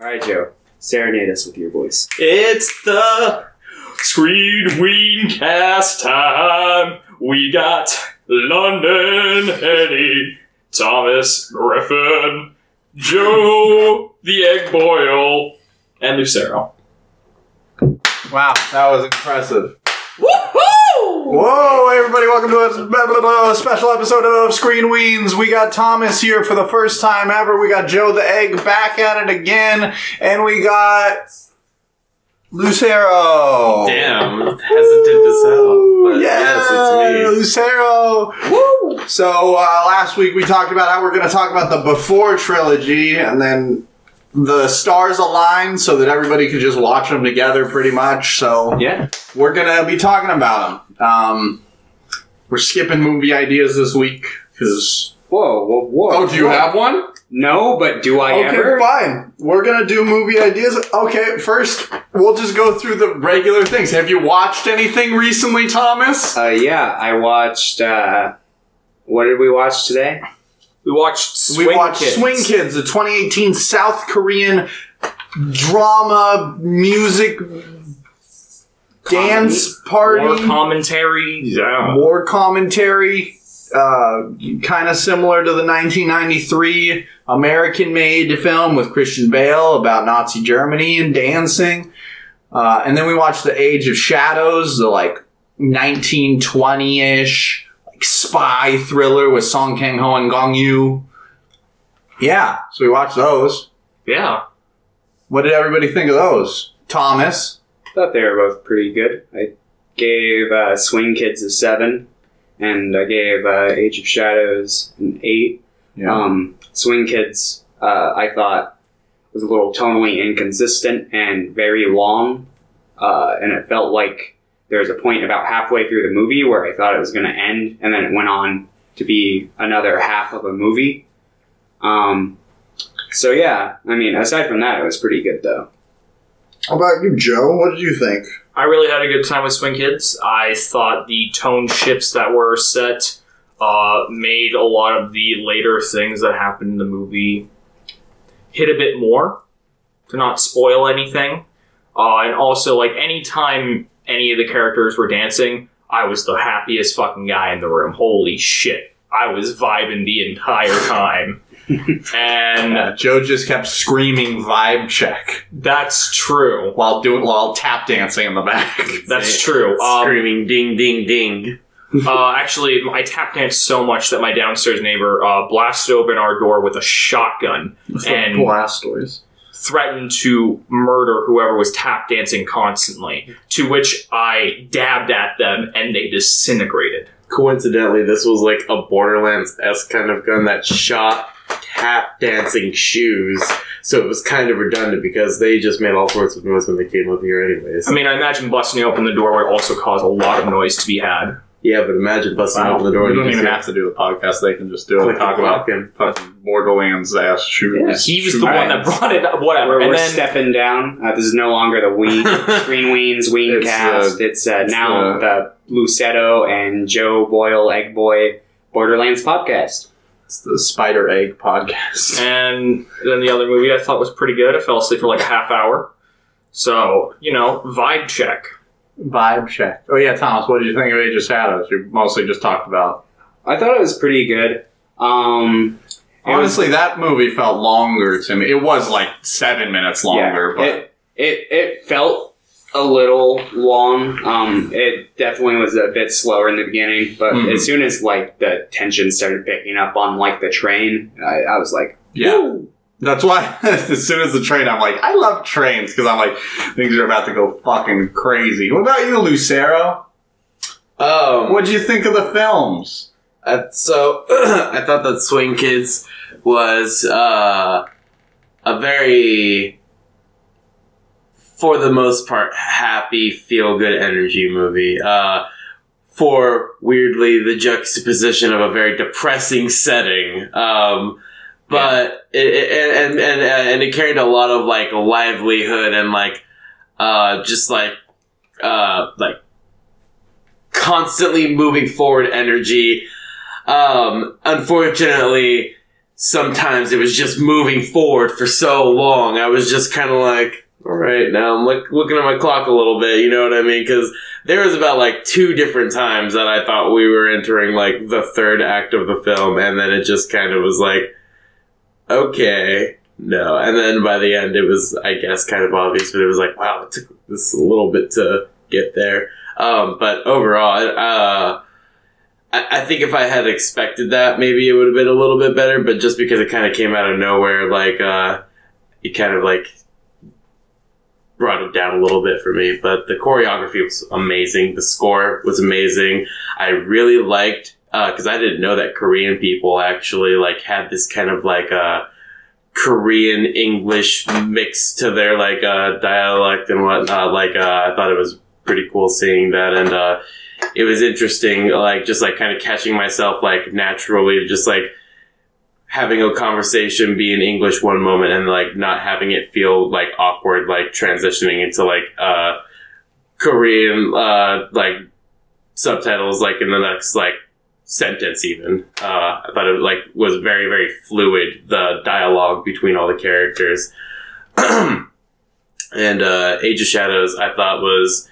All right, Joe. Serenade us with your voice. It's the Screen Ween cast time. We got London Eddie, Thomas Griffin, Joe the Egg Boil, and Lucero. Wow, that was impressive. Woohoo! Whoa, everybody, welcome to a special episode of Screen Weens. We got Thomas here for the first time ever. We got Joe the Egg back at it again. And we got Lucero. Damn, hesitant to sell. But yeah, yes, it's me. Lucero. Woo! So uh, last week we talked about how we're going to talk about the Before trilogy, and then the stars aligned so that everybody could just watch them together, pretty much. So Yeah. we're gonna be talking about them. Um, we're skipping movie ideas this week because. Whoa, whoa, whoa. Oh, do you have one? No, but do I Okay, ever? fine. We're gonna do movie ideas. Okay, first we'll just go through the regular things. Have you watched anything recently, Thomas? Uh, yeah, I watched. Uh, what did we watch today? We watched Swing we watched Kids. Swing Kids, the 2018 South Korean drama music dance party. More commentary. Yeah. more commentary, uh, kind of similar to the 1993 American made film with Christian Bale about Nazi Germany and dancing. Uh, and then we watched The Age of Shadows, the like 1920 ish like spy thriller with Song Kang Ho and Gong Yu. Yeah, so we watched those. Yeah. What did everybody think of those? Thomas? thought they were both pretty good. I gave uh, Swing Kids a seven, and I gave uh, Age of Shadows an eight. Um, Swing Kids, uh, I thought was a little tonally inconsistent and very long, uh, and it felt like there was a point about halfway through the movie where I thought it was going to end, and then it went on to be another half of a movie. Um, so yeah, I mean, aside from that, it was pretty good though. How about you, Joe? What did you think? I really had a good time with Swing Kids. I thought the tone shifts that were set uh, made a lot of the later things that happened in the movie hit a bit more to not spoil anything. Uh, and also, like, anytime any of the characters were dancing, I was the happiest fucking guy in the room. Holy shit. I was vibing the entire time. and Yeah, Joe just kept screaming vibe check that's true. while doing while tap dancing in the back. That's true. Um, Screaming ding ding ding. Uh, actually, I tap danced so much that my downstairs neighbor uh, blasted open our door with a shotgun and Blastoise. Threatened to murder whoever was tap dancing constantly. To which I dabbed at them and they disintegrated. Coincidentally, this was like a Borderlands esque kind of gun that shot tap dancing shoes. So it was kind of redundant because they just made all sorts of noise when they came up here, anyways. I mean, I imagine busting open the door would also cause a lot of noise to be had. Yeah, but imagine busting open the door We and don't even have to do the podcast. They can just do it. click Talk about and fucking Borderlands ass shoes. He was Shoe the one that brought it up. Whatever. We're, and we're then stepping down. Uh, this is no longer the Ween, Screen Weens, Ween It's, cast. uh, it's uh, it's now the Lucero and Joe Boyle, Egg Boy, Borderlands podcast. It's the Spider Egg podcast. and then the other movie I thought was pretty good. I fell asleep for like a half hour. So, you know, vibe check. Vibe check. Oh yeah, Thomas. What did you think of Age of Shadows? You mostly just talked about. I thought it was pretty good. Um, it was- Honestly, that movie felt longer to me. It was like seven minutes longer, yeah, but it, it it felt a little long. Um, it definitely was a bit slower in the beginning, but Mhm. as soon as like the tension started picking up on like the train, I, I was like, yeah. "Woo." That's why as soon as the train, I'm like, I love trains because I'm like, things are about to go fucking crazy. What about you, Lucero? Um, What would you think of the films? Uh, so I thought that Swing Kids was uh, a very, for the most part, happy, feel good energy movie. Uh, for weirdly the juxtaposition of a very depressing setting. Um, but it, it, and and and it carried a lot of like livelihood and like uh, just like uh, like constantly moving forward energy. Um, unfortunately, sometimes it was just moving forward for so long. I was just kind of like, all right, now I'm like looking at my clock a little bit. You know what I mean? Because there was about like two different times that I thought we were entering like the third act of the film, and then it just kind of was like, okay, no. And then by the end, it was, I guess, kind of obvious, but it was like, wow, it took this a little bit to get there. Um, but overall, uh, I, think if I had expected that, maybe it would have been a little bit better. But just because it kind of came out of nowhere, like uh, it kind of like brought it down a little bit for me. But the choreography was amazing. The score was amazing. I really liked because I didn't know that Korean people actually like had this kind of like uh, Korean English mix to their like uh, dialect and whatnot. Like uh, I thought it was pretty cool seeing that and. Uh, it was interesting, like just like kind of catching myself like naturally, just like having a conversation be in English one moment and like not having it feel like awkward, like transitioning into like uh Korean uh like subtitles like in the next like sentence even. Uh I thought it like was very, very fluid, the dialogue between all the characters. and uh Age of Shadows I thought was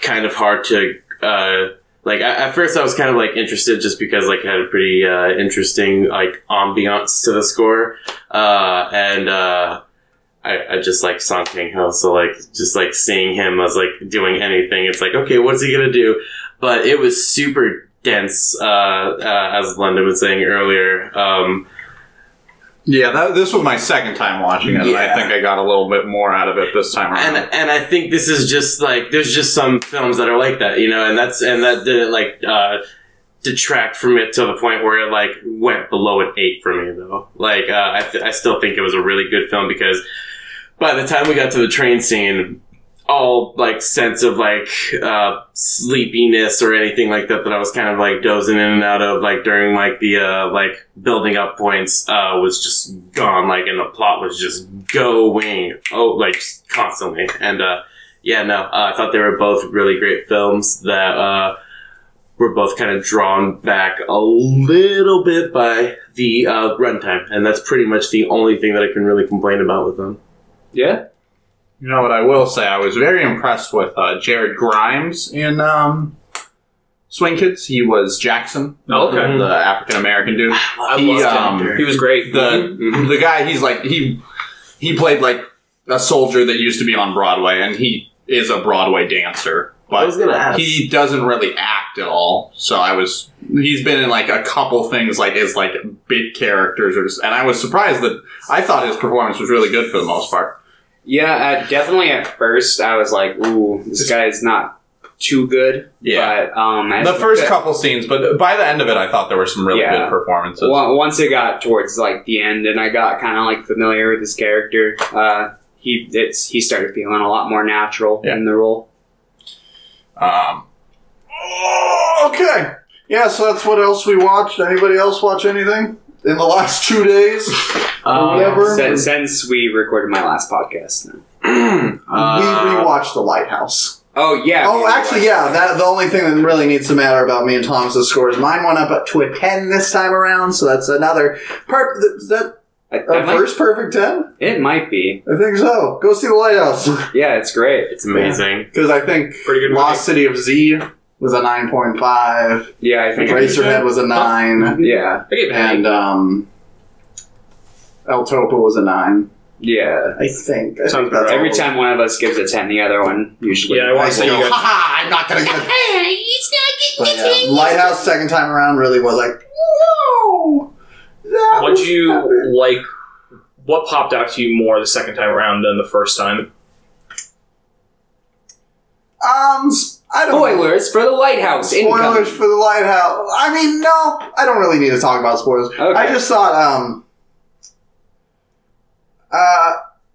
kind of hard to uh, like at first I was kind of like interested just because like it had a pretty uh, interesting like ambiance to the score, uh, and uh, I, I just like Song Kang Ho, so like just like seeing him as like doing anything, it's like okay, what's he gonna do? But it was super dense, uh, uh, as London was saying earlier. Um, Yeah, that, this was my second time watching it, and I think I got a little bit more out of it this time around. and and I think this is just like there's just some films that are like that, you know, and that's and that didn't like uh, detract from it to the point where it like went below an eight for me though. Like uh, I th- I still think it was a really good film because by the time we got to the train scene, all like sense of like uh, sleepiness or anything like that that I was kind of like dozing in and out of like during like the uh, like building up points uh, was just gone like and the plot was just going oh like constantly and uh, yeah no uh, I thought they were both really great films that uh, were both kind of drawn back a little bit by the uh, runtime and that's pretty much the only thing that I can really complain about with them. Yeah. You know what I will say? I was very impressed with uh, Jared Grimes in um, Swing Kids. He was Jackson, Oh, okay. the, African American dude. I He, loved him. um, He was great. The the guy, he's like he he played like a soldier that used to be on Broadway, and he is a Broadway dancer. I was But gonna ask. he doesn't really act at all. So I was he's been in like a couple things like as like bit characters, or and I was surprised that I thought his performance was really good for the most part. Yeah, uh, definitely at first I was like, ooh, this guy's not too good. Yeah. But um, the first the- couple scenes, but by the end of it, I thought there were some really Yeah. good performances. Well, once it got towards like the end, and I got kind of like familiar with his character, uh, he it's he started feeling a lot more natural Yeah. in the role. Um, okay, yeah. So that's what else we watched. Anybody else watch anything in the last two days? Um, whatever. Since, since we recorded my last podcast. Now. uh, we rewatched The Lighthouse. Oh yeah. oh, actually, yeah. That the only thing that really needs to matter about me and Thomas's scores. Mine went up to a ten this time around, so that's another. Per- is that I- a that might- first perfect ten? it might be. I think so. Go see The Lighthouse Yeah, it's great. it's amazing. because I think Pretty good Lost City of Z was a nine point five. Yeah, I think. Eraserhead was a nine. Yeah, I gave and um, El Topo was a nine. yeah. I think. I Sounds think about that's. Every time one of us gives a ten, the other one usually. Yeah, I wanna say go, you guys- "Ha-ha, I'm not gonna get it. But yeah, Lighthouse second time around really was like, whoa. that What'd was epic." you like? What popped out to you more the second time around than the first time? Um, I don't. know. Spoilers for the lighthouse. Spoilers incoming. for the Lighthouse. I mean, no, I don't really need to talk about spoilers. Okay. I just thought, um, uh,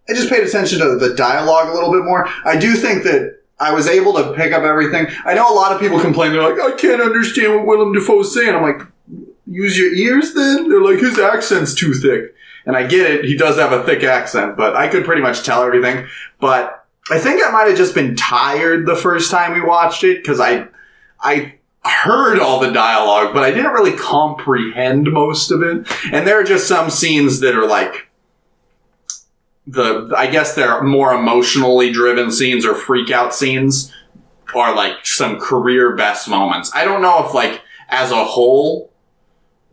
I just paid attention to the dialogue a little bit more. I do think that I was able to pick up everything. I know a lot of people complain. They're like, I can't understand what Willem Dafoe's saying. I'm like, use your ears then? They're like, his accent's too thick. And I get it. He does have a thick accent, but I could pretty much tell everything. But I think I might have just been tired the first time we watched it because I, I, heard all the dialogue, but I didn't really comprehend most of it. And there are just some scenes that are like the I guess they're more emotionally driven scenes or freak out scenes are like some career best moments. I don't know if like as a whole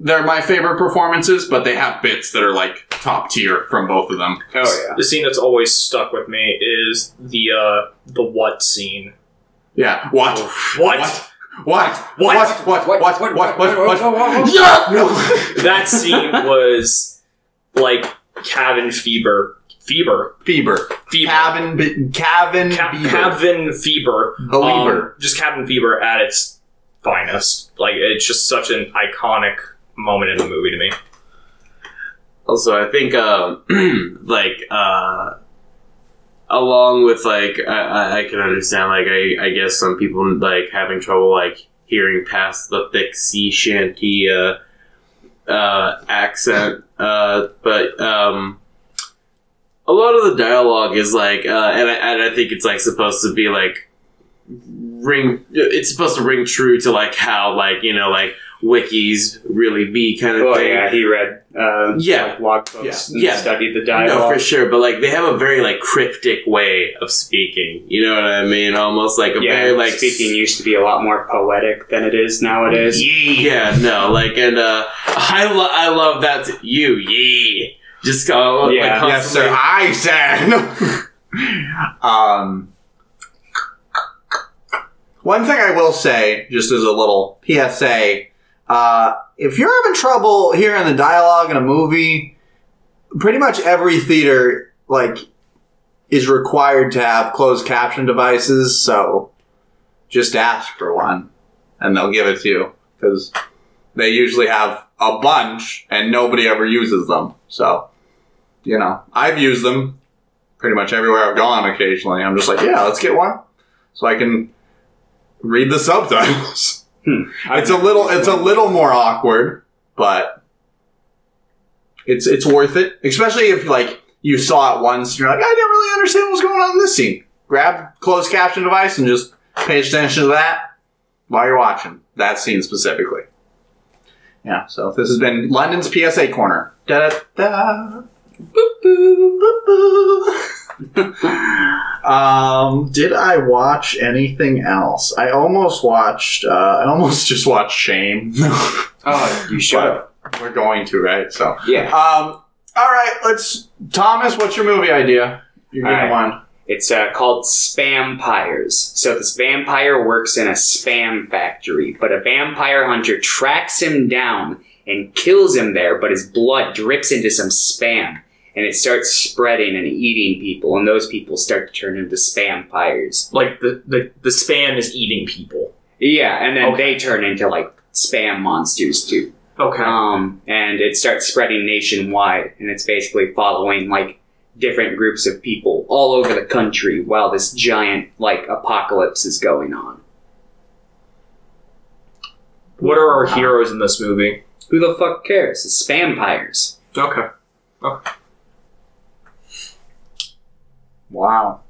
they're my favorite performances, but they have bits that are like top tier from both of them. Oh yeah. The scene that's always stuck with me is the uh, the what scene. Yeah. What? What? What? What? What? What? What? What? What? What? What? What? what? Yeah. No. That scene was like cabin fever. Fever. Fever. Fever. Cabin. Be- cabin. Ca- Beaver. cabin fever. Believer. Um, just cabin fever at its finest. Like it's just such an iconic moment in the movie to me. Also, I think um, like uh, along with like I, I- can understand like I, I guess some people like having trouble like hearing past the thick sea shanty uh, uh, accent, uh, but um, a lot of the dialogue is like, uh, and, I, and I think it's like supposed to be like ring. It's supposed to ring true to like how like you know like wikis really be kind of Oh thing. yeah, he read uh, Yeah. like log books and Yeah. studied the dialogue. No, for sure, but like they have a very like cryptic way of speaking. You know what I mean? Almost like a yeah, very like speaking used to be a lot more poetic than it is nowadays. Yeah, no, like and uh, I lo- I love that t- you yee. Just go like, Yeah. Yes, sir. I said. um. One thing I will say, just as a little PSA, uh, if you're having trouble hearing the dialogue in a movie, pretty much every theater like is required to have closed caption devices. So just ask for one, and they'll give it to you because they usually have a bunch, and nobody ever uses them. So you know, I've used them pretty much everywhere I've gone occasionally. I'm just like, yeah, let's get one so I can read the subtitles. It's a little it's a little more awkward, but it's it's worth it. Especially if like you saw it once and you're like, I didn't really understand what's going on in this scene. Grab closed caption device and just pay attention to that while you're watching that scene specifically. Yeah, so this has been London's PSA corner. Da da da. um, did I watch anything else? I almost watched. Uh, I almost just watched Shame. Oh, you should. We're going to, right? So, Yeah. um, all right. Let's. Thomas, what's your movie idea? You're getting right. one. It's uh, called Spampires. So this vampire works in a spam factory, but a vampire hunter tracks him down and kills him there, but his blood drips into some spam. And it starts spreading and eating people, and those people start to turn into spampires. Like the the, the spam is eating people. Yeah, and then Okay. they turn into like spam monsters too. Okay. Um, and it starts spreading nationwide, and it's basically following like different groups of people all over the country while this giant like apocalypse is going on. what are our heroes in this movie? Who the fuck cares? It's spampires. Okay. Okay. Wow,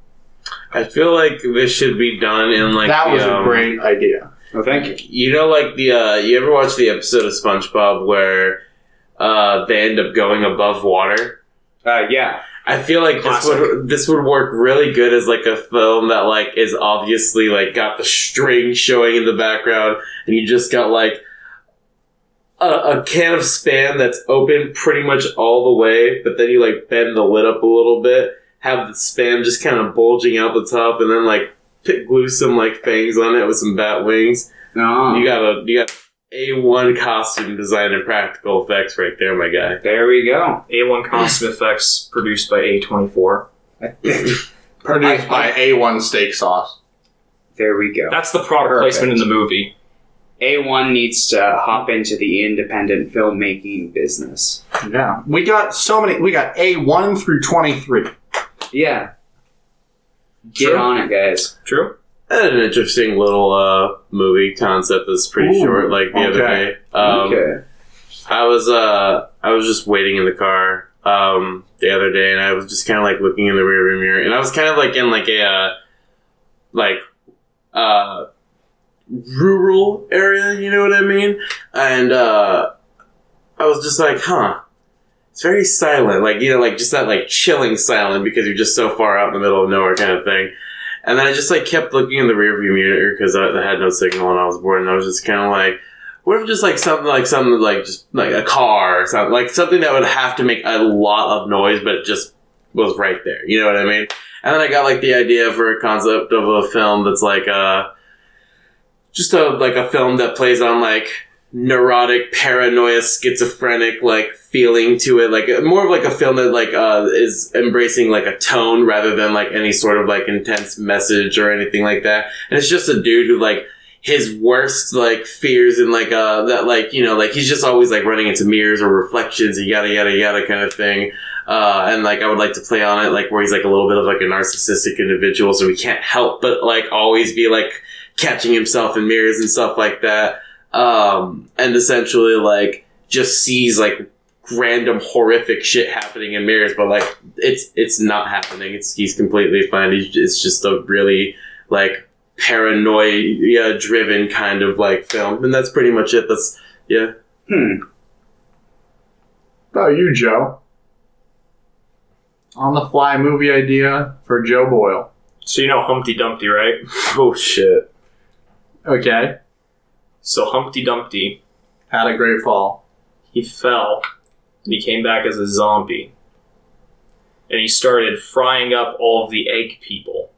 I feel like this should be done in like that the, was a um, great idea. Oh, thank you. You know, like the uh, you ever watch the episode of SpongeBob where uh, they end up going above water? Uh, yeah, I feel like this would this would work really good as like a film that like is obviously like got the string showing in the background, and you just got like a, a can of spam that's open pretty much all the way, but then you like bend the lid up a little bit, have the spam just kind of bulging out the top, and then like put, glue some like fangs on it with some bat wings. no, You got a you got a one costume design and practical effects right there, my guy. there we go. A1 costume effects produced by A24. Produced by A1 Steak Sauce. There we go. That's the product Perfect. placement in the movie. A1 needs to hop into the independent filmmaking business. Yeah, we got so many. We got A1 through 23. Yeah, get True. on it, guys. True. I had an interesting little uh, movie concept that's pretty Ooh, short. Like the other day, um, okay. I was uh, I was just waiting in the car um, the other day, and I was just kind of like looking in the rearview mirror, and I was kind of like in like a uh, like uh, rural area. You know what I mean? And uh, I was just like, huh. It's very silent, like you know, like just that like chilling silent because you're just so far out in the middle of nowhere kind of thing. And then I just like kept looking in the rearview mirror because I, I had no signal and I was bored, and I was just kind of like, what if just like something like something like just like a car or something like something that would have to make a lot of noise, but it just was right there. You know what I mean? And then I got like the idea for a concept of a film that's like a just a like a film that plays on like neurotic, paranoia, schizophrenic like feeling to it, like more of like a film that like uh, is embracing like a tone rather than like any sort of like intense message or anything like that. And it's just a dude who like his worst like fears and like uh that like you know like he's just always like running into mirrors or reflections and yada yada yada kind of thing uh and like i would like to play on it like where he's like a little bit of like a narcissistic individual so he can't help but like always be like catching himself in mirrors and stuff like that um and essentially like just sees like random horrific shit happening in mirrors but like it's it's not happening it's he's completely fine he's, it's just a really like paranoia driven kind of like film and that's pretty much it that's yeah Hmm. About you, Joe? On the fly movie idea for Joe Boyle. So you know Humpty Dumpty, right? oh shit Okay. So Humpty Dumpty, Had a great fall. he fell and he came back as a zombie. And he started frying up all of the egg people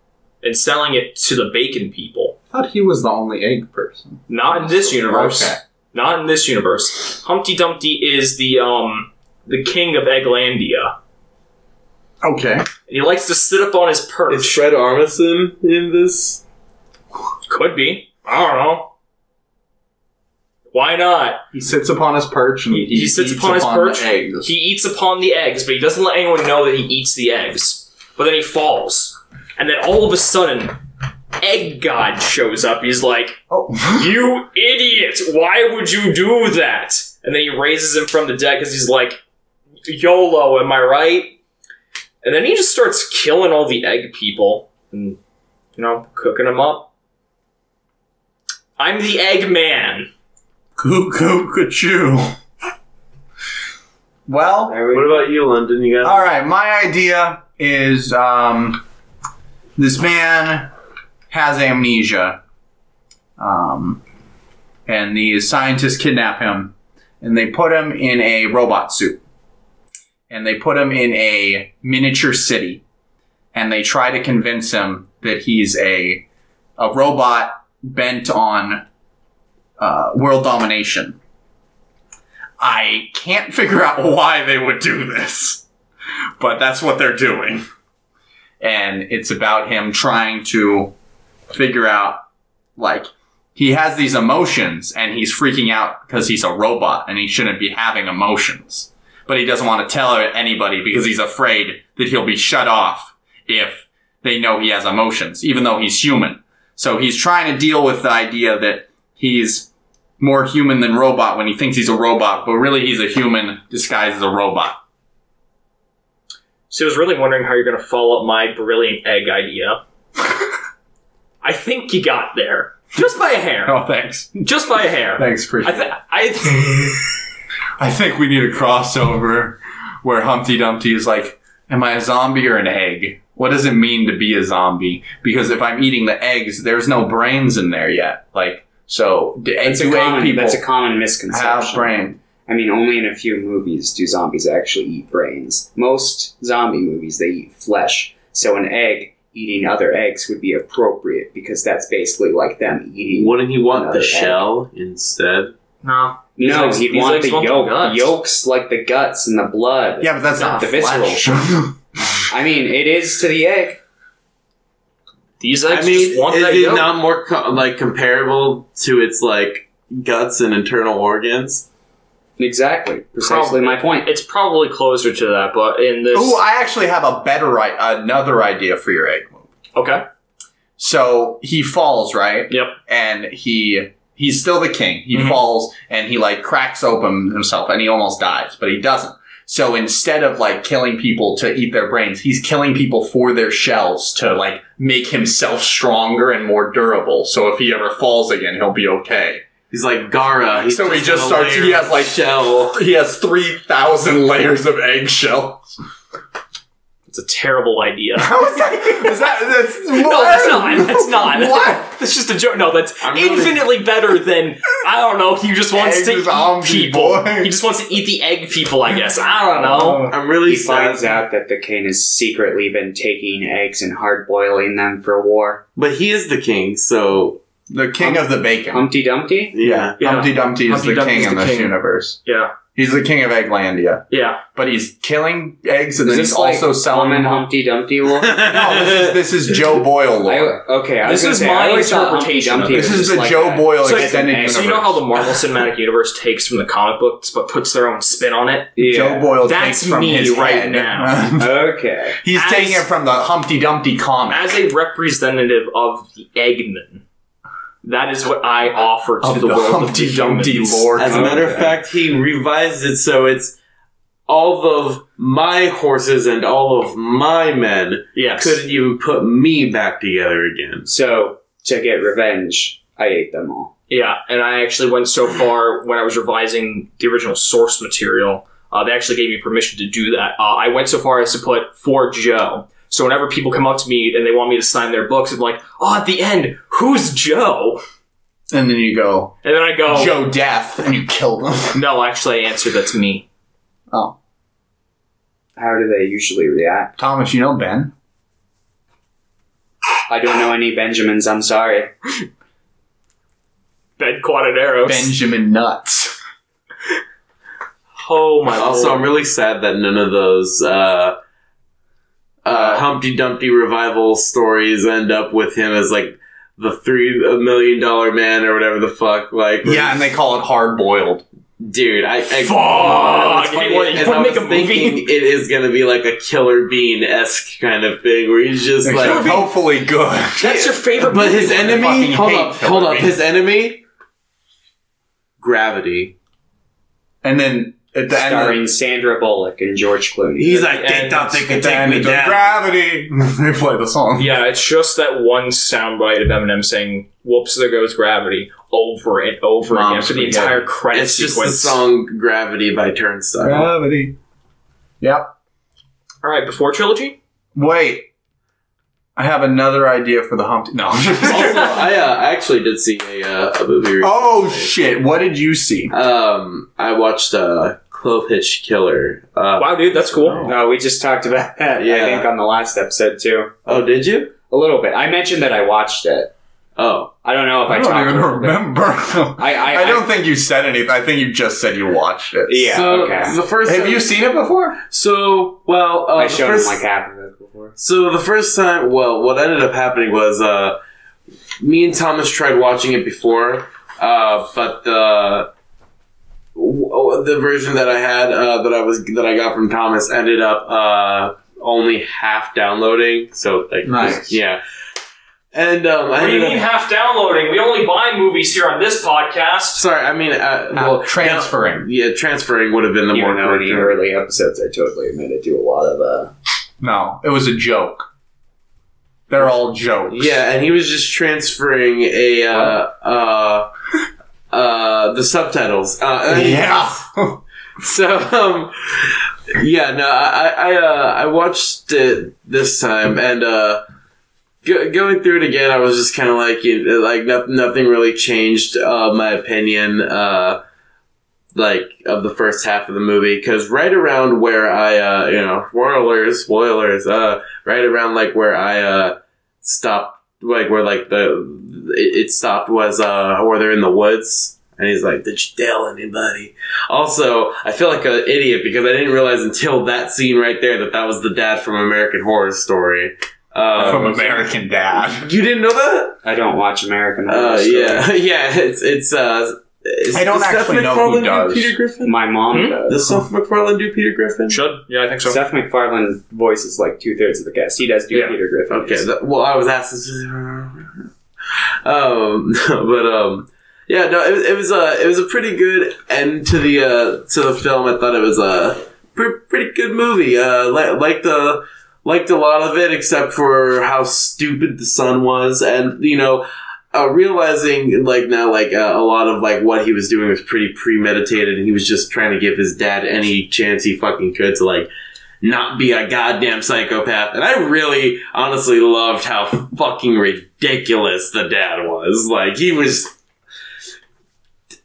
and selling it to the bacon people. I thought he was the only egg person. Not in this universe. Okay. Not in this universe. Humpty Dumpty is the um the king of Egglandia. Okay. And he likes to sit up on his perch. is fred armisen in this Could be. I don't know. Why not? He sits upon his perch and He, he, he sits eats upon his perch. the eggs. He eats upon the eggs, but he doesn't let anyone know that he eats the eggs. But then he falls. And then all of a sudden, Egg God shows up. He's like, oh. You idiot! Why would you do that? And then he raises him from the dead because he's like, YOLO, am I right? And then he just starts killing all the egg people and, you know, cooking them up. I'm the egg man. Cuckoo, cuckoo. Well, There we what about you london you got all right. My idea is um, this man has amnesia, um, and the scientists kidnap him, and they put him in a robot suit, and they put him in a miniature city, and they try to convince him that he's a a robot bent on uh, world domination. I can't figure out why they would do this, but that's what they're doing. And it's about him trying to figure out, like, he has these emotions and he's freaking out because he's a robot and he shouldn't be having emotions. But he doesn't want to tell anybody because he's afraid that he'll be shut off if they know he has emotions, even though he's human. So he's trying to deal with the idea that he's more human than robot when he thinks he's a robot, but really he's a human disguised as a robot. So I was really wondering how you're going to follow up my brilliant egg idea. I think you got there. Just by a hair. Oh, thanks. Just by a hair. Thanks, I, th- I th- I think we need a crossover where Humpty Dumpty is like, Am I a zombie or an egg? What does it mean to be a zombie? Because if I'm eating the eggs, there's no brains in there yet. Like, so do, That's a do egg common. people That's a common misconception. have misconception. brain? I mean, only in a few movies do zombies actually eat brains. Most zombie movies they eat flesh. So an egg eating other eggs would be appropriate because that's basically like them eating. wouldn't he want Another the egg. shell instead no. These no, eggs- you'd these want the want the yolk. Yolks like the guts and the blood. Yeah, but that's not The visceral. I mean, it is to the egg. These i eggs mean just want is that it yolk. not more co- like comparable to its like guts and internal organs Exactly. Precisely Probably. my point. It's probably closer to that, but in this. Oh, I actually have a better i- another idea for your egg movie. okay. So he falls, right? Yep. And he he's still the king. He Mhm. falls and he like cracks open himself and he almost dies, but he doesn't. So instead of like killing people to eat their brains, he's killing people for their shells to like make himself stronger and more durable. So if he ever falls again, he'll be okay. He's like Gaara. He's So he just starts- he has, like- shell. He has 3,000 layers of eggshell. It's a terrible idea. How is that? Is that that's, No, that's not. That's not. What? That's just a joke. No, that's I'm really- infinitely better than I don't know. He just wants Egg to eat people. boy. He just wants to eat the egg people. I guess. I don't know. Oh. I'm really He sad, finds out that the king has secretly been taking eggs and hard boiling them for war. but he is the king, so The king of the bacon. Humpty Dumpty? yeah. Yeah. Humpty Dumpty is Humpty the Dumpty's king in the this king. universe. Yeah. He's the king of Egglandia. Yeah. But he's killing eggs and Is then this he's like also selling them. Humpty Dumpty wolf? No, this is, this is Joe Boyle I, okay, I was This gonna is say, my I always thought Humpty interpretation of Dumpty. This is the like Joe a- Boyle So, extended universe. so you know how the Marvel Cinematic Universe takes from the comic books but puts their own spin on it? Yeah. Joe Boyle That's takes from me his right head. now. Okay. He's As- taking it from the Humpty Dumpty comic. As a representative of the Eggman, that is what I offer to of the, the world Humpty of the Dumpty humans. lore. As a matter of fact, he revised it so it's all of my horses and all of my men Yes. couldn't even put me back together again. So, to get revenge, I ate them all. Yeah, and I actually went so far when I was revising the original source material. Uh, they actually gave me permission to do that. Uh, I went so far as to put for Joe. So whenever people come up to me and they want me to sign their books, I'm like, oh, at the end, who's Joe? and then you go, And then I go, Joe Death, and you kill them. no, actually, I answer that's me. Oh. How do they usually react? Thomas, you know Ben? I don't know any Benjamins, I'm sorry. Ben Quadaneros. Benjamin Nuts. Oh my Also, lord. I'm really sad that none of those uh, uh, Humpty Dumpty revival stories end up with him as like the three million dollar man or whatever the fuck. Like, Yeah, and they call it hard boiled. dude, I, I Fuck! it's funny, Hey, as I make was a movie? thinking it is gonna be like a Killer Bean esque kind of thing where he's just like. hopefully good. That's your favorite But movie. his enemy, hold hate up, Killer hold up, Bean. his enemy, gravity. And then at the end, Starring Sandra Bullock and George Clooney. He's like, And- they thought they could at the take end me it's down. gravity. they play the song. Yeah, it's just that one soundbite of Eminem saying "Whoops, there goes gravity" over and over Mom, again for the spaghetti. entire credit It's just the song "Gravity" by Turnstile. Gravity. Yep. All right, before trilogy. Wait. I have another idea for the Humpty. No. also, I uh, actually did see a, uh, a movie. oh shit! What did you see? Um, I watched uh, Clove Hitch Killer. Uh, Wow, dude, that's cool. No, we just talked about that, Yeah. I think, on the last episode, too. Oh, did you? A little bit. I mentioned that I watched it. Oh, I don't know if I, I don't even a little bit. remember. I, I, I don't think you said anything. I think you just said you watched it. Yeah, so okay. the first. Have you seen it before? So well, uh, I showed first, him like half of it before. So the first time, well, what ended up happening was uh, me and Thomas tried watching it before, uh, but the w- the version that I had uh, that I was that I got from Thomas ended up uh, only half downloading. So like, Nice. yeah. And um, I What do you mean up, half downloading? We only buy movies here on this podcast. sorry, I mean, uh, Well, uh, transferring. yeah, transferring would have been the Even more though in correct the early episodes, I totally admitted to a lot of uh, No, it was a joke. They're all jokes. Yeah, and he was just transferring a uh, uh, uh, the subtitles. Uh, Yeah. So um, yeah, no, I I uh, I watched it this time, and uh, go, going through it again, I was just kind of like you know, like no, nothing really changed. Uh, my opinion. Uh, like of the first half of the movie because right around where I uh you know spoilers spoilers uh right around like where I uh stopped like where like the it, it stopped was uh where they're in the woods and he's like did you tell anybody also I feel like an idiot because I didn't realize until that scene right there that that was the dad from American Horror Story um, From American Dad. you didn't know that I don't watch American Horror uh Story. yeah yeah it's it's uh is, I don't does Seth actually know who MacFarlane do does. Peter Griffin My mom Hmm? does. does Seth MacFarlane do Peter Griffin Should yeah, I think so. Seth MacFarlane voices like two thirds of the cast. He does do Yeah. Peter Griffin. Okay, that, well, I was asked. Um, but um, yeah, no, it, it was a it was a pretty good end to the uh, to the film. I thought it was a pre- pretty good movie. Uh, li- liked the liked a lot of it, except for how stupid the son was, and you know. Uh, realizing like now like uh, a lot of like what he was doing was pretty premeditated and he was just trying to give his dad any chance he fucking could to like not be a goddamn psychopath. And I really honestly loved how fucking ridiculous the dad was. Like he was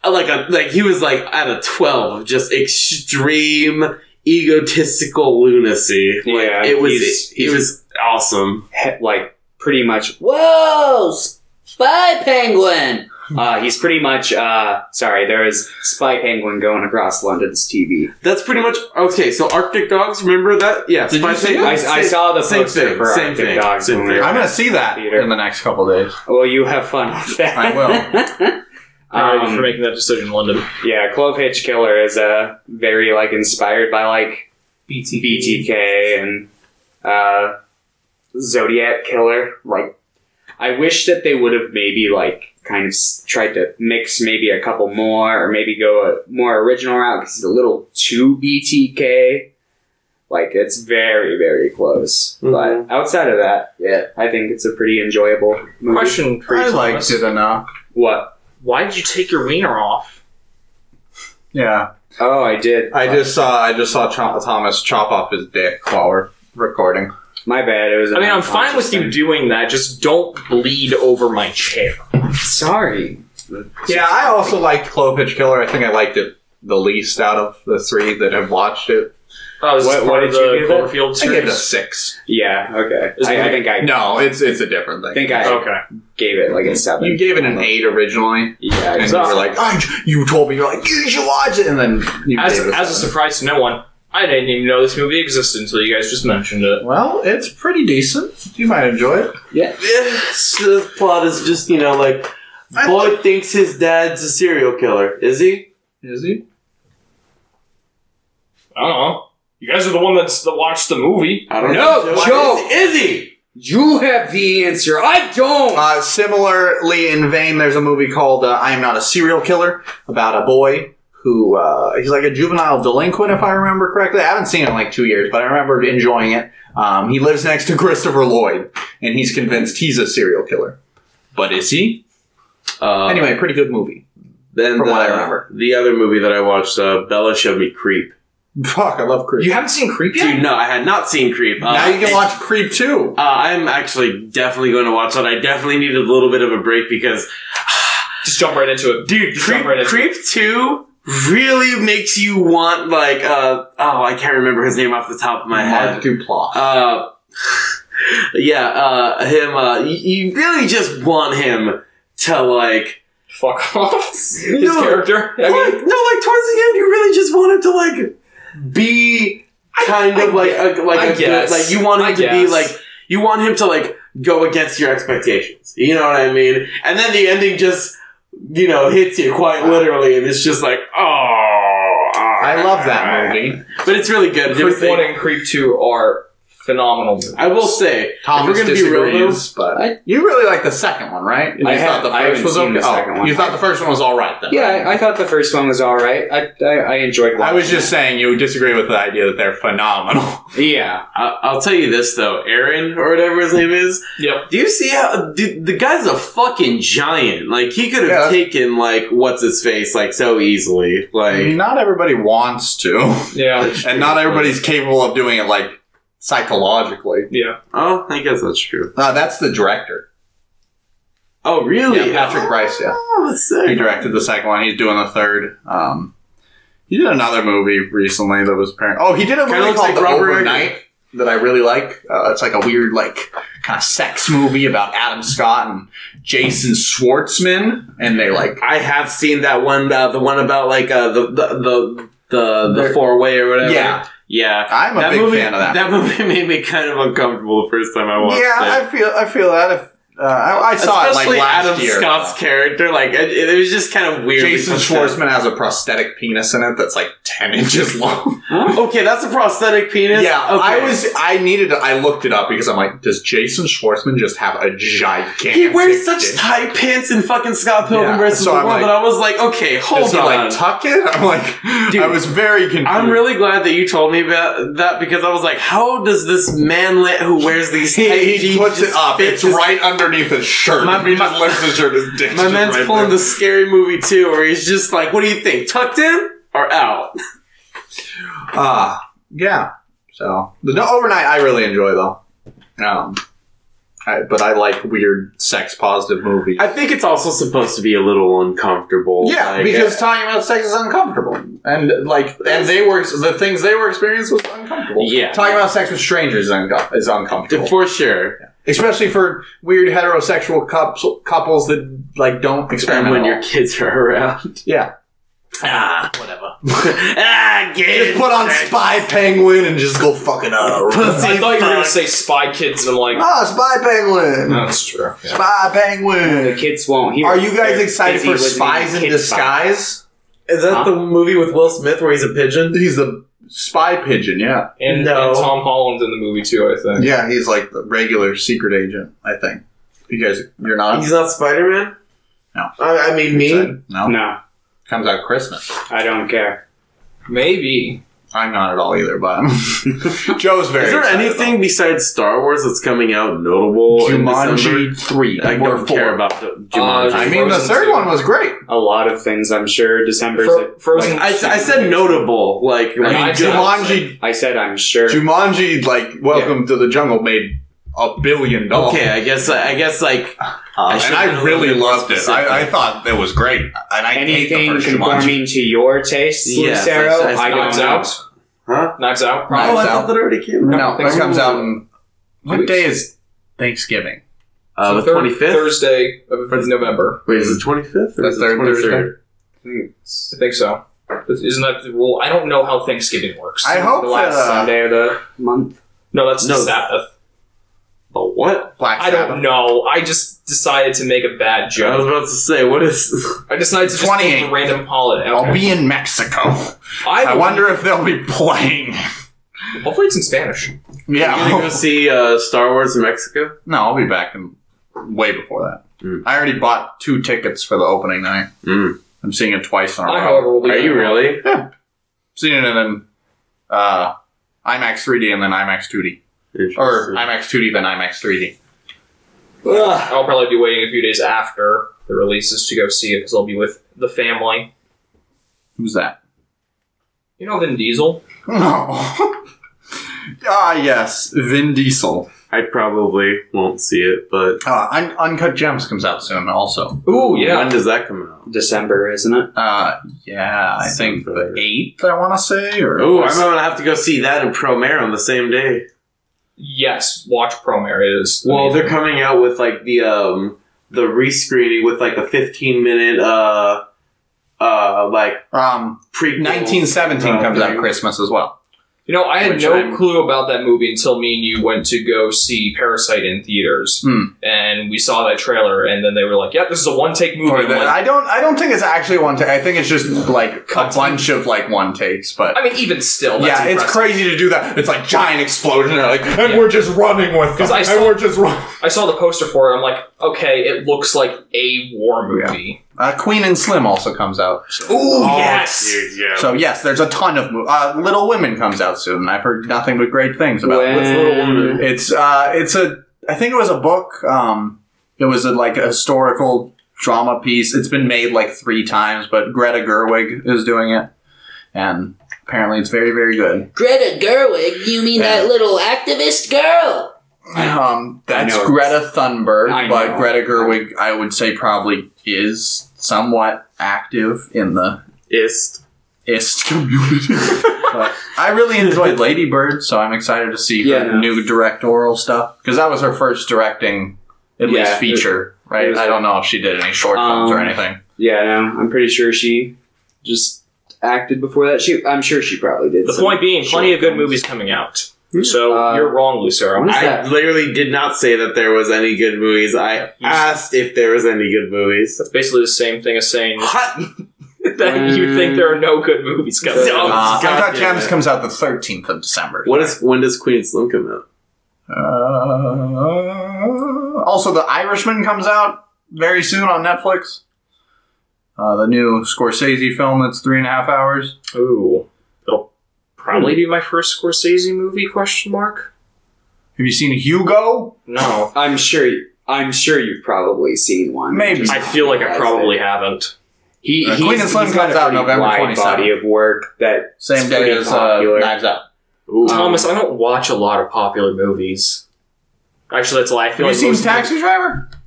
like a like he was like at a 12 of just extreme egotistical lunacy. Like Yeah, it was he's- it, was awesome. like pretty much. Whoa, spy penguin. Uh, he's pretty much. Uh, sorry, there was spy penguin going across London's TV. That's pretty much okay. So Arctic Dogs, remember that? Yeah, Did you see Penguin? it? I, I saw the same poster thing, for same Arctic thing, Dogs. same when we thing. were- I'm gonna see that Theater. in the next couple days. Well, you have fun with that. I will. Proud of you Um, for making that decision, London. yeah, Clove Hitch Killer is uh, very like inspired by like BT. BTK and uh, Zodiac Killer. Like, I wish that they would have maybe like kind of tried to mix maybe a couple more, or maybe go a more original route because it's a little too BTK. Like, it's very very close. Mhm. But outside of that, yeah, I think it's a pretty enjoyable movie. Question for you, I liked it enough. What? Why did you take your wiener off? Yeah, Oh, I did. I just saw I just saw Cho- Thomas chop off his dick while we're recording. My bad. It was. I mean, I'm fine with you doing that. Just don't bleed over my chair. Sorry. Yeah, I also liked Clove Hitch Killer. I think I liked it the least out of the three that have watched it. Oh, this What- part what of did you the give it? Cloverfield I gave it a six. Yeah. Okay. Is I, I think I. No, it's it's a different thing. I think I Okay. gave it like a seven. You gave it an eight originally, Yeah. and exactly. you were like, "I you told me you're like you should watch it, and then you As, gave it as a surprise to no one, I didn't even know this movie existed until you guys just mentioned it. Well, it's pretty decent. You might enjoy it. Yeah, the plot is just you know like I boy thinks his dad's a serial killer. Is he? Is he? I don't know. You guys are the one that's that watched the movie. I don't No, know. Joe! Is, is he? You have the answer. I don't. Uh, similarly, in vain, there's a movie called uh, "I Am Not a Serial Killer" about a boy who uh, he's like a juvenile delinquent, if I remember correctly. I haven't seen it in like two years, but I remember enjoying it. Um, he lives next to Christopher Lloyd, and he's convinced he's a serial killer. But is he? Uh, Anyway, pretty good movie. then from the, what I remember. the other movie that I watched, uh, Bella showed me Creep. Fuck, I love Creep. You haven't seen Creep yet? Dude, no, I had not seen Creep. Uh, now you can watch Creep too. Uh, I'm actually definitely going to watch that. I definitely needed a little bit of a break because, Just jump right into it. dude, Just Creep, jump right into Creep 2 really makes you want, like, uh, oh, I can't remember his name off the top of my head. Mark Duplass. Uh, yeah, uh, him, uh, you, you really just want him to, like, Fuck off. His No. character. I like, mean, no, like, towards the end, you really just want him to, like, be kind of like, a, like, I a good, like, you want him I to be, like, you want him to, like, go against your expectations. You know what I mean? And then the ending just, you know, hits you quite literally, and it's just like, oh. I love that movie. But it's really good. Creep 1 and Creep 2 are phenomenal movies. I will say, Thomas if we're gonna be real, though, but I- you really like the second one, right? You I thought have- the first was okay. the second oh, one. you thought the first one was all right then? yeah, right? I, I thought the first one was all right. I I, I enjoyed. I was watching just saying you disagree with the idea that they're phenomenal. Yeah. I- I'll tell you this though, Aaron or whatever his name is. Yep. Do you see how dude, the guy's a fucking giant? Like he could have Yeah. taken like what's his face like so easily. Like not everybody wants to, Yeah. and not everybody's capable of doing it like psychologically. Yeah. oh, I guess that's true. Uh, that's the director. Oh really? Yeah, Patrick Brice, yeah. Oh, that's He directed the second one. He's doing the third. Um, he did another movie recently that was apparent. Oh, he did a movie called like The Robert Overnight that I really like. Uh, it's like a weird, like, kind of sex movie about Adam Scott and Jason Schwartzman, and they like I have seen that one. Uh, the one about like uh, the the the the, the four way or whatever. Yeah. Yeah. I'm a that big movie, fan of that. That movie made me kind of uncomfortable the first time I watched yeah, it. Yeah, I feel I feel that if Uh, I, I saw it like Especially last Adam year. Scott's character, like it, it was just kind of weird. Jason Schwartzman has a prosthetic penis in it that's like ten inches long. Okay, that's a prosthetic penis. Yeah, I was. I needed. To, I looked it up because I'm like, does Jason Schwartzman just have a gigantic? He wears such dick? tight pants in fucking Scott Pilgrim Yeah, versus so the I'm World like- I was like, okay, hold Does he on. like tuck it? I'm like, Dude, I was very confused. I'm really glad that you told me about that because I was like, how does this manlet who wears these He, tight he jeans puts it up. It's right underneath his shirt. My- he my- just lifts his shirt, his dick's My man's right pulling there. the scary movie too, where he's just like, what do you think, tucked in or out? Ah, yeah. So the no, overnight, I really enjoy though. Um, I, but I like weird sex positive movies. I think it's also supposed to be a little uncomfortable. yeah, like, because talking about sex is uncomfortable, and like, and they were the things they were experiencing was uncomfortable. Yeah. talking about sex with strangers is, is uncomfortable, for sure. Especially for weird heterosexual couples, couples that like don't And experiment. when at your all. kids are around. yeah, Ah, whatever. ah, kids. just put on Spy Penguin and just go fucking uh, Pussy. I thought you were gonna say Spy Kids, and I'm like, Ah, Spy Penguin. that's true. Yeah. Spy Penguin. The kids won't hear. Are you guys excited for listening Spies in Kid Spy. Disguise? Is that Huh? the movie with Will Smith where he's a pigeon? He's the spy pigeon, yeah. And, No. and Tom Holland's in the movie too, I think. Yeah, he's like the regular secret agent, I think. You guys, you're not? He's not Spider Man? No. I, I mean, me? No. No, Comes out Christmas. I don't care. Maybe. I'm not at all either, but Joe's very Is there excited anything besides Star Wars that's coming out notable about in Jumanji December? 3. I don't 4. care about the Jumanji. Uh, I mean, the third two. one was great. A lot of things, I'm sure. December's Fro- Frozen- like- I, I said notable, like, I mean, good. Jumanji, I said I'm sure. Jumanji, like Welcome to the Jungle, made a billion dollars. Okay, I guess I guess like Uh, I and I really been more loved it. I, I thought it was great, and I hate the Anything first Jumanji. conforming to your tastes, Yes, Lucero, I- I- I don't Knives know. Out. Huh? Knives Out. Knives Probably. Oh, I Out. thought that already came out. No, it so. comes out in what weeks. day is Thanksgiving? Uh, the third- twenty fifth. Thursday of November. Wait, is it twenty fifth or The is it third twenty Thursday? third? I think so. Isn't that the rule? I don't know how Thanksgiving works. I hope The last that, uh, Sunday of the month. no, that's No. the Sabbath. The what? Black I Sabbath. don't know. I just decided to make a bad joke. I was joke. about to say, what is? I decided to just 28. a random holiday. I'll Okay. be in Mexico. I, I wonder if they'll be playing. Hopefully, it's in Spanish. You gonna go Yeah. see uh, Star Wars in Mexico? no, I'll be back in way before that. Mm. I already bought two tickets for the opening night. Mm. I'm seeing it twice in a I, row. however, will be Are you really? Seeing it in uh, IMAX 3D and then IMAX 2D, or Interesting. IMAX 2D then IMAX 3D. I'll probably be waiting a few days after the releases to go see it because I'll be with the family. Who's that? You know Vin Diesel? No. ah, yes, Vin Diesel. I probably won't see it, but Uh, Un- Uncut Gems comes out soon, also. Ooh, yeah. when does that come out? December, isn't it? Uh, yeah, I think the December. eighth. I want to say, or Oh, I'm gonna have to go see that in Promare on the same day. Yes, watch Promare. is. Well, amazing. they're coming out with like the um the rescreening with like a 15 minute uh uh like um, pre 1917 Oh, comes out. Christmas as well. You know, I had no I'm- clue about that movie until me and you went to go see Parasite in theaters, Hmm. and we saw that trailer, and then they were like, "Yep, this is a one-take movie." Or I'm the- like, I don't. I don't think it's actually one take. I think it's just like a bunch of like one takes. But I mean, even still, that's yeah, it's crazy to do that. It's like giant explosion. And like, and we're just running with them. I and we're just running. I saw the poster for it. I'm like, okay, it looks like a war movie. Uh, Queen and Slim also comes out. Ooh, Oh, yes. dude, yeah. So yes, there's a ton of mo- uh, Little Women comes out soon. I've heard nothing but great things about it. What's Little Woman? It's uh, it's a. I think it was a book. Um, it was a, like a historical drama piece. It's been made like three times, but Greta Gerwig is doing it, and apparently it's very very good. Greta Gerwig? You mean Yeah. that little activist girl? Um, that's Greta Thunberg, but. Greta Gerwig, I would say, probably is somewhat active in the Ist. ist community. but I really enjoyed Lady Bird, so I'm excited to see her Yeah, no. new directorial stuff because that was her first directing, at Yeah, least it- feature. Right? it was- I don't know if she did any short films or Um, anything. Yeah, no, I'm pretty sure she just acted before that. She, I'm sure she probably did. The some point being, plenty short of good films. movies coming out. So Uh, you're wrong, Lucero. I that? literally did not say that there was any good movies. I asked if there was any good movies. That's basically the same thing as saying What? that you think there are no good movies coming No. out. Uh, God Uncut damn Gems it. comes out the 13th of December. What is when does Queen Slim come out? Uh, also, The Irishman comes out very soon on Netflix. Uh, the new Scorsese film that's three and a half hours. Ooh, it'll probably be my first Scorsese movie? Question mark. Have you seen Hugo? No, I'm sure. I'm sure you've probably seen one. Maybe. Just I feel like I probably it. haven't. He, Uh, he's, Queen and Slim he's got comes a out November wide 27th. body of work that Same It's day as uh, popular. Knives Out. Ooh. Thomas, I don't watch a lot of popular movies. Actually, that's a lie. I Have feel you seen most of Taxi Driver? them-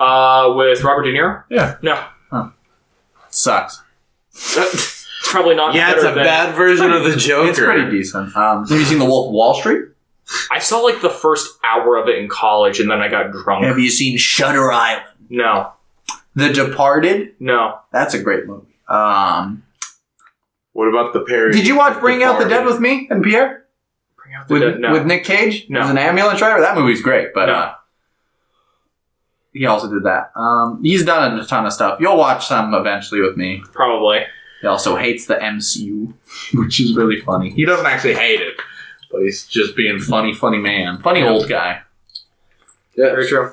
Uh, with Robert De Niro. Yeah. No, Sucks. it's probably not. yeah, it's a than- bad version of the Joker. It's pretty decent. Um, have you seen The Wolf of Wall Street? I saw like the first hour of it in college, and then I got drunk. Have you seen Shutter Island? No, The Departed? no. That's a great movie. Um, What about the parody? did you watch Bring Out the Dead with me and Pierre? Bring out the With, dead. No. with Nick Cage? No. As an ambulance driver? That movie's great, but No. uh, he also did that. Um, he's done a ton of stuff. You'll watch some eventually with me. Probably. He also hates the MCU, which is really funny. He doesn't actually hate it, but he's just being funny, funny man. Funny old guy. Yeah, Very true.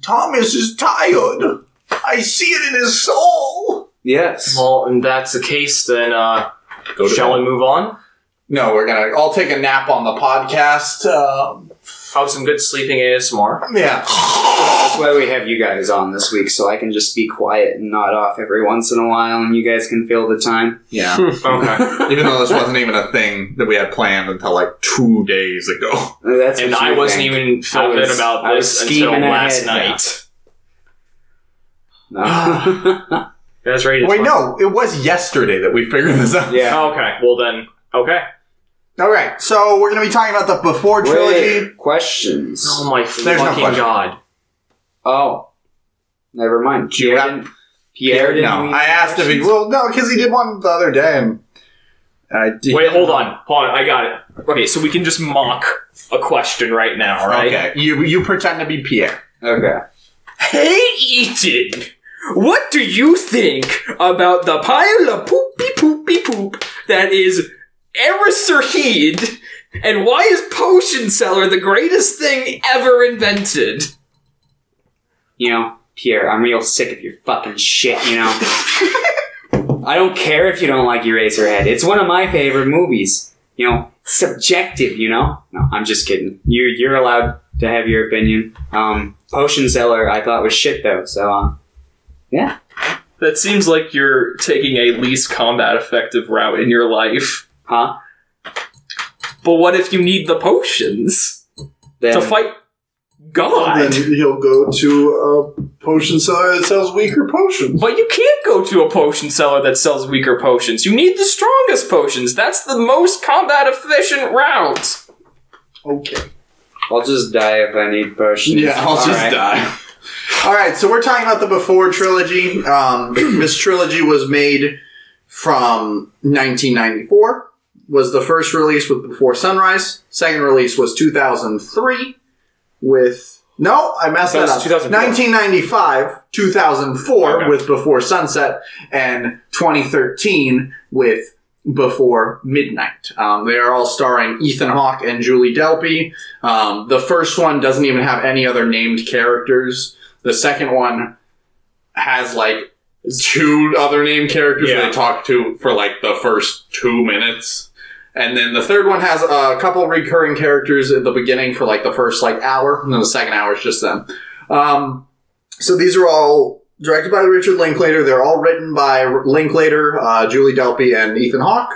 Thomas is tired. I see it in his soul. yes. Well, and that's the case. Then, uh, Go shall bed. we move on? No, we're gonna. I'll take a nap on the podcast. Um, Have some good sleeping ASMR. yeah. That's why we have you guys on this week, so I can just be quiet and nod off every once in a while, and you guys can fill the time. Yeah. Okay. Even though this wasn't even a thing that we had planned until like two days ago. That's and I wasn't think. even filled was- in about this until last ahead. night. No. You guys ready Wait, talk? no, it was yesterday that we figured this out. yeah. Oh, okay. Well then. Okay. All right, so we're gonna be talking about the Before trilogy. Wait, questions. Oh my There's no fucking question. god. Oh, never mind. Do Pierre have- didn't. Pierre didn't. no, read I asked if he. questions? Well, no, because he did one the other day, and I did. Wait, hold on. Hold on. I got it. Okay, so we can just mock a question right now, right? Okay, you you pretend to be Pierre. Okay. Hey, Ethan. What do you think about the pile of poopy poopy poop that is Eraserhead? And why is Potion Seller the greatest thing ever invented? You know, Pierre, I'm real sick of your fucking shit. You know. I don't care if you don't like Eraserhead. It's one of my favorite movies. You know, subjective. You know. No, I'm just kidding. You're you're allowed to have your opinion. Um, Potion Seller, I thought was shit though. So, uh, yeah. That seems like you're taking a least combat effective route in your life. Huh? But what if you need the potions Then, to fight God? Then he'll go to a potion seller that sells weaker potions. But you can't go to a potion seller that sells weaker potions. You need the strongest potions. That's the most combat efficient route. Okay. I'll just die if I need potions. Yeah, I'll just Alright. die. All right, so we're talking about the Before trilogy. Um, this trilogy was made from 1994. Was the first release with Before Sunrise. Second release was 2003 with no, I messed that, up. 1995, 2004 Okay. with Before Sunset, and 2013 with Before Midnight. Um, they are all starring Ethan Hawke and Julie Delpy. Um, the first one doesn't even have any other named characters. The second one has like two other named characters Yeah. that they talk to for like the first two minutes. And then the third one has a couple recurring characters at the beginning for like the first like hour, and then the second hour is just them. Um, so these are all directed by Richard Linklater. They're all written by Linklater, uh, Julie Delpy, and Ethan Hawke.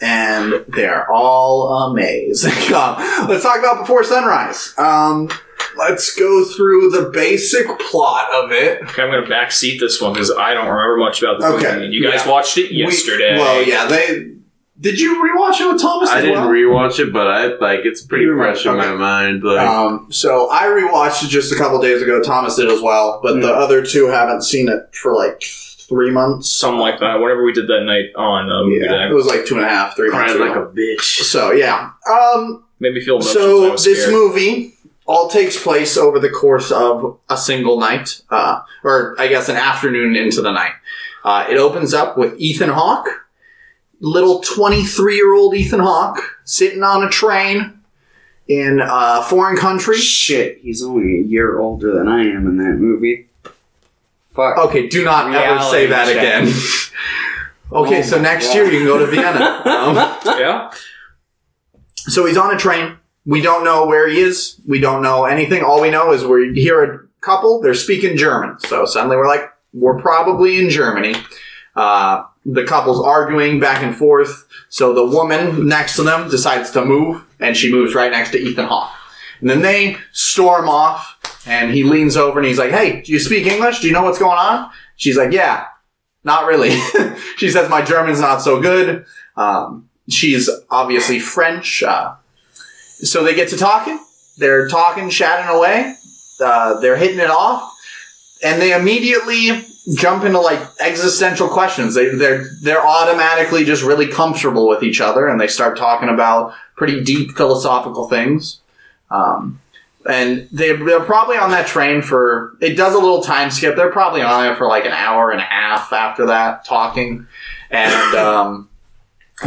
And they're all amazing. Um, let's talk about Before Sunrise. Um, let's go through the basic plot of it. Okay, I'm gonna backseat this one because I don't remember much about the Okay, movie. You guys yeah. watched it We- yesterday. well, yeah, they. Did you rewatch it with Thomas I as didn't well? rewatch it, but I like it's pretty You remember- fresh in my mind. Like Um, so I rewatched it just a couple days ago. Thomas did as well, but the other two haven't seen it for like three months. Something like that. Whatever we did that night on movie Yeah, it was like two and a half, three months. Crying ago. like a bitch. so yeah. Um, Made me feel so this scared. movie all takes place over the course of a single night, uh, or I guess an afternoon into the night. Uh, it opens up with Ethan Hawke, little twenty-three-year-old Ethan Hawke, sitting on a train in a foreign country. Shit, he's only a year older than I am in that movie. Fuck. Okay, do not ever Reality say that check. again. okay, Oh so my next God. year you can go to Vienna. Um, Yeah? So he's on a train. We don't know where he is. We don't know anything. All we know is we hear a couple. They're speaking German. So suddenly we're like, we're probably in Germany. Uh, the couple's arguing back and forth. So the woman next to them decides to move, and she moves right next to Ethan Hawke. And then they storm off, and he leans over and he's like, "Hey, do you speak English? Do you know what's going on?" She's like, "Yeah, not really." she says, "My German's not so good." Um, she's obviously French. Uh, so they get to talking. They're talking, chatting away. Uh, they're hitting it off, and they immediately jump into like existential questions. They they're they're automatically just really comfortable with each other, and they start talking about pretty deep philosophical things. Um, and they, they're probably on that train for it does a little time skip. They're probably on there for like an hour and a half after that talking, and um,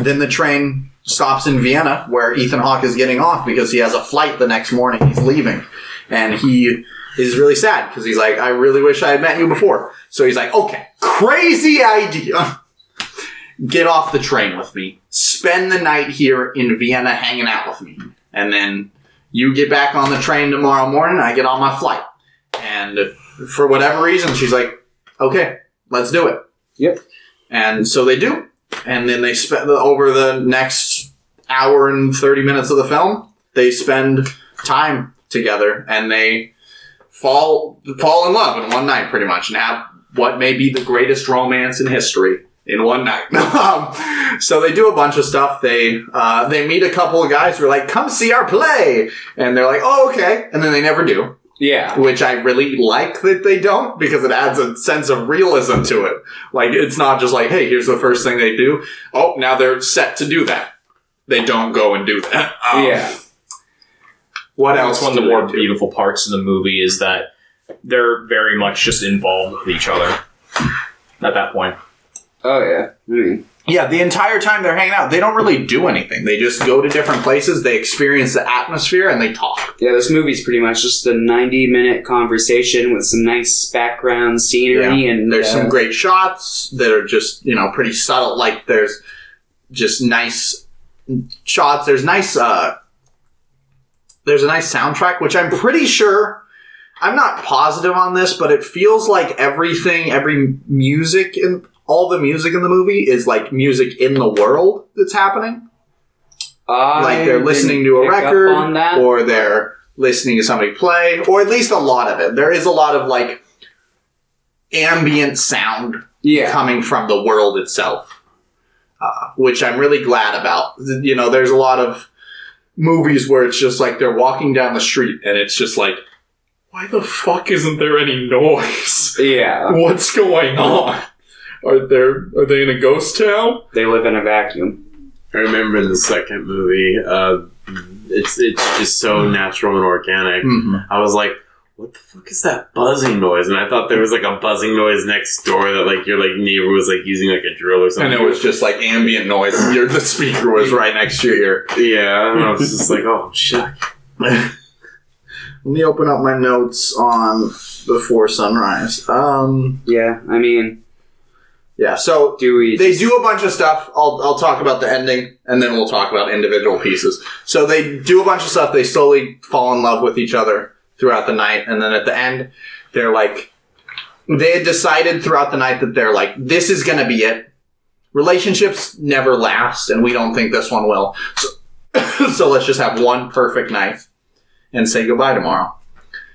then the train stops in Vienna where Ethan Hawke is getting off because he has a flight the next morning. He's leaving, and he is really sad because he's like, I really wish I had met you before. So he's like, okay, crazy idea. Get off the train with me. Spend the night here in Vienna hanging out with me. And then you get back on the train tomorrow morning. I get on my flight. And for whatever reason, she's like, okay, let's do it. Yep. And so they do. And then they spend over the next hour and 30 minutes of the film, they spend time together and they fall fall in love in one night pretty much and have what may be the greatest romance in history in one night. Um, so they do a bunch of stuff. They uh, they meet a couple of guys who are like, "Come see our play," and they're like, "Oh, okay," and then they never do Yeah. which I really like that they don't because it adds a sense of realism to it. Like it's not just like, hey, here's the first thing they do. Oh, now they're set to do that. They don't go and do that. Um, Yeah. What That's else? one of the more they do? beautiful parts of the movie is that they're very much just involved with each other at that point. Oh yeah. I mean, Yeah, the entire time they're hanging out, they don't really do anything. They just go to different places. They experience the atmosphere and they talk. yeah. This movie's pretty much just a ninety-minute conversation with some nice background scenery and There's uh, some great shots that are just, you know, pretty subtle. Like there's just nice shots. There's nice, uh, there's a nice soundtrack, which I'm pretty sure, I'm not positive on this, but it feels like everything, every music in, all the music in the movie is like music in the world that's happening. I like they're listening to a record or they're listening to somebody play or at least a lot of it there is a lot of like ambient sound yeah. coming from the world itself uh, which i'm really glad about you know there's a lot of movies where it's just like they're walking down the street and it's just like why the fuck isn't there any noise Yeah. what's going on are there are they in a ghost town They live in a vacuum. I remember in the second movie, uh, it's it's just so natural and organic. mm-hmm. I was like, what the fuck is that buzzing noise? And I thought there was like a buzzing noise next door that like your like neighbor was like using like a drill or something. and it was just like ambient noise Your, the speaker was right next to your ear yeah. And I was just like, oh shit. Let me open up my notes on Before Sunrise. Um, Yeah. I mean, yeah, so do we? they do a bunch of stuff. I'll, I'll talk about the ending and then we'll talk about individual pieces. So they do a bunch of stuff. They slowly fall in love with each other throughout the night. And then at the end, they're like, they had decided throughout the night that they're like, this is going to be it. Relationships never last, and we don't think this one will. So, so let's just have one perfect night and say goodbye tomorrow.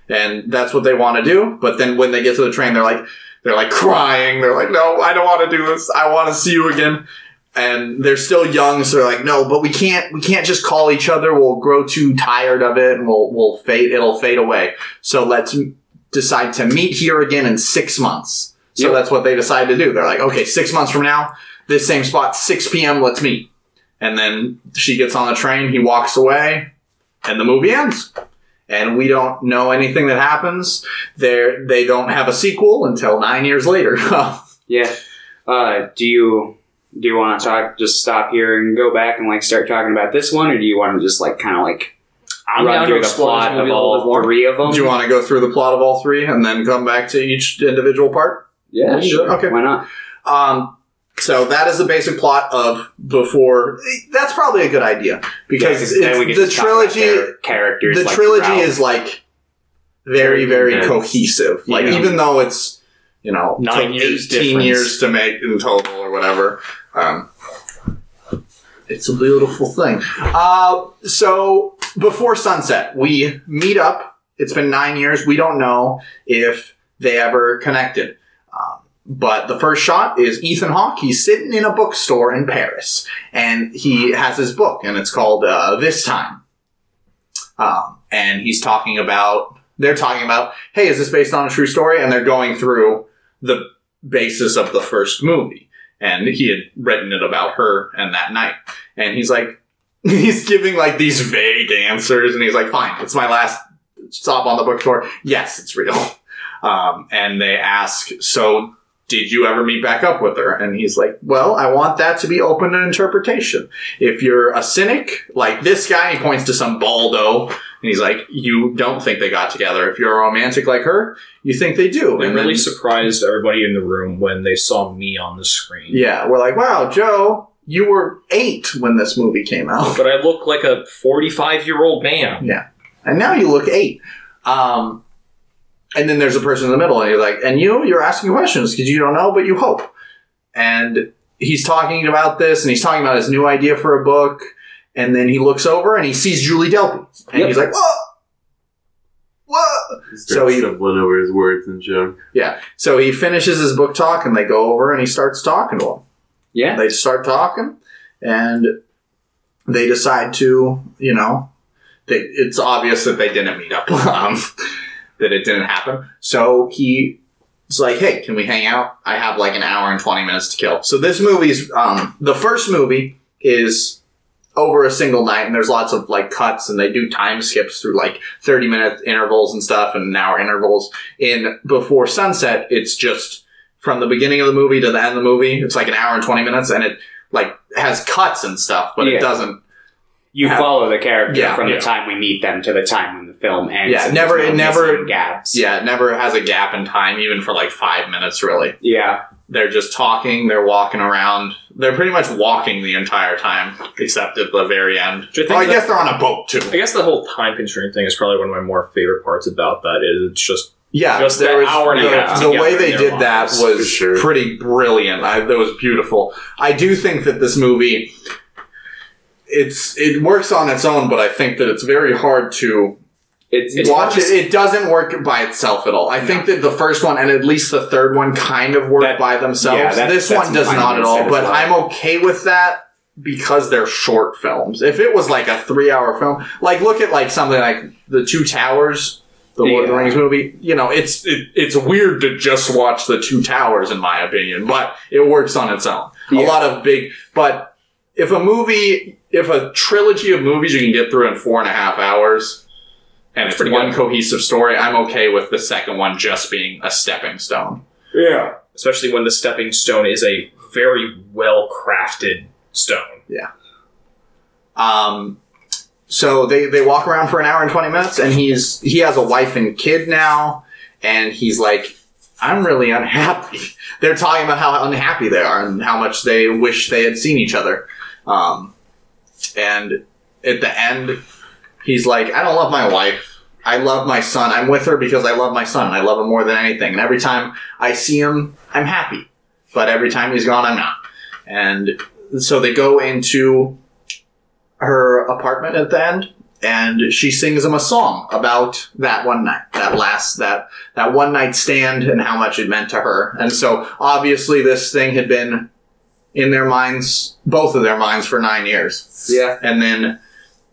And that's what they want to do. But then when they get to the train, they're like, they're like crying. They're like, no, I don't want to do this. I want to see you again. And they're still young, so they're like, no, but we can't, we can't just call each other. We'll grow too tired of it and we'll, we'll fade, it'll fade away. So let's decide to meet here again in six months. So Yep. that's what they decide to do. They're like, okay, six months from now, this same spot, 6 p.m., let's meet. And then she gets on the train, he walks away, and the movie ends. And we don't know anything that happens. They they don't have a sequel until nine years later. Yeah. Uh, do you do you want to talk? Just stop here and go back and like start talking about this one, or do you want to just like kind of like I'm run down to through the plot of a little bit all three of them? Do you want to go through the plot of all three and then come back to each individual part? Yeah, sure. Okay. Why not? Um, so that is the basic plot of before. That's probably a good idea because Yeah, 'cause then we the just talk about trilogy. their characters. The like, trilogy throughout. is like very, very Intense. cohesive. Like Yeah. even though it's you know Nine took years eighteen difference. years to make in total or whatever. Um, it's a beautiful thing. Uh, so before sunset, we meet up. It's been nine years. We don't know if they ever connected. Um, but the first shot is Ethan Hawke. He's sitting in a bookstore in Paris, and he has his book, and it's called uh, This Time. Um, and he's talking about. They're talking about, hey, is this based on a true story? And they're going through the basis of the first movie. And he had written it about her and that night. And he's like, he's giving like these vague answers, and he's like, fine, it's my last stop on the bookstore. Yes, it's real. Um, and they ask, so did you ever meet back up with her? And he's like, well, I want that to be open to interpretation. If you're a cynic, like this guy, he points to some baldo, and he's like, you don't think they got together. If you're a romantic like her, you think they do. It And really then- surprised everybody in the room when they saw me on the screen. yeah, we're like, wow, Joe, you were eight when this movie came out. But I look like a 45 year old man. Yeah. And now you look eight. Um, and then there's a person in the middle, and he's like, and you, you're asking questions because you don't know, but you hope. And he's talking about this, and he's talking about his new idea for a book, and then he looks over and he sees Julie Delpy, and Yep. he's like, what? What? So So he- he stumbling over his words and joke. Yeah. So he finishes his book talk, and they go over, and he starts talking to him. Yeah. They start talking, and they decide to, you know, they, it's obvious that they didn't meet up, um, that it didn't happen. So he it's like, hey, can we hang out? I have like an hour and 20 minutes to kill. So this movie's, um, the first movie is over a single night, and there's lots of like cuts, and they do time skips through like 30 minute intervals and stuff, and an hour intervals. In Before Sunset, it's just from the beginning of the movie to the end of the movie. It's like an hour and 20 minutes, and it like has cuts and stuff, but Yeah. it doesn't. You Yeah. follow the character Yeah. from Yeah. the time we meet them to the time when the film ends. Yeah, never- there's it never- gaps. Yeah, it never has a gap in time, even for like five minutes, really. Yeah. They're just talking, they're walking around. They're pretty much walking the entire time, except at the very end. I Oh, I guess they're on a boat too. I guess the whole time constraint thing is probably one of my more favorite parts about that. Is it's just Yeah, Just there was hour and a the, half the way they did that was sure. pretty brilliant. I, that was beautiful. I do think that this movie, it's it works on its own, but I think that it's very hard to It's, It's watch it. It doesn't work by itself at all. I think that the first one and at least the third one kind of work That- by themselves. yeah, that- this one does not at all. But well. I'm okay with that because they're short films. If it was like a three hour film, like look at like something like The Two Towers. The Lord of the Rings movie, you know, it's it, it's weird to just watch the Two Towers, in my opinion, but it works on its own. A lot of big, but if a movie, if a trilogy of movies you can get through in four and a half hours, and it's pretty one good. cohesive story, I'm okay with the second one just being a stepping stone. yeah. especially when the stepping stone is a very well crafted stone. Yeah. Um, so they, they walk around for an hour and 20 minutes and he's, he has a wife and kid now. And he's like, I'm really unhappy. They're talking about how unhappy they are and how much they wish they had seen each other. Um, and at the end, he's like, I don't love my wife. I love my son. I'm with her because I love my son. I love him more than anything. And every time I see him, I'm happy. But every time he's gone, I'm not. And so they go into her apartment at the end and she sings him a song about that one night that last that that one night stand and how much it meant to her and so obviously this thing had been in their minds both of their minds for nine years Yeah. and then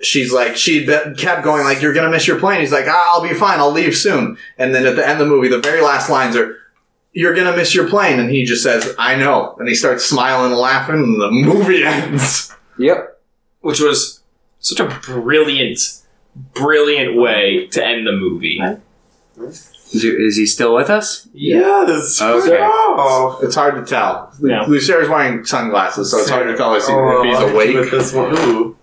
she's like she kept going like you're gonna miss your plane he's like ah, i'll be fine i'll leave soon and then at the end of the movie the very last lines are you're gonna miss your plane. And he just says, I know. And he starts smiling and laughing, and the movie ends. Yep. which was such a brilliant, brilliant way to end the movie. Is he, is he still with us? Yes. Okay. Oh. It's hard to tell. Yeah. Lucero's wearing sunglasses, so it's hard to tell if, he- Oh, if he's With awake. this one.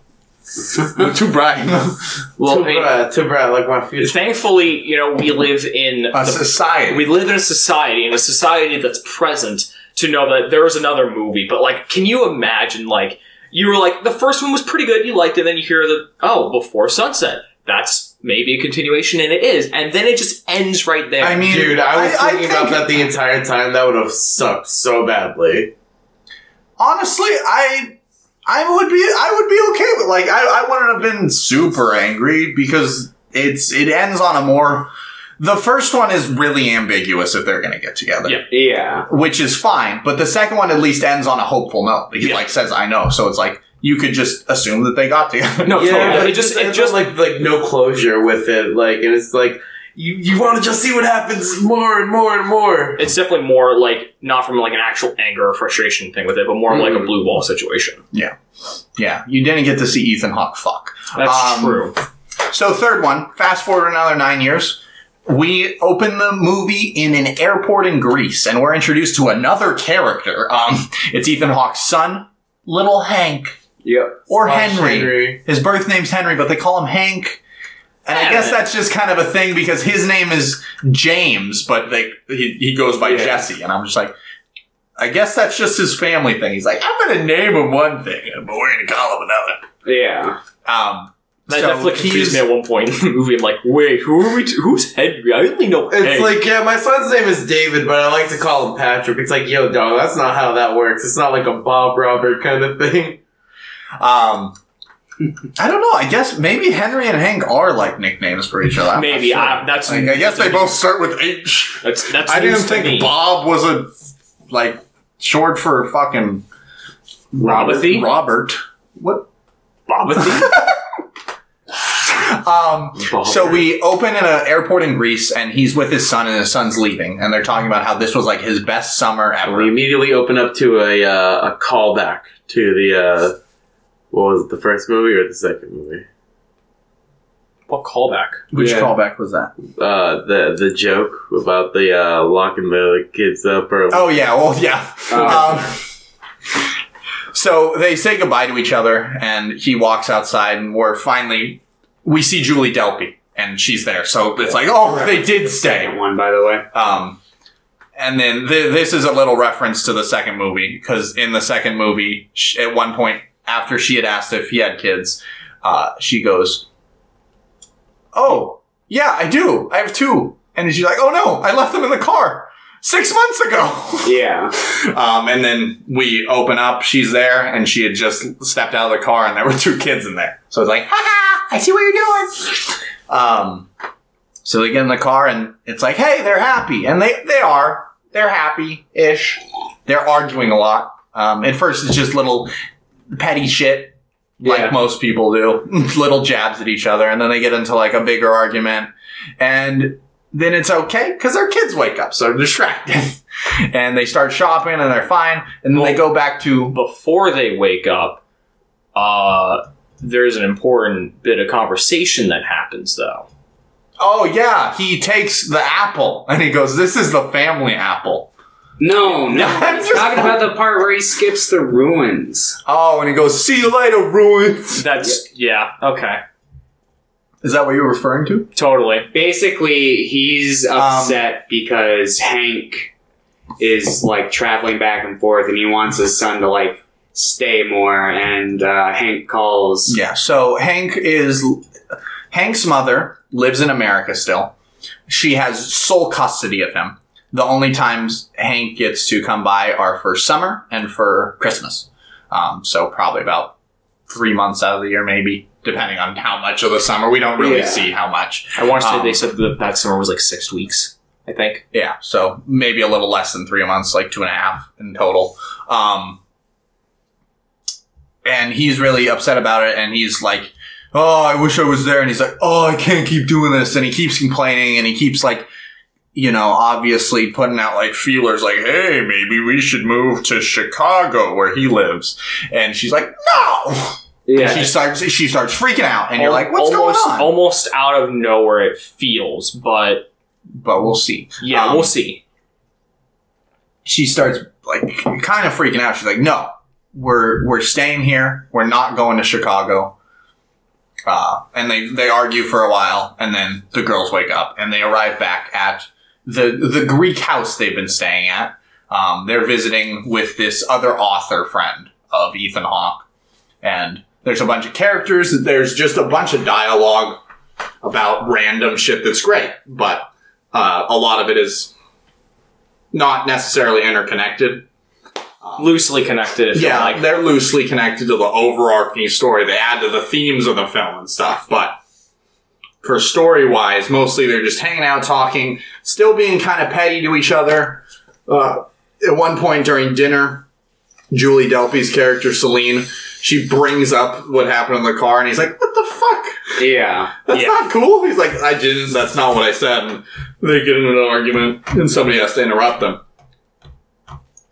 Ooh. Too bright. Well, too bright, too bright, like my future. thankfully, you know, we live in A the society. we live in a society in a society that's present to know that there is another movie but like can you imagine like you were like the first one was pretty good you liked it then you hear the oh before sunset that's maybe a continuation and it is and then it just ends right there I mean, Dude, I was I- I thinking about that the entire time. That would have sucked so badly. honestly, I I would be I would be okay with like I, I wouldn't have been super angry because it's it ends on a more the first one is really ambiguous if they're gonna get together. Yeah. Yeah. Which is fine, but the second one at least ends on a hopeful note. He Yeah. like says I know. So it's like you could just assume that they got together. no Yeah, totally. but it just it it's just like like no closure with it. Like, and it's like you you want to just see what happens more and more and more. it's definitely more like not from like an actual anger or frustration thing with it but more like a Mhm. blue ball situation Yeah, yeah. you didn't get to see Ethan Hawke fuck. that's Um, true So third one, fast forward another nine years. We open the movie in an airport in Greece, and we're introduced to another character. Um, it's Ethan Hawke's son, Little Hank, Yep. or Slash Henry. His birth name's Henry, but they call him Hank. And I guess that's just kind of a thing because his name is James, but they he, he goes by Yeah. Jesse, and I'm just like, I guess that's just his family thing. He's like, I'm gonna name him one thing, but we're gonna call him another. Yeah. Um, that so definitely confused me at one point in the movie. I'm like, wait, who are we? T- who's Henry? I only know It's Hank. like, yeah, my son's name is David, but I like to call him Patrick. It's like, yo, dog, that's not how that works. It's not like a Bob Robert kind of thing. Um, I don't know. I guess maybe Henry and Hank are like nicknames for each other. I'm maybe sure. I, that's. Like, I guess they both start with H. That's that's. I didn't think me. Bob was a like short for fucking Robothy? Robert. What? Bobothy? Um. So we open in an airport in Greece, and he's with his son, and his son's leaving, and they're talking about how this was like his best summer ever. We immediately open up to a uh, a callback to the uh, what was it, the first movie or the second movie? what callback? Which Yeah. callback was that? Uh, the the joke about the uh, locking the kids up or Oh yeah, well yeah. Uh, Um, so they say goodbye to each other, and he walks outside, and we're finally we see Julie Delpy, and she's there. So it's like, oh, they did stay. Second one, by the way. Um, and then th- this is a little reference to the second movie because in the second movie, sh- at one point after she had asked if he had kids, uh, she goes, "Oh, yeah, I do. I have two. And she's like, "Oh no, I left them in the car six months ago." Yeah. Um, and then we open up, she's there, and she had just stepped out of the car, and there were two kids in there. So it's like, ha ha, I see what you're doing. Um, so they get in the car, and it's like, hey, they're happy, and they they are, they're happy ish. They're arguing a lot. Um, at first, it's just little petty shit, like Yeah. most people do, little jabs at each other, and then they get into like a bigger argument, and then it's okay because their kids wake up, so they're distracted, and they start shopping, and they're fine, and then they go back to Before they wake up, uh, there's an important bit of conversation that happens though. oh yeah, he takes the apple, and he goes, "This is the family apple." No, no. I'm I'm just- talking about the part where he skips the ruins. Oh, and he goes, "See you later, ruins." That's yeah, okay, Is that what you're referring to? totally. Basically, he's Um, upset because Hank is like traveling back and forth, and he wants his son to like stay more. And uh, Hank calls. Yeah. So Hank is Hank's mother lives in America still. She has sole custody of him. The only times Hank gets to come by are for summer and for Christmas. Um, so probably about three months out of the year, maybe, depending on how much of the summer. We don't really Yeah. see how much. I want to say Um, they said that that summer was like six weeks. I think. Yeah, so maybe a little less than three months, like two and a half in total. Um, and he's really upset about it, and he's like, "Oh, I wish I was there." And he's like, "Oh, I can't keep doing this," and he keeps complaining, and he keeps like, you know, obviously putting out like feelers like, hey, maybe we should move to Chicago where he lives. And she's like, no. Yeah. She starts she starts freaking out and you're like, what's almost, going on? Almost out of nowhere, it feels, but but we'll see. yeah, Um, we'll see. she starts like kind of freaking out. She's like, "No, we're we're staying here. We're not going to Chicago." Uh, and they they argue for a while, and then the girls wake up and they arrive back at the the Greek house they've been staying at. Um, they're visiting with this other author friend of Ethan Hawke, and there's a bunch of characters. There's just a bunch of dialogue about random shit that's great, but uh, a lot of it is not necessarily interconnected. Loosely connected, if Yeah, you like. they're loosely connected to the overarching story. They add to the themes of the film and stuff, but for story wise, mostly they're just hanging out, talking, still being kind of petty to each other. Uh, at one point during dinner, Julie Delpy's character Celine, she brings up what happened in the car, and he's like, "What the fuck? yeah. That's Yeah. not cool." He's like, "I didn't. That's not what I said." And they get into an argument, and somebody has to interrupt them.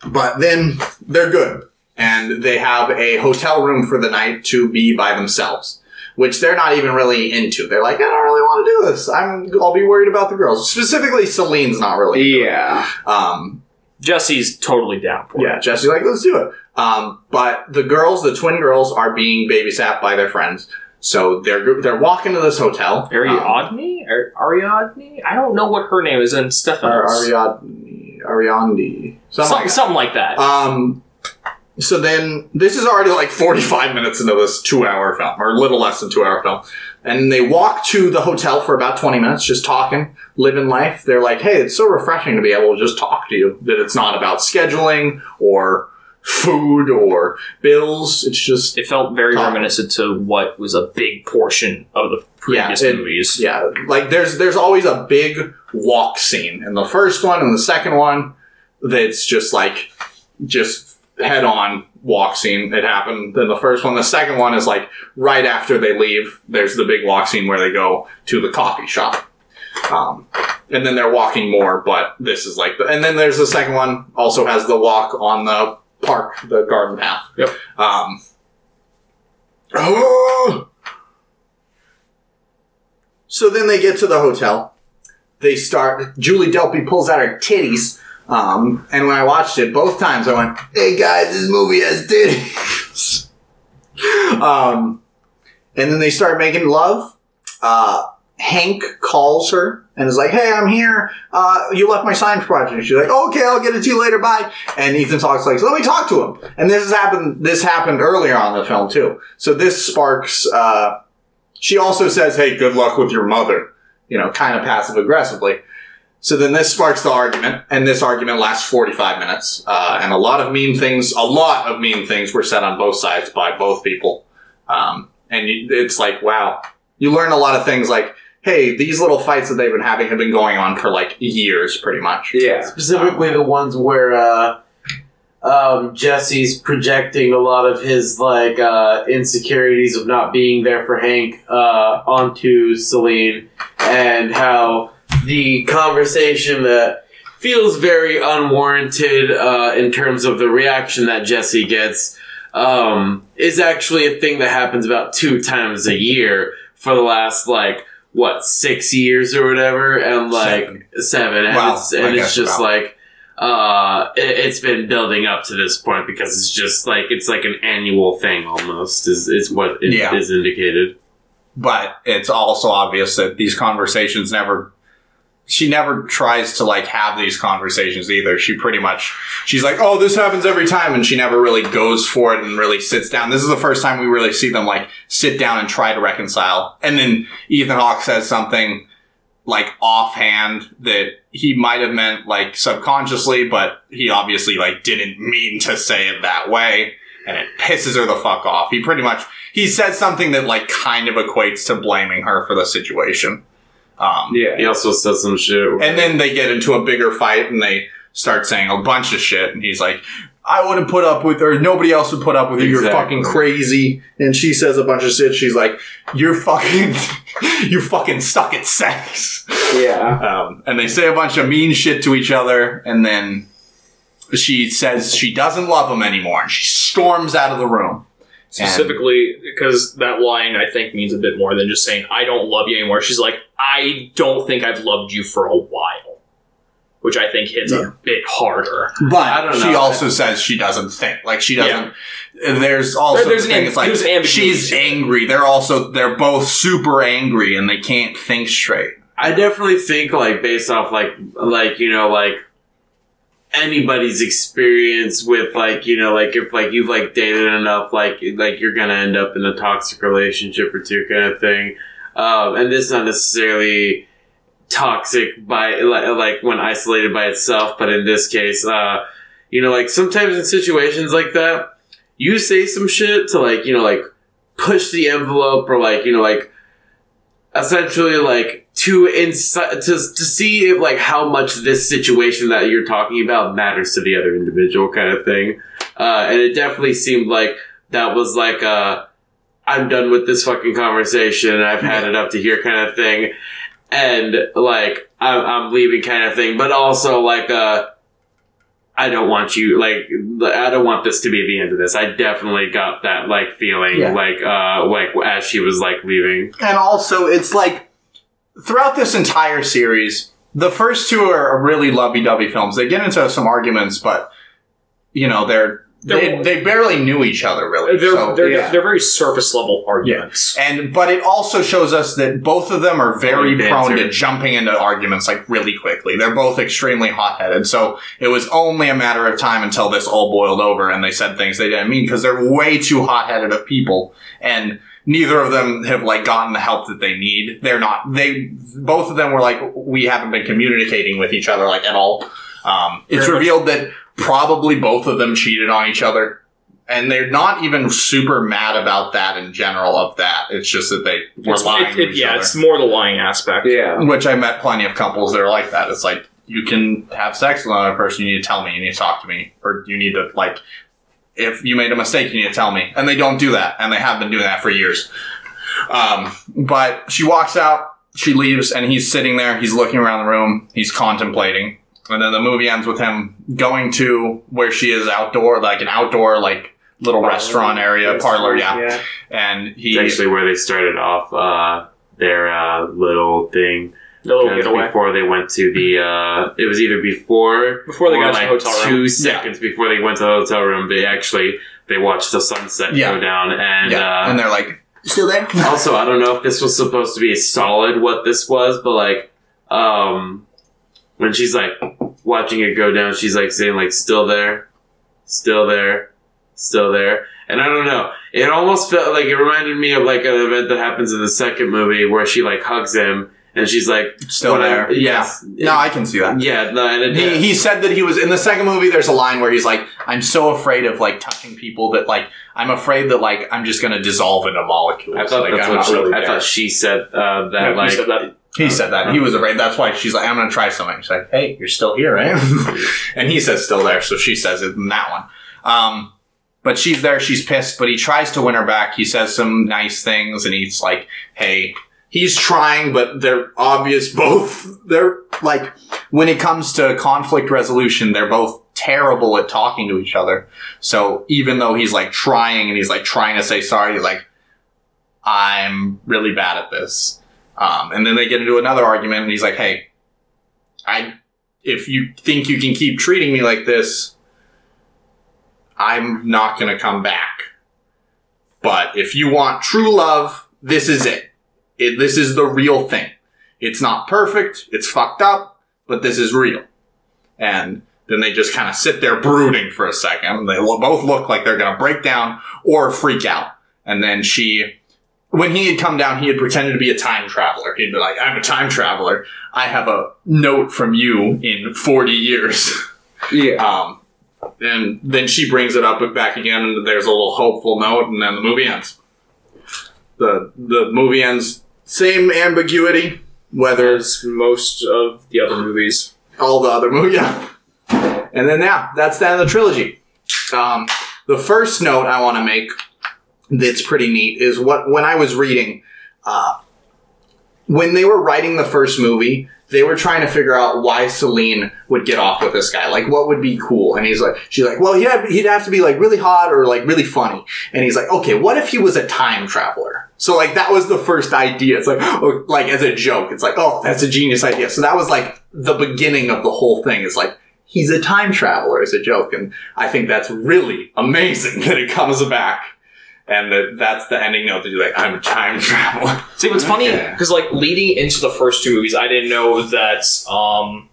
But then they're good, and they have a hotel room for the night to be by themselves, which they're not even really into. They're like, "I don't really want to do this. I'm. I'll be worried about the girls." Specifically, Celine's not really. Yeah. Um, Jesse's totally down for it. yeah, Jesse's like, let's do it. Um, but the girls, the twin girls, are being babysat by their friends. So they're they're walking to this hotel. it. Ariadne? Ar- Ariadne? I don't know what her name is, and Um, Ar- Stephanos. Ariadne, Ariadne, something, something, like something like that. that. Um, so then this is already like forty five minutes into this two hour film, or a little less than two hour film, and they walk to the hotel for about twenty minutes, just talking, living life. They're like, hey, it's so refreshing to be able to just talk to you. That it's not about scheduling or food or bills. It's just it felt very Talk. reminiscent to what was a big portion of the previous it- movies. Yeah, like there's there's always a big walk scene in the first one and the second one. That's just like just head on walk scene. It happened in the first one. The second one is like right after they leave. There's the big walk scene where they go to the coffee shop. Um, and then they're walking more, but this is like the, and then there's the second one also has the walk on the park, the garden path. Yep. Um, oh! So then they get to the hotel. They start. Julie Delpy pulls out her titties. Um, and when I watched it both times, I went, "Hey guys, this movie has titties." um, and then they start making love. Uh, Hank calls her and is like, "Hey, I'm here. Uh, you left my science project." She's like, "Okay, I'll get it to you later. Bye." And Ethan talks like, "Let me talk to him." And this has happened. This happened earlier on the film too. So this sparks. Uh, she also says, "Hey, good luck with your mother." You know, kind of passive aggressively. So then this sparks the argument, and this argument lasts 45 minutes. Uh, and a lot of mean things, a lot of mean things were said on both sides by both people. Um, and you, it's like, wow, you learn a lot of things like, hey, these little fights that they've been having have been going on for like years, pretty much. Yeah. Specifically, the ones where uh, um, Jesse's projecting a lot of his like uh, insecurities of not being there for Hank uh, onto Celine, and how the conversation that feels very unwarranted uh, in terms of the reaction that Jesse gets um, is actually a thing that happens about two times a year for the last like what six years or whatever, and like Seven. seven, and Wow, it's, and it's just like uh, it, it's been building up to this point because it's just like it's like an annual thing almost is is what it is Yeah. indicated. but it's also obvious that these conversations never she never tries to like have these conversations either. She pretty much she's like oh this happens every time and she never really goes for it and really sits down. This is the first time we really see them like sit down and try to reconcile. And then ethan hawke says something like offhand that he might have meant like subconsciously but he obviously like didn't mean to say it that way. And it pisses her the fuck off. He pretty much he says something that like kind of equates to blaming her for the situation. Um, Yeah. He also says some shit. where- and then they get into a bigger fight and they start saying a bunch of shit. And he's like, I wouldn't put up with, or nobody else would put up with you. You're fucking crazy. And she says a bunch of shit. She's like, you're fucking, you fucking suck at sex. Yeah. Um, and they say a bunch of mean shit to each other, and then she says she doesn't love him anymore, and she storms out of the room. Specifically, because that line I think means a bit more than just saying "I don't love you anymore." She's like, "I don't think I've loved you for a while," which I think hits Yeah. a bit harder. But I don't she know. also says she doesn't think like she doesn't. There's also There- there's the an thing. amb- it's like there's an ambiguity she's to it. angry. They're also they're both super angry, and they can't think straight. I definitely think like based off like like you know like anybody's experience with like you know like if like you've like dated enough like like you're gonna end up in a toxic relationship or two kind of thing. Um, and this is not necessarily toxic by like, like when isolated by itself but in this case uh you know like sometimes in situations like that you say some shit to like you know like push the envelope or like you know like essentially like to insi- to to see if like how much this situation that you're talking about matters to the other individual kind of thing uh and it definitely seemed like that was like uh i'm done with this fucking conversation i've had it up to here kind of thing and like i'm, I'm leaving kind of thing but also like uh I don't want you like I don't want this to be the end of this. I definitely got that like feeling Yeah. like uh like as she was like leaving. And also, it's like throughout this entire series, the first two are really lovey-dovey films. They get into some arguments, but you know they're. They, They're- they barely knew each other really. They're so- they're, yeah. they're very surface level arguments. And but it also shows us that both of them are very Like prone to jumping into arguments like really quickly. They're both extremely hot-headed. So it was only a matter of time until this all boiled over and they said things they didn't mean because they're way too hot-headed of people and neither of them have like gotten the help that they need. They're not they both of them were like we haven't been communicating with each other like at all. Um, it's Very much. revealed that probably both of them cheated on each other and they're not even super mad about that in general of that. It's just that they were It's- lying it- to it- each yeah, other. it's more the lying aspect. Yeah. Which I met plenty of couples that are like that. It's like you can have sex with another person, you need to tell me, you need to talk to me, or you need to like if you made a mistake, you need to tell me. And they don't do that, and they have been doing that for years. Um, but she walks out, she leaves, and he's sitting there. He's looking around the room. He's contemplating, and then the movie ends with him going to where she is outdoor, like an outdoor like little restaurant area, parlor, yeah. Yeah. And It's he actually where they started off uh, their uh, little thing. The little Because getaway. before they went to the, uh, it was either before Before they or got to the hotel room. two room. seconds before they went to the hotel room. They actually they watched the sunset Yeah. go down, and yeah, uh, and they're like still there. also I don't know if this was supposed to be solid what this was, but like um when she's like watching it go down, she's like saying like still there, still there, still there. And I don't know. It almost felt like it reminded me of like an event that happens in the second movie where she like hugs him and she's like Still I- there. yes. No, I can see that. Yeah, no, and it, He, he said that he was in the second movie. There's a line where he's like, "I'm so afraid of like touching people that like I'm afraid that like I'm just gonna dissolve into molecules." I thought like, that's I'm what she, really I there. thought she said uh, that Yeah, you like said that. he said that he was afraid. That's why she's like, "I'm gonna try something." She's like, "Hey, you're still here, right?" and he says, "Still there." So she says it in that one. Um, but she's there. She's pissed. But he tries to win her back. He says some nice things, and he's like, "Hey." He's trying, but they're obvious both. They're like, when it comes to conflict resolution, they're both terrible at talking to each other. So even though he's like trying and he's like trying to say sorry, he's like, I'm really bad at this. Um, and then they get into another argument and he's like, Hey, I, if you think you can keep treating me like this, I'm not going to come back. But if you want true love, this is it. It. This is the real thing. It's not perfect. It's fucked up, but this is real. And then they just kind of sit there brooding for a second. They lo- both look like they're going to break down or freak out. And then she, when he had come down, he had pretended to be a time traveler. He'd be like, I'm a time traveler. I have a note from you in 40 years. Yeah. Um, and then she brings it up back again, and there's a little hopeful note, and then the movie ends. The the movie ends same ambiguity, whether As most of the other movies. all the other movies. Yeah. And then yeah, that's the end of the trilogy. Um, the first note I want to make that's pretty neat is what when I was reading, uh, when they were writing the first movie, they were trying to figure out why Celine would get off with this guy. Like, what would be cool? And he's like, she's like, well, he'd have, he'd have to be like really hot or like really funny. And he's like, okay, what if he was a time traveler? So like that was the first idea. It's like, oh, like as a joke, it's like, oh, that's a genius idea. So that was like the beginning of the whole thing. Is like he's a time traveler as a joke, and I think that's really amazing that it comes back. And that that's the ending note to do like I'm a time traveler. See, what's funny because like leading into the first two movies, I didn't know that um,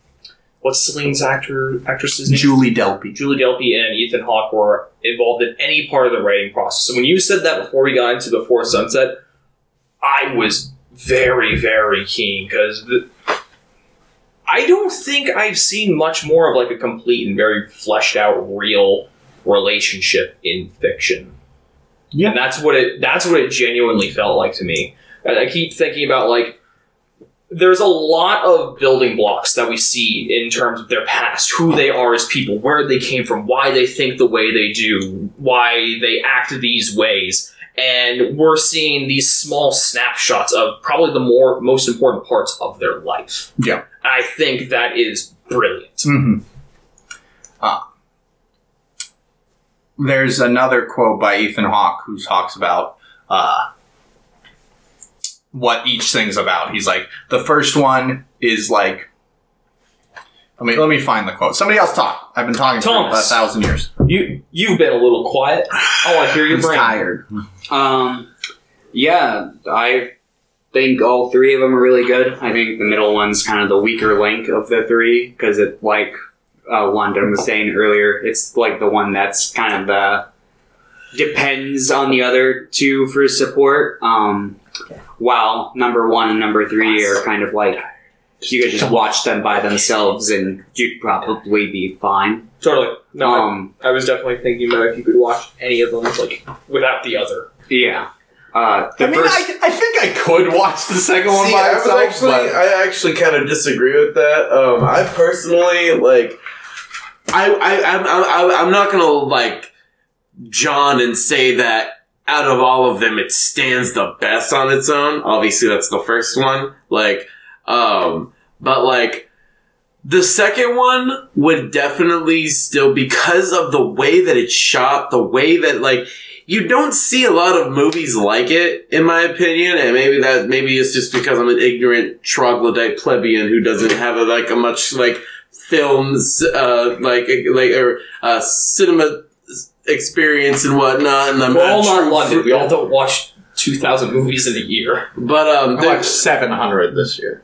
what's Celine's actor actress's name? Julie Delpy. Julie Delpy and Ethan Hawke were involved in any part of the writing process. So when you said that before we got into Before Sunset, I was very, very keen because I don't think I've seen much more of like a complete and very fleshed out real relationship in fiction. Yeah. and that's what it that's what it genuinely felt like to me. I, I keep thinking about like there's a lot of building blocks that we see in terms of their past, who they are as people, where they came from, why they think the way they do, why they act these ways. And we're seeing these small snapshots of probably the more most important parts of their life. Yeah. I think that is brilliant. Mm-hmm. Uh, there's another quote by Ethan Hawke who talks about uh, what each thing's about. He's like, the first one is like. Let me let me find the quote. Somebody else talk. I've been talking for a thousand years. You you've been a little quiet. Oh, I hear your He's brain. tired. Um, yeah, I think all three of them are really good. I think the middle one's kind of the weaker link of the three because it, like uh, London was saying earlier, it's like the one that's kind of the depends on the other two for support. Um, while number one and number three are kind of like you could just watch them by themselves and you'd probably be fine. Totally. No, I- Um, I was definitely thinking about if you could watch any of them like without the other. yeah. Uh, the I mean, first, I, I think I could watch the second one See, by I was itself, actually, but I actually kind of disagree with that. Um, I personally like, I, I, I'm, I'm, I'm not gonna like John and say that out of all of them, it stands the best on its own. Obviously, that's the first one. Like, um, but like. The second one would definitely still, because of the way that it's shot, the way that, like, you don't see a lot of movies like it, in my opinion, and maybe that maybe it's just because I'm an ignorant troglodyte plebeian who doesn't have a, like a much like films uh like like or uh cinema experience and whatnot. And I'm We're all not not London. We all don't watch two thousand movies in a year. But um, I watched seven hundred this year.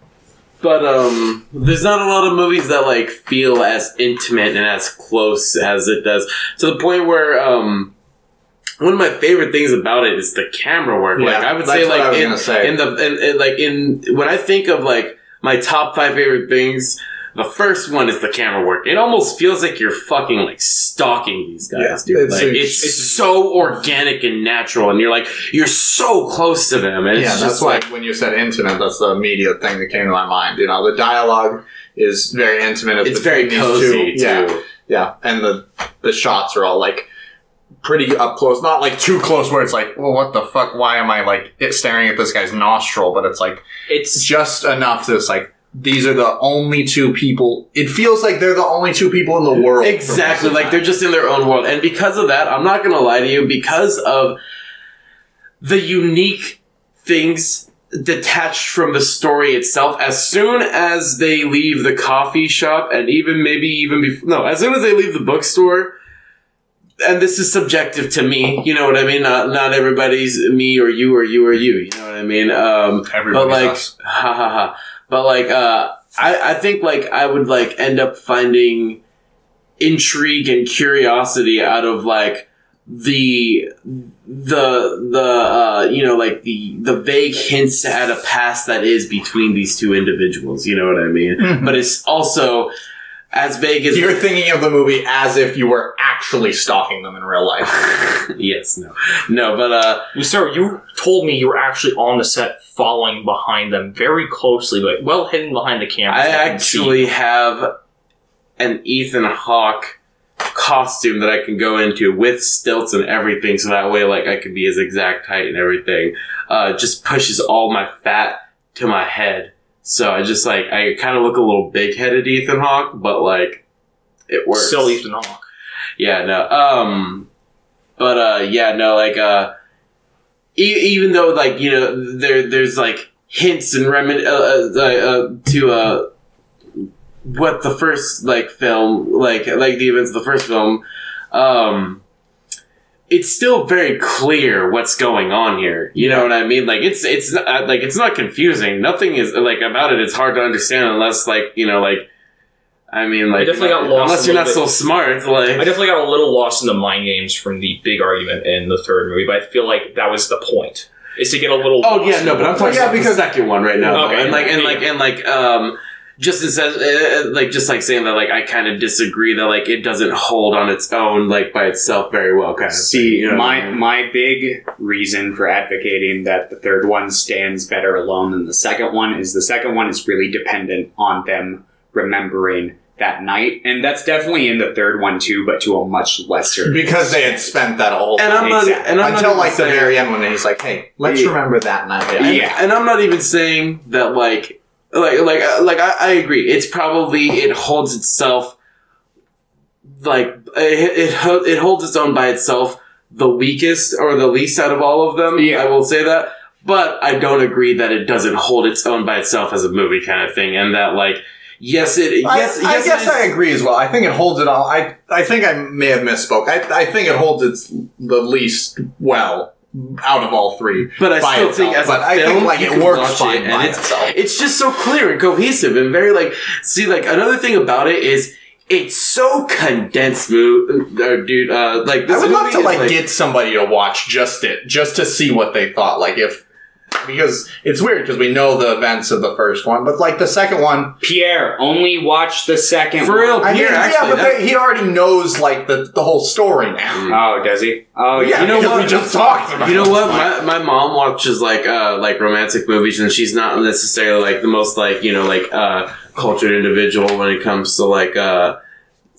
but um, there's not a lot of movies that like feel as intimate and as close as it does to the point where um. One of my favorite things about it is the camera work. like Yeah, I would say, what I like in, say. in the in, in, like in when I think of like my top five favorite things, the first one is the camera work. It almost feels like you're fucking like stalking these guys, Yeah, dude. it's like it's, it's so organic and natural, and you're like you're so close to them. And it's yeah, that's like like when you said intimate. That's the immediate thing that came to my mind. You know, the dialogue is very intimate. it's very cozy two. Yeah, too. yeah, and the the shots are all like pretty up close. Not like too close where it's like, well, what the fuck? Why am I like staring at this guy's nostril? But it's like It's just enough that it's like these are the only two people. It feels like they're the only two people in the world. Exactly, like they're just in their own world, and because of that, I'm not gonna lie to you. Because of the unique things detached from the story itself, as soon as they leave the coffee shop, and even maybe even before, no, as soon as they leave the bookstore. And this is subjective to me, you know what I mean. Not not everybody's me or you or you or you, you know what I mean. Um, but like us. ha ha ha but like uh i i think like i would like end up finding intrigue and curiosity out of like the the the uh you know like the the vague hints at a past that is between these two individuals you know what i mean Mhm. but it's also as vague as You're thinking of the movie as if you were actually stalking them in real life. yes no no but uh Sir, you told me you were actually on the set following behind them very closely, but well hidden behind the camera. I can see. actually have an Ethan Hawke costume that I can go into with stilts and everything, so that way, like, I can be his exact height and everything. Uh, just pushes all my fat to my head. So I just like I kind of look a little big headed Ethan Hawke, but like it works. Still Ethan Hawke. Yeah, no. Um, but uh, yeah, no. Like uh, e- even though like you know there there's like hints and remin uh, uh, uh, to uh what the first like film like like the events of the first film um it's still very clear what's going on here you know what i mean like it's it's not, like it's not confusing nothing is like about it it's hard to understand unless like you know like i mean like definitely got lost unless you're not little so smart like I definitely got a little lost in the mind games from the big argument in the third movie, but I feel like that was the point. Is to get a little. Oh yeah, no, but I'm talking Yeah, about because- the second one right now, Okay. though. and like and like and like um, Justin says, uh, like just like saying that, like I kind of disagree that like it doesn't hold on its own, like by itself very well, kind of. thing, See, you know what I my mean? my big reason for advocating that the third one stands better alone than the second one is the second one is really dependent on them remembering that night, and that's definitely in the third one too, but to a much lesser. because they had spent that whole and time. I'm not, Exactly. and I'm until not like the saying- very end when he's like, "Hey, let's Yeah. remember that night." And, Yeah. and I'm not even saying that like like like uh, like I, I agree. It's probably it holds itself like it it, ho- it holds its own by itself the weakest or the least out of all of them. Yeah. I will say that. But I don't agree that it doesn't hold its own by itself as a movie kind of thing, and that like yes it I, yes I yes guess it I agree as well. I think it holds it all. I I think I may have misspoke. I, I think it holds its the least well out of all three. But I still itself. think as but a I film, think like it works fine it, by and it's itself. it's just so clear and cohesive and very like see like another thing about it is it's so condensed uh, dude uh like this I would love to is, like, get somebody to watch just it, just to see what they thought. Like if because it's weird because we know the events of the first one, but like the second one, Pierre, only watched the second For one. real? I mean, Here, yeah, but they, he already knows like the the whole story now. Oh, does he? Oh, yeah, yeah. you know what? we just talked about. you know what my, my mom watches like uh like romantic movies and she's not necessarily like the most like you know like uh cultured individual when it comes to like uh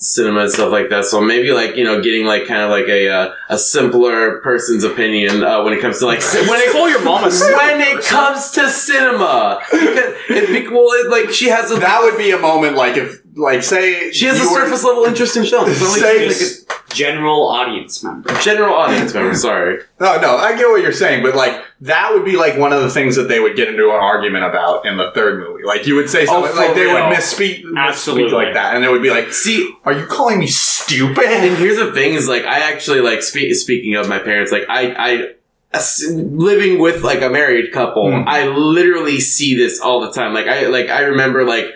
cinema and stuff like that. So maybe like you know getting like kind of like a uh, a simpler person's opinion uh, when it comes to like ci- when it Call your mom a when it comes to cinema. Because it, bec- well it, like she has a That would be a moment like if like say she has a you were- surface level interest in film so like, Say- she's like a General audience member. a general audience member sorry No, no, I get what you're saying, but like that would be like one of the things that they would get into an argument about in the third movie. Like you would say something for like they would real. misspeak, misspeak Absolutely. like that, and it would be like, see "Are you calling me stupid?" And here's the thing: is like I actually like spe- speaking of my parents, like I I as- living with like a married couple, Hmm. I literally see this all the time. Like I like I remember like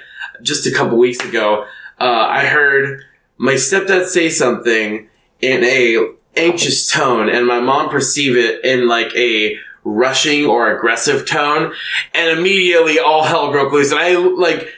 just a couple weeks ago, uh, I heard my stepdad say something in a anxious tone, and my mom perceive it in like a rushing or aggressive tone, and immediately all hell broke loose. And I like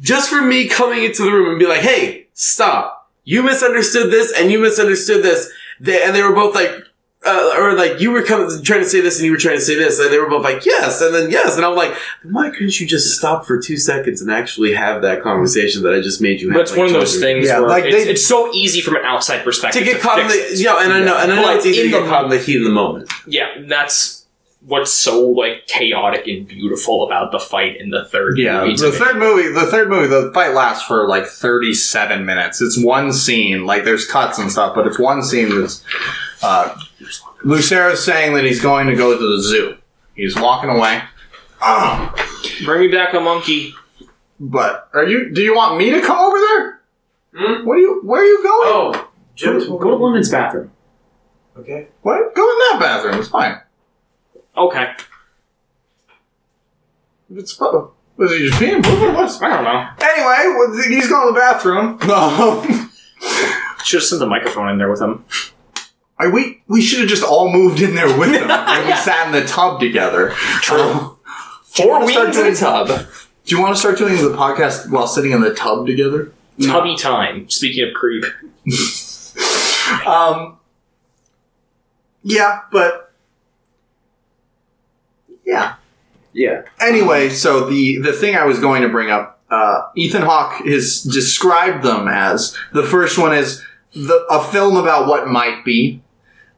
just for me coming into the room and be like, "Hey, stop! You misunderstood this, and you misunderstood this." They, and they were both like, uh, or like you were coming trying to say this, and you were trying to say this, and they were both like, "Yes," and then yes, and I'm like, "Why couldn't you just stop for two seconds and actually have that conversation that I just made you have?" But it's like, one of those things Yeah, where like it's, they- it's so easy from an outside perspective to get caught in fix the it. yeah, and I know, and I know But it's easy to get the- caught in the heat of the moment. Yeah, that's what's so like chaotic and beautiful about the fight in the third Yeah, movie. the third movie, the third movie, the fight lasts for like thirty-seven minutes. It's one scene, like there's cuts and stuff, but it's one scene that's. Uh, Lucero's saying that he's going to go to the zoo. He's walking away. Ah, Bring me back a monkey. but are you? Do you want me to come over there? Hmm? What are you? Where are you going? Oh, Jim, Go to women's bathroom. okay. What? Go in that bathroom. It's fine. Okay. It's was he just being moving? What's I don't know. anyway? well, He's going to the bathroom. Um, Should have sent the microphone in there with him. I, we we should have just all moved in there with them and we sat in the tub together. True. Four start wings in a tub. Do you want to start doing the podcast while sitting in the tub together? Tubby time. Speaking of creep. Um. Yeah, but yeah. Yeah. Anyway, so the the thing I was going to bring up, uh, Ethan Hawke has described them as the first one is the a film about what might be.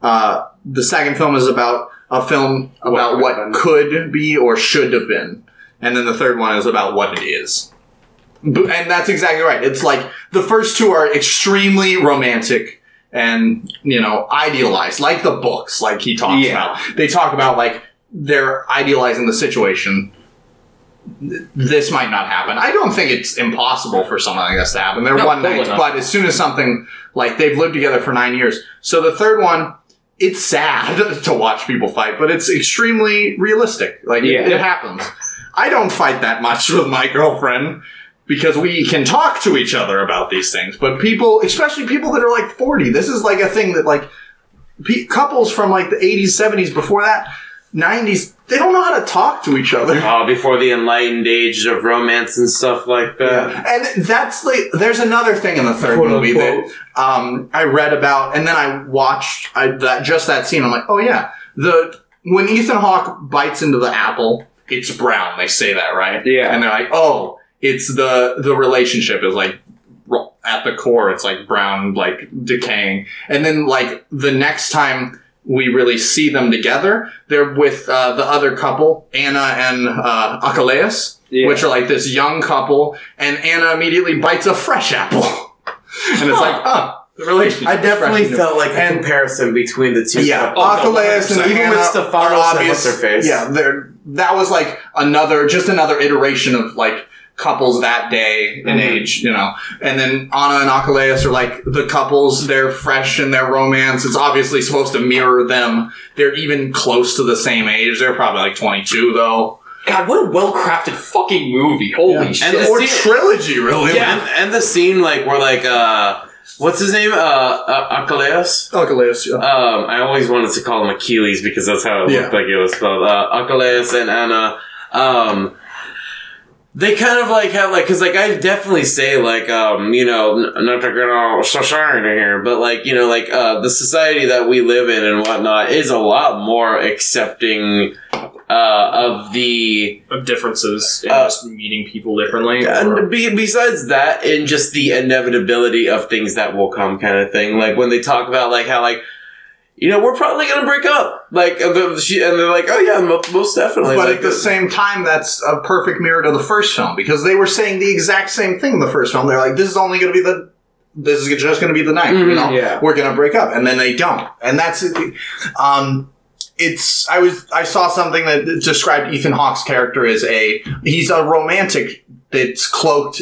Uh, the second film is about a film about What what, could have been. could be or should have been, and then the third one is about what it is. And that's exactly right. It's like the first two are extremely romantic and you know idealized, like the books, like he talks Yeah. about. They talk about like they're idealizing the situation this might not happen. I don't think it's impossible for something like this to happen. They're No, one night, but as soon as something like they've lived together for nine years. So the third one, it's sad to watch people fight, but it's extremely realistic. Like it- it, happens. I don't fight that much with my girlfriend because we can talk to each other about these things. But people, especially people that are like forty, this is like a thing that like pe- couples from like the 80s, 70s, before that, 90s, they don't know how to talk to each other. Uh, before the enlightened age of romance and stuff like that. And that's like, there's another thing in the third Quote, movie unquote. that um, I read about, and then I watched I, that just that scene. I'm like, oh yeah, the when Ethan Hawke bites into the apple, it's brown. They say that, right? Yeah. And they're like, oh, it's the the relationship is like at the core, it's like brown, like decaying, and then like the next time. We really see them together. They're with uh, the other couple, Anna and uh, Achilles Yeah. which are like this young couple, and Anna immediately bites a fresh apple. and it's like, oh, the relationship. I definitely felt like a comparison between the two. Yeah, couples. Achilles and Even with are Stephanos and obvious- what's-her-face. Yeah, that was like another, just another iteration of like couples that day in Mhm. age, you know. And then Anna and Achilles are like the couples, they're fresh in their romance. It's obviously supposed to mirror them. They're even close to the same age. They're probably like 22 though. God, what a well crafted fucking movie. Holy Yeah. shit. And the Or scene- trilogy, really. And, and the scene, like, where, like, uh, what's his name? Uh, uh Achilles? Achilles, yeah. Um, I always wanted to call him Achilles because that's how it Yeah. looked like it was spelled. Uh, Achilles and Anna, um, they kind of like have like, cause like I definitely say like, um, you know, n- not to get all society here, but like, you know, like, uh, the society that we live in and whatnot is a lot more accepting, uh, of the, of differences in Uh, just meeting people differently. and be, besides that, and just the inevitability of things that will come, kind of thing. Like when they talk about like how like, you know, we're probably gonna break up. Like, and the- she- and they're like, oh yeah, most definitely. But like, at the same time, that's a perfect mirror to the first film because they were saying the exact same thing in the first film. They're like, this is only going to be the, this is just going to be the night, you Mhm, know? yeah. We're going to break up. And then they don't. And that's, um, it's, I was, I saw something that described Ethan Hawke's character as a, he's a romantic that's cloaked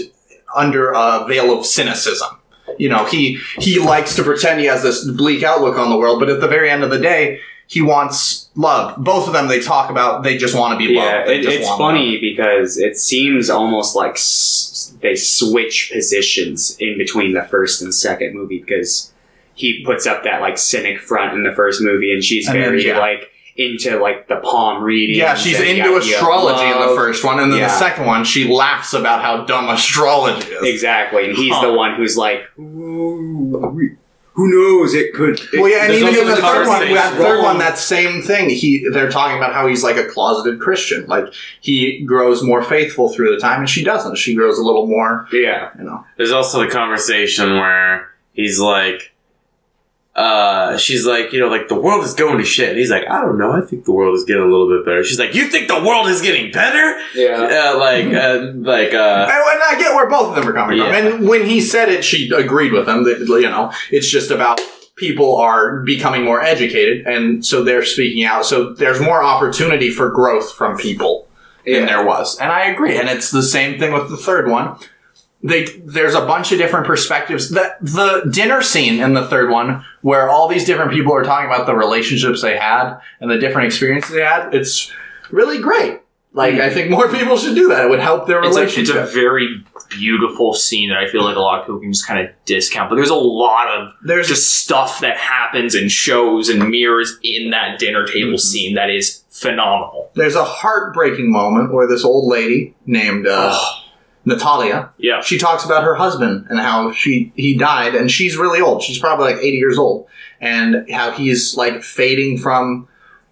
under a veil of cynicism. You know, he, he likes to pretend he has this bleak outlook on the world, but at the very end of the day, he wants love. Both of them, they talk about they just want to be Yeah, loved. They it, it's funny because it seems almost like s- they switch positions in between the first and second movie because he puts up that like cynic front in the first movie and she's And then, very yeah. like into like the palm reading. Yeah, she's into astrology in the first one, and then Yeah. the second one, she laughs about how dumb astrology is. Exactly, and he's Huh. the one who's like, "Ooh, who knows? It could. it- Well, yeah, and even in the the third one, that third one, that same thing. He, they're talking about how he's like a closeted Christian. Like he grows more faithful through the time, and she doesn't. She grows a little more, yeah, you know. There's also the conversation where he's like, uh, she's like, you know, like the world is going to shit. And he's like, I don't know. I think the world is getting a little bit better. She's like, you think the world is getting better? yeah. Uh, like, uh, like, uh, And, and I get where both of them are coming Yeah. from. And when he said it, she agreed with him. That you know, it's just about people are becoming more educated, and so they're speaking out. So there's more opportunity for growth from people than there was, and I agree. And it's the same thing with the third one. They, there's a bunch of different perspectives. The, the dinner scene in the third one, where all these different people are talking about the relationships they had and the different experiences they had, it's really great. Like, I think more people should do that. It would help their It's relationship. it's a very beautiful scene that I feel like a lot of people can just kind of discount. But there's a lot of There's just stuff that happens and shows and mirrors in that dinner table Mm-hmm. scene that is phenomenal. there's a heartbreaking moment where this old lady named uh, Natalia Yeah. she talks about her husband and how she he died and she's really old she's probably like 80 years old and how he's like fading from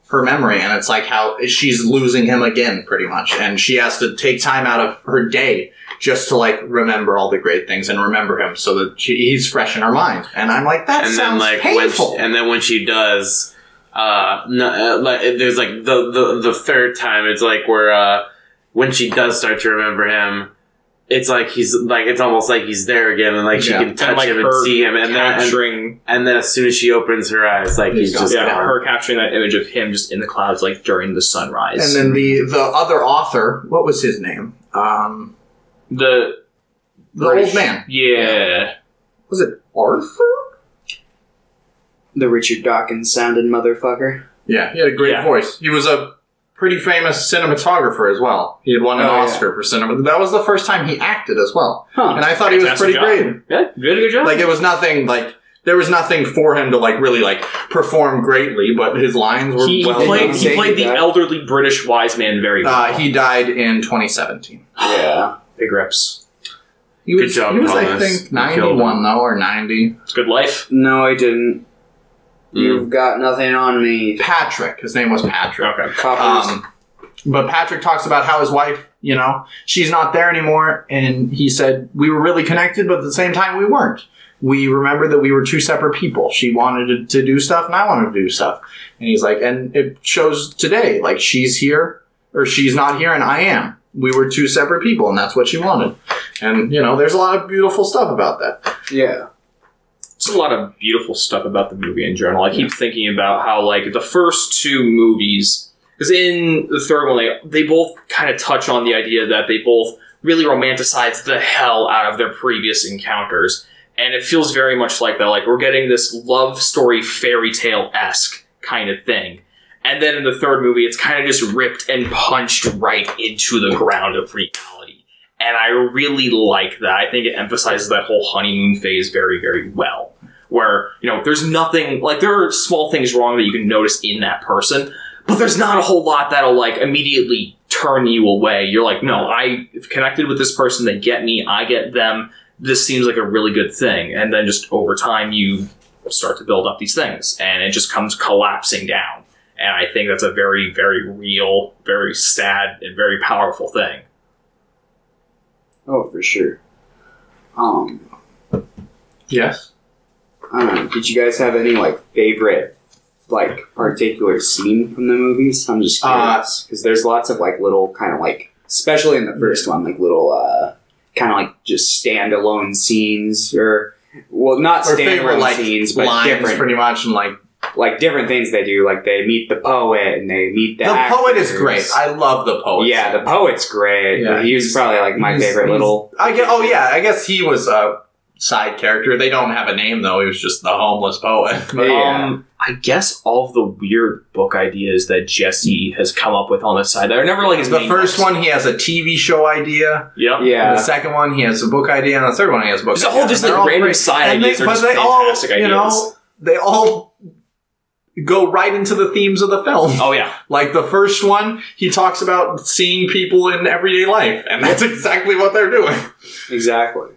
her memory and it's like how she's losing him again pretty much and she has to take time out of her day just to like remember all the great things and remember him so that she, he's fresh in her mind. And I'm like, that and sounds then like when painful. she, and then when she does uh, no, uh like there's like the, the the third time it's like where uh when she does start to remember him it's like he's like it's almost like he's there again and like she Yeah. can touch and like him and her see him and then and, capturing and then as soon as she opens her eyes like he's, He's just yeah, gone. her capturing that image of him just in the clouds like during the sunrise. and then the the other author, what was his name? Um, the the British- old man. Yeah. Was it Arthur? The Richard Dawkins sounding motherfucker. Yeah, he had a great Yeah. voice. He was a pretty famous cinematographer as well. He had won an Oh, yeah. Oscar for cinema. That was the first time he acted as well, Huh. and I thought he was Fantastic pretty job. great. Yeah, you did a good job. Like it was nothing like there was nothing for him to like really like perform greatly, but his lines were he, he well played done. he Say played the elderly British wise man very well. Uh, he died in 2017. Yeah. Big reps. He Good was, job, he was I Thomas. think You killed 91 though, or 90. It's good life. No, I didn't. Mm. You've got nothing on me. Patrick, his name was Patrick. Okay. Coppers. Um, but Patrick talks about how his wife, you know, she's not there anymore, and he said we were really connected, but at the same time we weren't. We remembered that we were two separate people. She wanted to, to do stuff, and I wanted to do stuff. And he's like, and it shows today, like she's here or she's not here, and I am. We were two separate people, and that's what she wanted. And you know, there's a lot of beautiful stuff about that. yeah. There's a lot of beautiful stuff about the movie in general. I keep thinking about how like the first two movies, because in the third one they they both kind of touch on the idea that they both really romanticize the hell out of their previous encounters, and it feels very much like that. Like we're getting this love story fairy tale esque kind of thing. And then in the third movie, it's kind of just ripped and punched right into the ground of reality. And I really like that. I think it emphasizes that whole honeymoon phase very, very well. Where, you know, there's nothing, like, there are small things wrong that you can notice in that person, but there's not a whole lot that'll, like, immediately turn you away. You're like, no, I connected with this person, they get me, I get them. This seems like a really good thing. And then just over time, you start to build up these things, and it just comes collapsing down. And I think that's a very, very real, very sad, and very powerful thing. Oh, for sure. Um, Yes. I don't know. Did you guys have any like favorite like particular scene from the movies? I'm just Uh, curious because there's lots of like little kind of like, especially in the first one, like little uh kind of like just standalone scenes or well, not Or favorite standalone like scenes, but different pretty much, and like like different things they do. Like they meet the poet and they meet the the poet is great. I love the poet. yeah, the poet's great. Yeah, he was probably like my favorite little. I get. Oh yeah, I guess he was a side character. They don't have a name though. He was just the homeless poet. But, Yeah. Um, I guess all of the weird book ideas that Jesse has come up with on the side, they're never like his the main first ones. one, he has a TV show idea. Yep. Yeah, The second one, he has a book idea, and the third one, he has a book. There's idea. whole just And like all random great. side And ideas they, but they all, fantastic you know, they all go right into the themes of the film. oh yeah, Like the first one, he talks about seeing people in everyday life, and that's exactly what they're doing. exactly.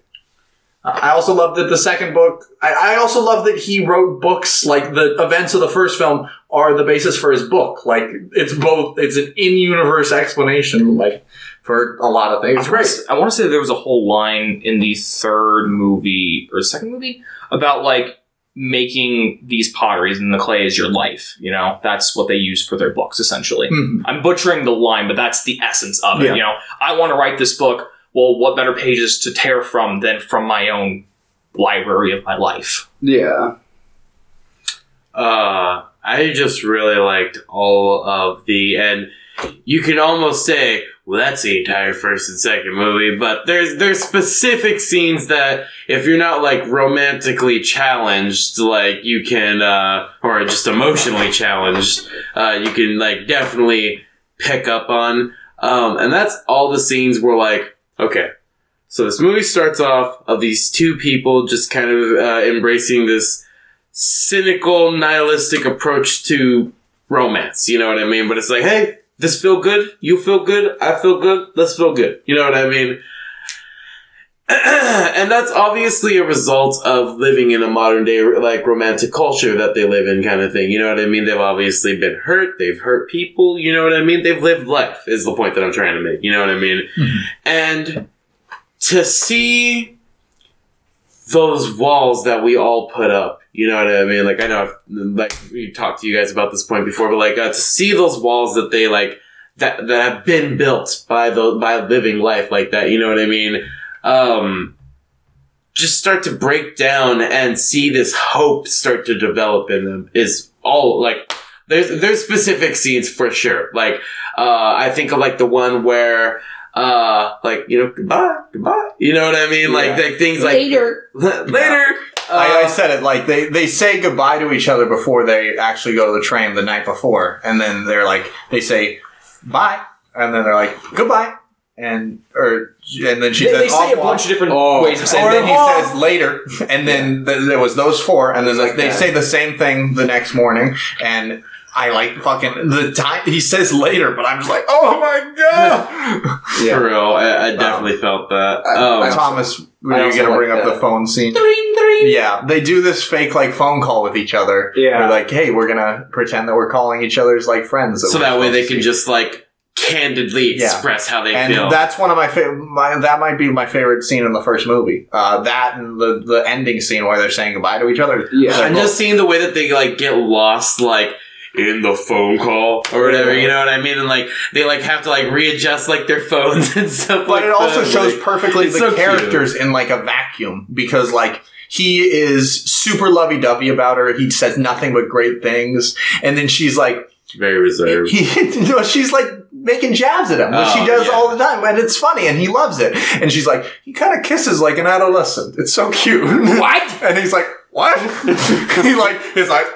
I also love that the second book. I, I also love that he wrote books like the events of the first film are the basis for his book. Like it's both. It's an in-universe explanation, like for a lot of things. I wanna great. want to say there was a whole line in the third movie or second movie about like making these potteries and the clay is your life. You know, that's what they use for their books essentially. Mhm. I'm butchering the line, but that's the essence of it. Yeah. You know, I want to write this book. Well, what better pages to tear from than from my own library of my life? Yeah. Uh, I just really liked all of the, and you can almost say, well, that's the entire first and second movie, but there's there's specific scenes that if you're not like romantically challenged, like you can, uh, or just emotionally challenged, uh, you can like definitely pick up on. Um, and that's all the scenes where like, okay, so this movie starts off of these two people just kind of uh, embracing this cynical, nihilistic approach to romance. You know what I mean? But it's like, hey, this feel good. You feel good. I feel good. Let's feel good. You know what I mean? and that's obviously a result of living in a modern day like romantic culture that they live in kind of thing you know what i mean they've obviously been hurt they've hurt people you know what i mean they've lived life is the point that i'm trying to make you know what i mean and to see those walls that we all put up. You know what I mean? Like I know, I've, like we talked to you guys about this point before, but like uh, to see those walls that they like that that have been built by the by living life like that. You know what I mean? Um, just start to break down and see this hope start to develop in them is all like there's there's specific scenes for sure. Like uh, I think of like the one where uh like you know goodbye goodbye you know what I mean like like things like Later. later. I, I Uh, said it like they, they say goodbye to each other before they actually go to the train the night before, and then they're like they say bye, and then they're like goodbye, and or and then she They, says they say a bunch of different Oh. ways of saying and then he that. says later, and then th- there was those four, and then like they that. say the same thing the next morning, and I like fucking the time he says later, but I'm just like, oh my god, For real, I, I definitely felt that. Um, Thomas, were I you also gonna like bring up the phone scene? Dring, dring. Yeah, they do this fake like phone call with each other. Yeah. They're like, hey, we're gonna pretend that we're calling each other's like friends. so that way they can just like candidly Yeah. express how they And feel. that's one of my favorite. My, that might be my favorite scene in the first movie. Uh, that and the the ending scene where they're saying goodbye to each other. Yeah. And both- just seeing the way that they like get lost, like in the phone call or whatever, you know what I mean? And like they like have to like readjust like their phones and stuff. but like it also that. shows Like, perfectly the so cute. characters in like a vacuum because like he is super lovey dovey about her. He says nothing but great things, and then she's like, very reserved. he, you know, she's like making jabs at him, which she Oh, does yeah. all the time, and it's funny, and he loves it. And she's like, he kind of kisses like an adolescent. It's so cute. What? and he's like, what? he like his eyes.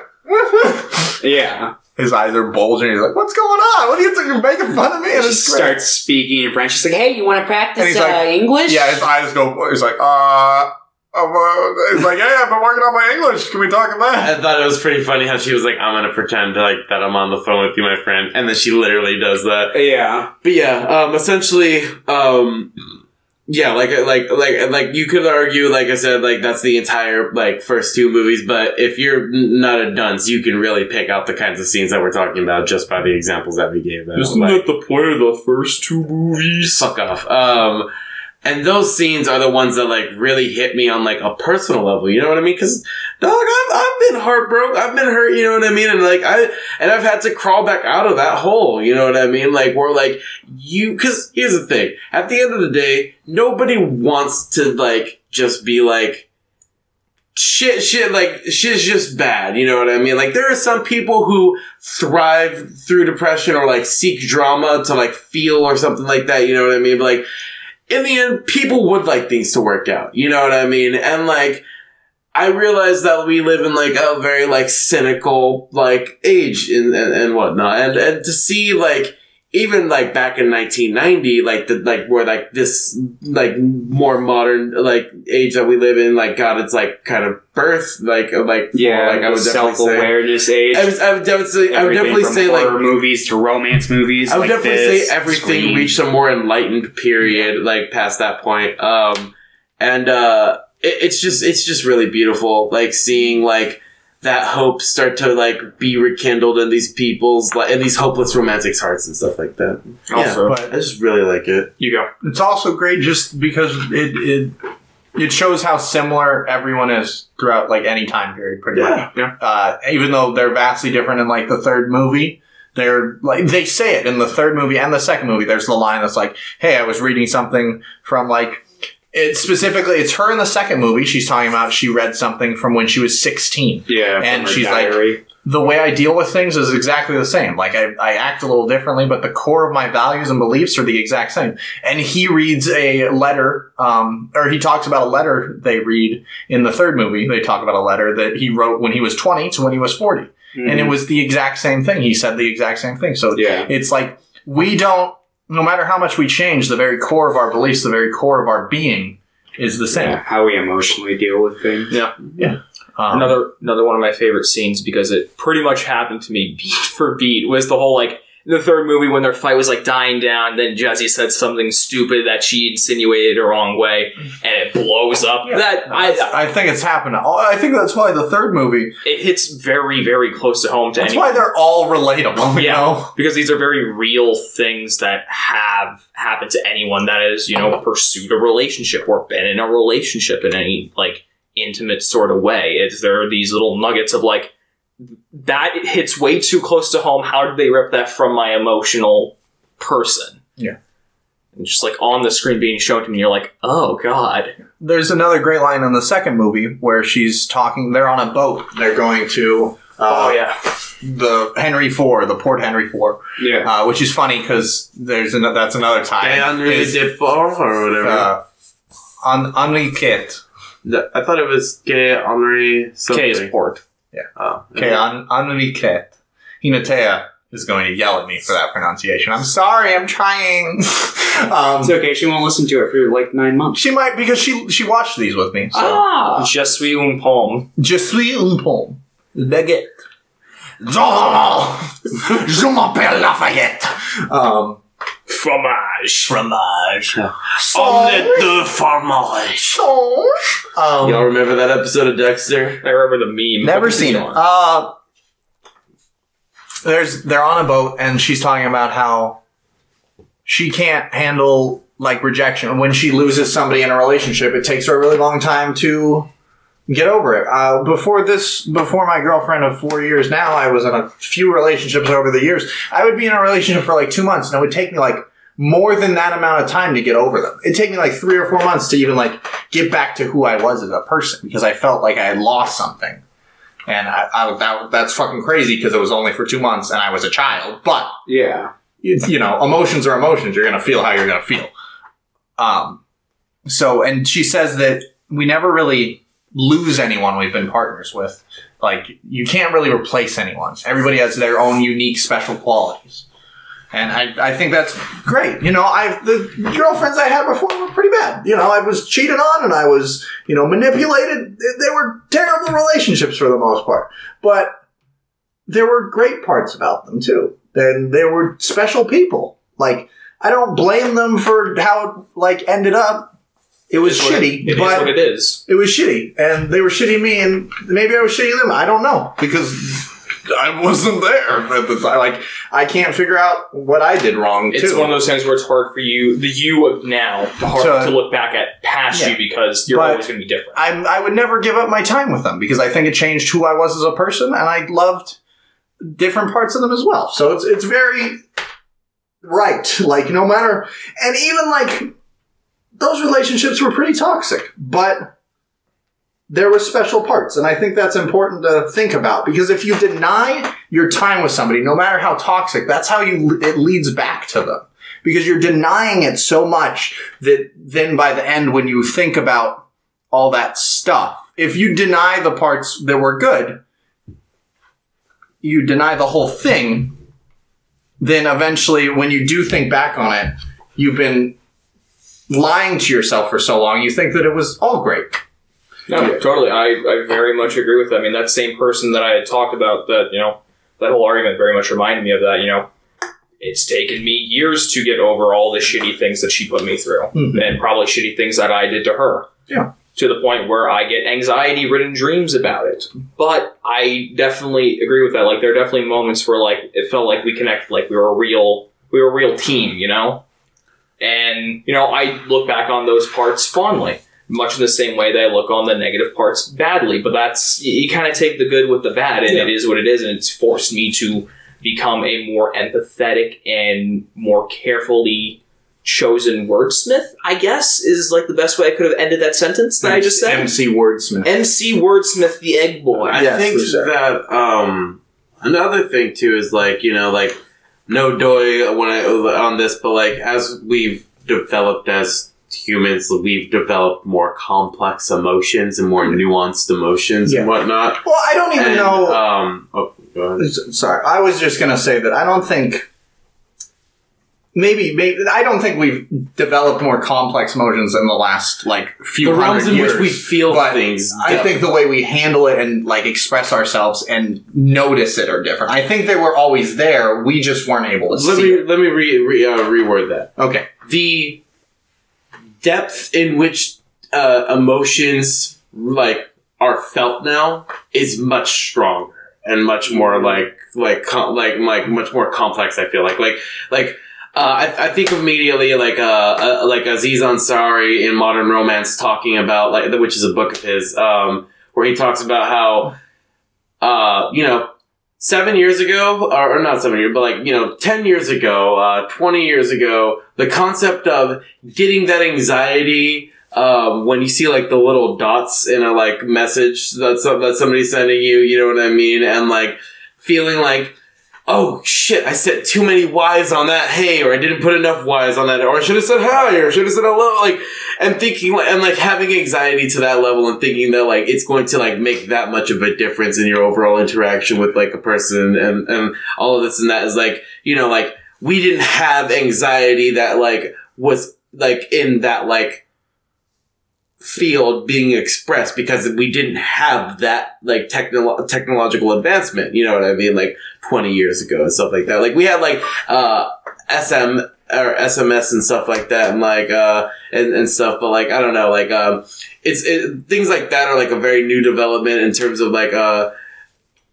Yeah. His eyes are bulging. He's like, "What's going on? What are you you're making fun of me?" And She starts speaking in French. She's like, Hey, you want to practice he's like- uh, English? Yeah, his eyes go. He's like, "Uh, uh, he's like, yeah, I've been working on my English. Can we talk about that?" I thought it was pretty funny how she was like, "I'm gonna pretend like that I'm on the phone with you, my friend," and then she literally does that. yeah. But yeah, um, essentially, um, yeah, like like like like you could argue, like I said, like that's the entire like first two movies. But if you're not a dunce, you can really pick out the kinds of scenes that we're talking about just by the examples that we gave. Them. Like, the point of the first two movies? fuck off. Um, and those scenes are the ones that like really hit me on like a personal level. You know what I mean? Because dog, I've, I've been heartbroken. I've been hurt. You know what I mean? And like I and I've had to crawl back out of that hole. You know what I mean? Like where like you because here's the thing. At the end of the day, nobody wants to like just be like shit shit like shit's just bad you know what i mean like there are some people who thrive through depression or like seek drama to like feel or something like that you know what i mean but like in the end people would like things to work out. You know what i mean? And like i realize that we live in like a very like cynical like age and, and, and whatnot. And and to see like even like back in 1990 like the like where like this like more modern like age that we live in like god its like kind of birth like like Yeah. like i would definitely self say awareness age. I would, I would definitely say, I would definitely from say like movies to romance movies. I would like definitely this, say everything Scream. reached a more enlightened period, like past that point. Um, and uh, it, it's just it's just really beautiful, like seeing like that hope start to like be rekindled in these people's like in these hopeless romantics hearts and stuff like that. Also, But I just really like it. you go. it's also great just because it it it shows how similar everyone is throughout like any time period, pretty Yeah. much. Yeah. Uh, even though they're vastly different in like the third movie. They're like they say it in the third movie and the second movie. There's the line that's like, "Hey, I was reading something from like." It specifically, it's her in the second movie. She's talking about she read something from when she was 16. Yeah, And she's like- the way I deal with things is exactly the same. Like I, I act a little differently, but the core of my values and beliefs are the exact same. And he reads a letter, um, or he talks about a letter they read in the third movie. They talk about a letter that he wrote when he was 20 to when he was 40. And it Mhm. was the exact same thing. He said the exact same thing. So yeah, it's like we don't, no matter how much we change, the very core of our beliefs, the very core of our being is the same. yeah, how we emotionally deal with things. Yeah, Um, another another one of my favorite scenes because it pretty much happened to me beat for beat was the whole like in the third movie when their fight was like dying down, then Jesse said something stupid that she insinuated the wrong way, and it blows up. That I, I think it's happened. I think that's why the third movie. it hits very very close to home to That's anyone. why they're all relatable. You Yeah. know. because these are very real things that have happened to anyone that has you know pursued a relationship or been in a relationship in any like intimate sort of way it's there are these little nuggets of like that hits way too close to home how did they rip that from my emotional person Yeah. and just like on the screen being shown to me you're like oh god There's another great line in the second movie where she's talking. They're on a boat. They're going to. Uh, oh yeah The Henry Four, the Port Henry Four, Yeah. uh, which is funny because there's an, that's another tie. Hey, Henri Is, de or whatever. uh, Hen- Henriquette. The- I thought it was Gay Henri something. k is port Oh, Okay, Hen- Henriquette. Hinatea is going to yell at me for that pronunciation. I'm sorry, I'm trying. um, It's okay. She won't listen to it for like nine months. she might because she she watched these with me. So Ah. je suis un pomme je suis un pomme. Baguette. Je m'appelle Lafayette. Um, fromage fromage. Omelette de fromage. Um, Y'all remember that episode of Dexter? i remember the meme Never seen it. Uh, there's they're on a boat and she's talking about how she can't handle like rejection when she loses somebody in a relationship. It takes her a really long time to get over it. Uh, before this, before my girlfriend of four years now, I was in a few relationships over the years. I would be in a relationship for like two months, and it would take me like more than that amount of time to get over them. It'd take me like three or four months to even like get back to who I was as a person because I felt like I had lost something. And I, I that, that's fucking crazy because it was only for two months and I was a child. But Yeah. you, you know, emotions are emotions. You're gonna feel how you're gonna feel. Um, so, and she says that we never really lose anyone we've been partners with. Like, you can't really replace anyone. Everybody has their own unique, special qualities. And I, I think that's great. You know, I the girlfriends I had before were pretty bad. You know, I was cheated on and I was, you know, manipulated. They, were terrible relationships for the most part. But there were great parts about them too. And they were special people. Like, I don't blame them for how it like ended up. It was it- shitty, it is but what it is it was shitty, and they were shitty me, and maybe I was shitty them. I don't know because I wasn't there at the time. Like I can't figure out what I did wrong. It's too. one of those things where it's hard for you, the you of now, to, hard To- to look back at past Yeah. you because you're But- always going to be different. I, I would never give up my time with them because I think it changed who I was as a person, and I loved different parts of them as well. So it's it's very right. Like no matter, and even like those relationships were pretty toxic, but there were special parts, and I think that's important to think about because if you deny your time with somebody, no matter how toxic, that's how you it leads back to them because you're denying it so much that then by the end, when you think about all that stuff, if you deny the parts that were good, you deny the whole thing, then eventually, when you do think back on it, you've been lying to yourself for so long, you think that it was all great. No, totally. I, I very much agree with that. I mean, that same person that I had talked about, that, you know, that whole argument very much reminded me of that, you know. It's taken me years to get over all the shitty things that she put me through, Mhm. and probably shitty things that I did to her. Yeah. To the point where I get anxiety ridden dreams about it. But I definitely agree with that. Like, there are definitely moments where, like, it felt like we connected, like we were a real, we were a real team, you know? And, you know, I look back on those parts fondly much in the same way that I look on the negative parts badly. But that's you, kind of take the good with the bad, and it is what it is, and it's forced me to become a more empathetic and more carefully chosen wordsmith. I guess is like the best way I could have ended that sentence that I just said. MC Wordsmith. MC Wordsmith, the Egg Boy. I Yes, think sure. that um another thing too is like you know like no doy when I on this, but like as we've developed as humans, we've developed more complex emotions and more nuanced emotions Yeah. and whatnot. Well, I don't even And, know. Um, oh, go ahead. Sorry, I was just gonna say that I don't think maybe, maybe I don't think we've developed more complex emotions in the last like few The realms in which we feel things. I think the way we handle it and like express ourselves and notice it are different. I think they were always there. We just weren't able to let see me it. let me re, re, uh, reword that. Okay. the depth in which uh, emotions like are felt now is much stronger and much more like like com- like like much more complex. I feel like like like. Uh, I, I think immediately like uh, uh like Aziz Ansari in Modern Romance talking about like which is a book of his um where he talks about how uh you know seven years ago, or, or not seven years, but like, you know, 10 years ago, uh, 20 years ago, the concept of getting that anxiety, um, when you see like the little dots in a like message that, that somebody's sending you, you know what I mean? And like feeling like, oh shit, I said too many Y's on that hey, or I didn't put enough Y's on that, or I should have said hi, or I should have said hello, like, and thinking, and like having anxiety to that level and thinking that like it's going to like make that much of a difference in your overall interaction with like a person and, and all of this and that is like, you know, like we didn't have anxiety that like was like in that like field being expressed because we didn't have that like technolo- technological advancement you know what i mean like 20 years ago and stuff like that like we had like uh sm or sms and stuff like that and like uh and, and stuff but like i don't know like um it's it, things like that are like a very new development in terms of like uh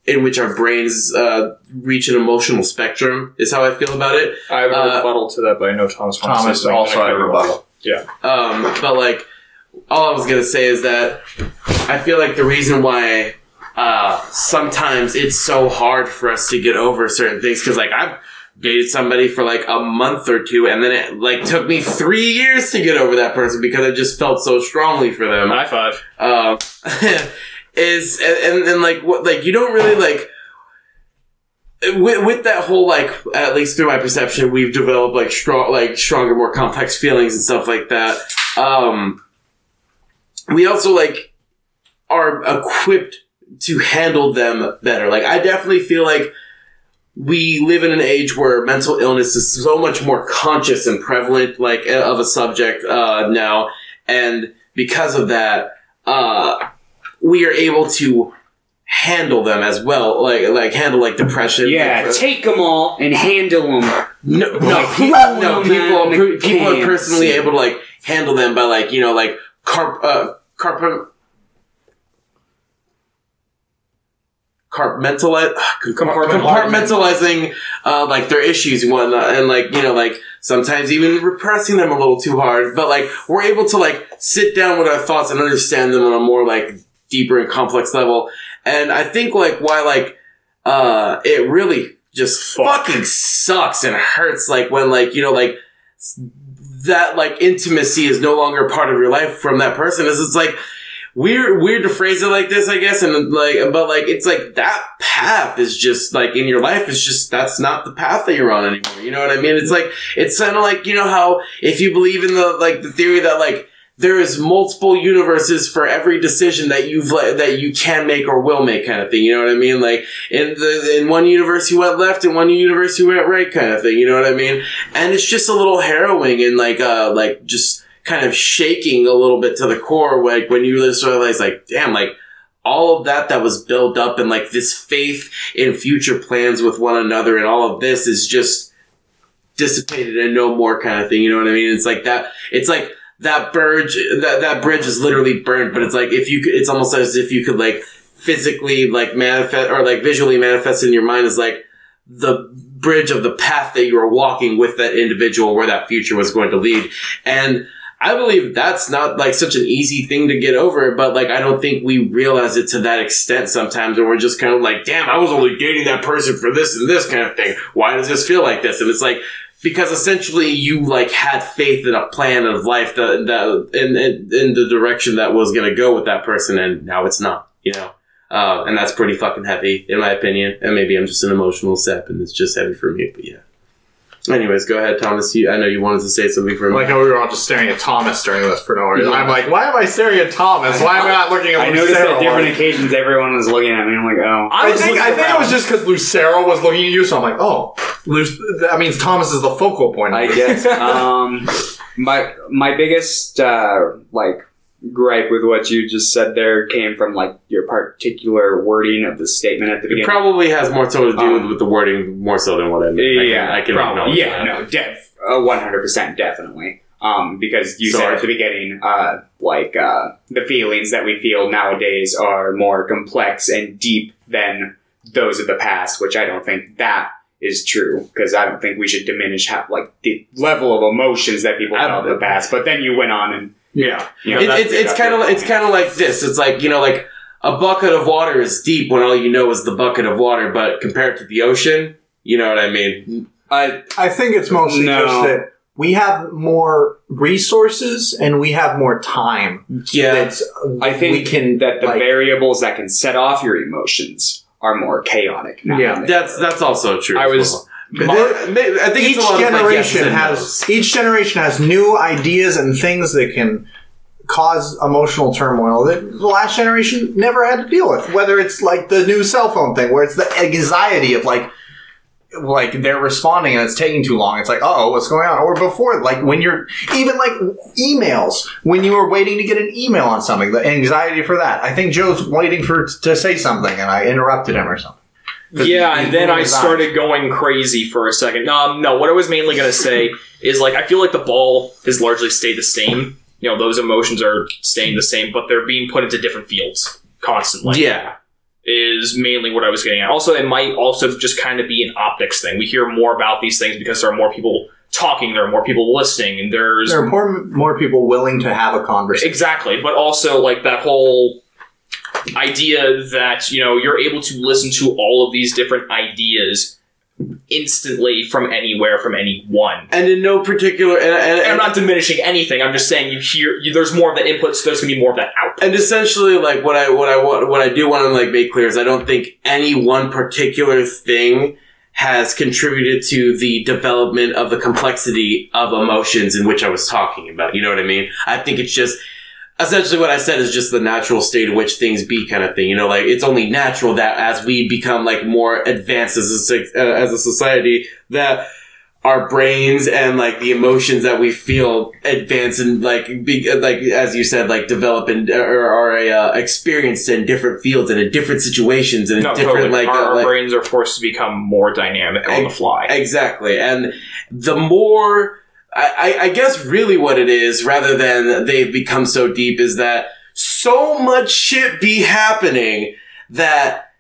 in which our brains uh, reach an emotional spectrum is how I feel about it. I have a Uh, rebuttal to that, but I know Thomas wants Thomas to say something. also had a rebuttal. Yeah. Um, but like, all I was gonna say is that I feel like the reason why uh, sometimes it's so hard for us to get over certain things because like I've dated somebody for like a month or two and then it like took me three years to get over that person because I just felt so strongly for them. High five. um, is and, and, and like what like you don't really like with, with that whole like at least through my perception we've developed like strong like stronger more complex feelings and stuff like that um we also like are equipped to handle them better like i definitely feel like we live in an age where mental illness is so much more conscious and prevalent like of a subject uh now and because of that uh we are able to handle them as well, like like handle like depression. Yeah, like, take them all and handle them. no, no, people, no, people, are, people are personally able to like handle them by like you know like carp uh carp compartmentalize compartmentalizing uh, like their issues and whatnot, and like you know like sometimes even repressing them a little too hard. But like we're able to like sit down with our thoughts and understand them on a more like deeper and complex level. And I think like why like uh it really just fucking sucks and hurts like when like you know like that like intimacy is no longer part of your life from that person. Is it's like weird weird to phrase it like this i guess and like but like it's like that path is just like in your life it's just that's not the path that you're on anymore. You know what i mean? It's like it's kind of like you know how if you believe in the like the theory that like there is multiple universes for every decision that you've le- that you can make or will make kind of thing you know what i mean? Like in the in one universe you went left in one universe you went right kind of thing you know what i mean? And it's just a little harrowing and like uh like just kind of shaking a little bit to the core like when you just realize like damn like all of that that was built up and like this faith in future plans with one another and all of this is just dissipated and no more kind of thing you know what i mean? It's like that it's like that bridge that, that bridge is literally burnt but it's like if you could it's almost as if you could like physically like manifest or like visually manifest in your mind is like the bridge of the path that you were walking with that individual where that future was going to lead and I believe that's not like such an easy thing to get over, but like I don't think we realize it to that extent sometimes, and we're just kind of like, damn, I was only dating that person for this and this kind of thing. Why does this feel like this? And it's like because essentially you like had faith in a plan of life that that in in, in the direction that was going to go with that person, and now it's not. You know. Uh, and that's pretty fucking heavy, in my opinion. And maybe I'm just an emotional sap, and it's just heavy for me. But yeah, Anyways, go ahead, Thomas. You, I know you wanted to say something for me. like how we were all just staring at Thomas during this for no reason. I'm like, why am I staring at Thomas? Why am I not looking at I Lucero? noticed at different occasions everyone was looking at me. I'm like, oh. I was think I think it was just because Lucero was looking at you, so I'm like, oh, Lu- that means Thomas is the focal point. I guess. um, my my biggest uh, like gripe with what you just said there came from like your particular wording of the statement at the beginning. It probably has more so to do Um, with, with the wording more so than what I mean. I can, yeah, I can probably. Yeah, that. no, def, uh, one hundred percent, definitely. Um, because you said Sorry. at the beginning, uh, like uh, the feelings that we feel nowadays are more complex and deep than those of the past, which I don't think that is true. Because I don't think we should diminish how, like the level of emotions that people felt in the past. But then you went on and yeah. you know, It- it's it's kind of it's kind of like this. It's like you know, like a bucket of water is deep when all you know is the bucket of water, but compared to the ocean, you know what I mean? I I think it's mostly No. just that we have more resources and we have more time. Yeah, That's, uh, I think we can that the like, variables that can set off your emotions are more chaotic now. Yeah. that's that's also true. I was- well. I think each it's a lot of, like, generation has each generation has new ideas and things that can cause emotional turmoil that the last generation never had to deal with. Whether it's like the new cell phone thing, where it's the anxiety of like like they're responding and it's taking too long. It's like, oh, what's going on? Or before, like when you're even like emails, when you were waiting to get an email on something, the anxiety for that. I think Joe's waiting for to say something and I interrupted him or something. Yeah, and then I started going crazy for a second. Um, no, what I was mainly going to say is like I feel like the ball has largely stayed the same. You know, those emotions are staying the same, but they're being put into different fields constantly. yeah, is mainly what I was getting at. Also, it might also just kind of be an optics thing. We hear more about these things because there are more people talking, there are more people listening, and there's There are more, more people willing to have a conversation. Exactly, but also like that whole idea that you know you're able to listen to all of these different ideas instantly from anywhere from anyone. and in no particular and, and, And I'm not diminishing anything. I'm just saying you hear you, there's more of that input, so there's gonna be more of that output. and essentially like what I what I want what I do want to like make clear is I don't think any one particular thing has contributed to the development of the complexity of emotions in which I was talking about. You know what I mean? I think it's just essentially what I said is just the natural state in which things be kind of thing. You know, like it's only natural that as we become like more advanced as a uh, as a society that our brains and like the emotions that we feel advance and like be, like as you said like develop and or are uh, experienced in different fields and in different situations and in No, different totally. like, our, uh, our like brains are forced to become more dynamic on the fly. Exactly. And the more, I, I, guess really what it is, rather than they've become so deep, is that so much shit be happening that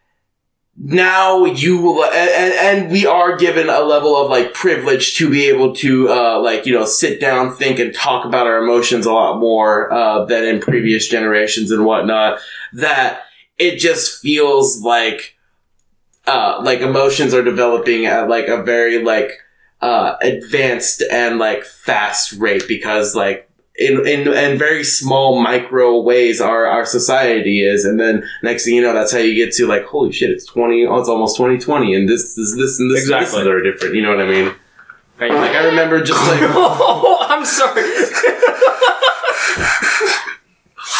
now you will, and, and we are given a level of like privilege to be able to, uh, like, you know, sit down, think, and talk about our emotions a lot more, uh, than in previous generations and whatnot, that it just feels like, uh, like emotions are developing at like a very like uh advanced and like fast rate because like in in in very small micro ways our our society is and then next thing you know that's how you get to like holy shit it's 20 oh, it's almost 2020 and this this this and this Exactly. this are different you know what i mean Right? like i remember just like oh, I'm sorry.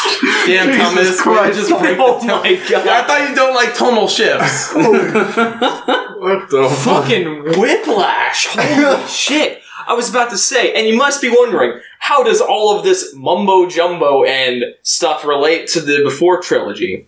damn Jesus thomas Christ. just break the oh tempo. my god. i thought you don't like tonal shifts oh. What the fucking whiplash. Holy shit. I was about to say, and you must be wondering, how does all of this mumbo jumbo and stuff relate to the before trilogy?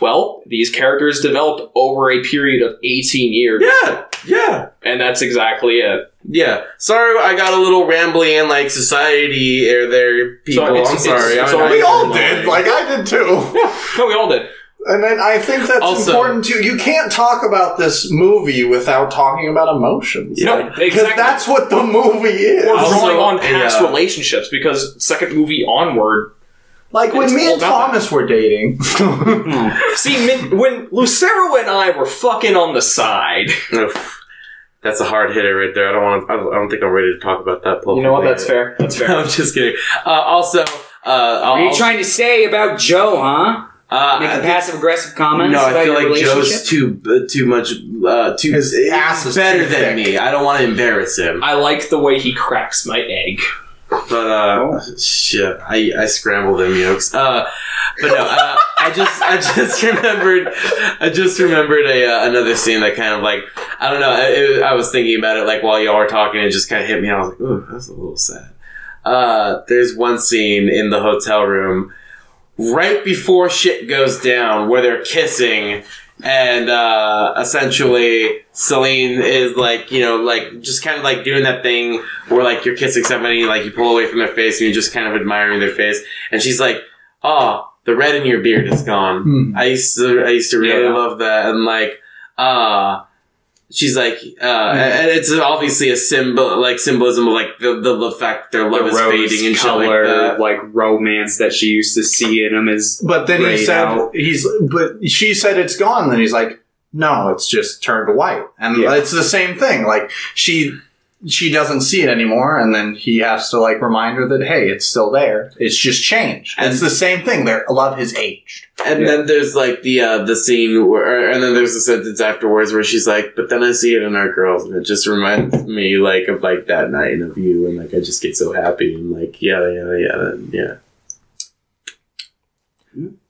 Well, these characters developed over a period of 18 years. yeah yeah And that's exactly it. Yeah, sorry, I got a little rambly and like society or there, people. So it's- I'm sorry. it's- I'm- so We all did. Like I did too. No, we all did. And then I think that's Also- important too. You can't talk about this movie without talking about emotions. No, Because exactly. that's what the movie is. We're Also, drawing on past yeah. relationships because second movie onward. Like when me and about that. Thomas were dating. See, min- when Lucero and I were fucking on the side. Oof. That's a hard hitter right there. I don't want. I don't I don't think I'm ready to talk about that. You know what? That's fair. That's fair. I'm just kidding. Uh, also, uh, What are you trying to say about Joe, huh? Uh, I Making think- passive aggressive comments. no, I feel your like Joe's relationship? too uh, too much uh, too His ass is better too than thick. me. I don't want to embarrass him. I like the way he cracks my egg. But uh, shit, I, I scrambled them yolks. Uh, but no, uh, I just I just remembered I just remembered a uh, another scene that kind of like I don't know. It- I was thinking about it like while y'all were talking, it just kind of hit me. I was like, ooh, that's a little sad. Uh, there's one scene in the hotel room right before shit goes down where they're kissing and uh, essentially Celine is like you know like just kind of like doing that thing where like you're kissing somebody like you pull away from their face and you're just kind of admiring their face and she's like oh the red in your beard is gone Hmm. I used to I used to really Yeah. love that and like uh she's like uh and it's obviously a symbol like symbolism of like the the, the fact their love the is rose fading and color, like that like romance that she used to see in him is But then he said out. he's but she said it's gone. Then he's like, no, it's just turned white, and Yeah. it's the same thing. Like she she doesn't see it anymore, and then he has to like remind her that hey, it's still there. It's just changed. And- it's the same thing. Their love has aged. And then there's like the uh, the scene where, and then there's a sentence afterwards where she's like, "But then I see it in our girls, and it just reminds me like of like that night and of you, and like I just get so happy and like yeah, yeah, yeah, yeah."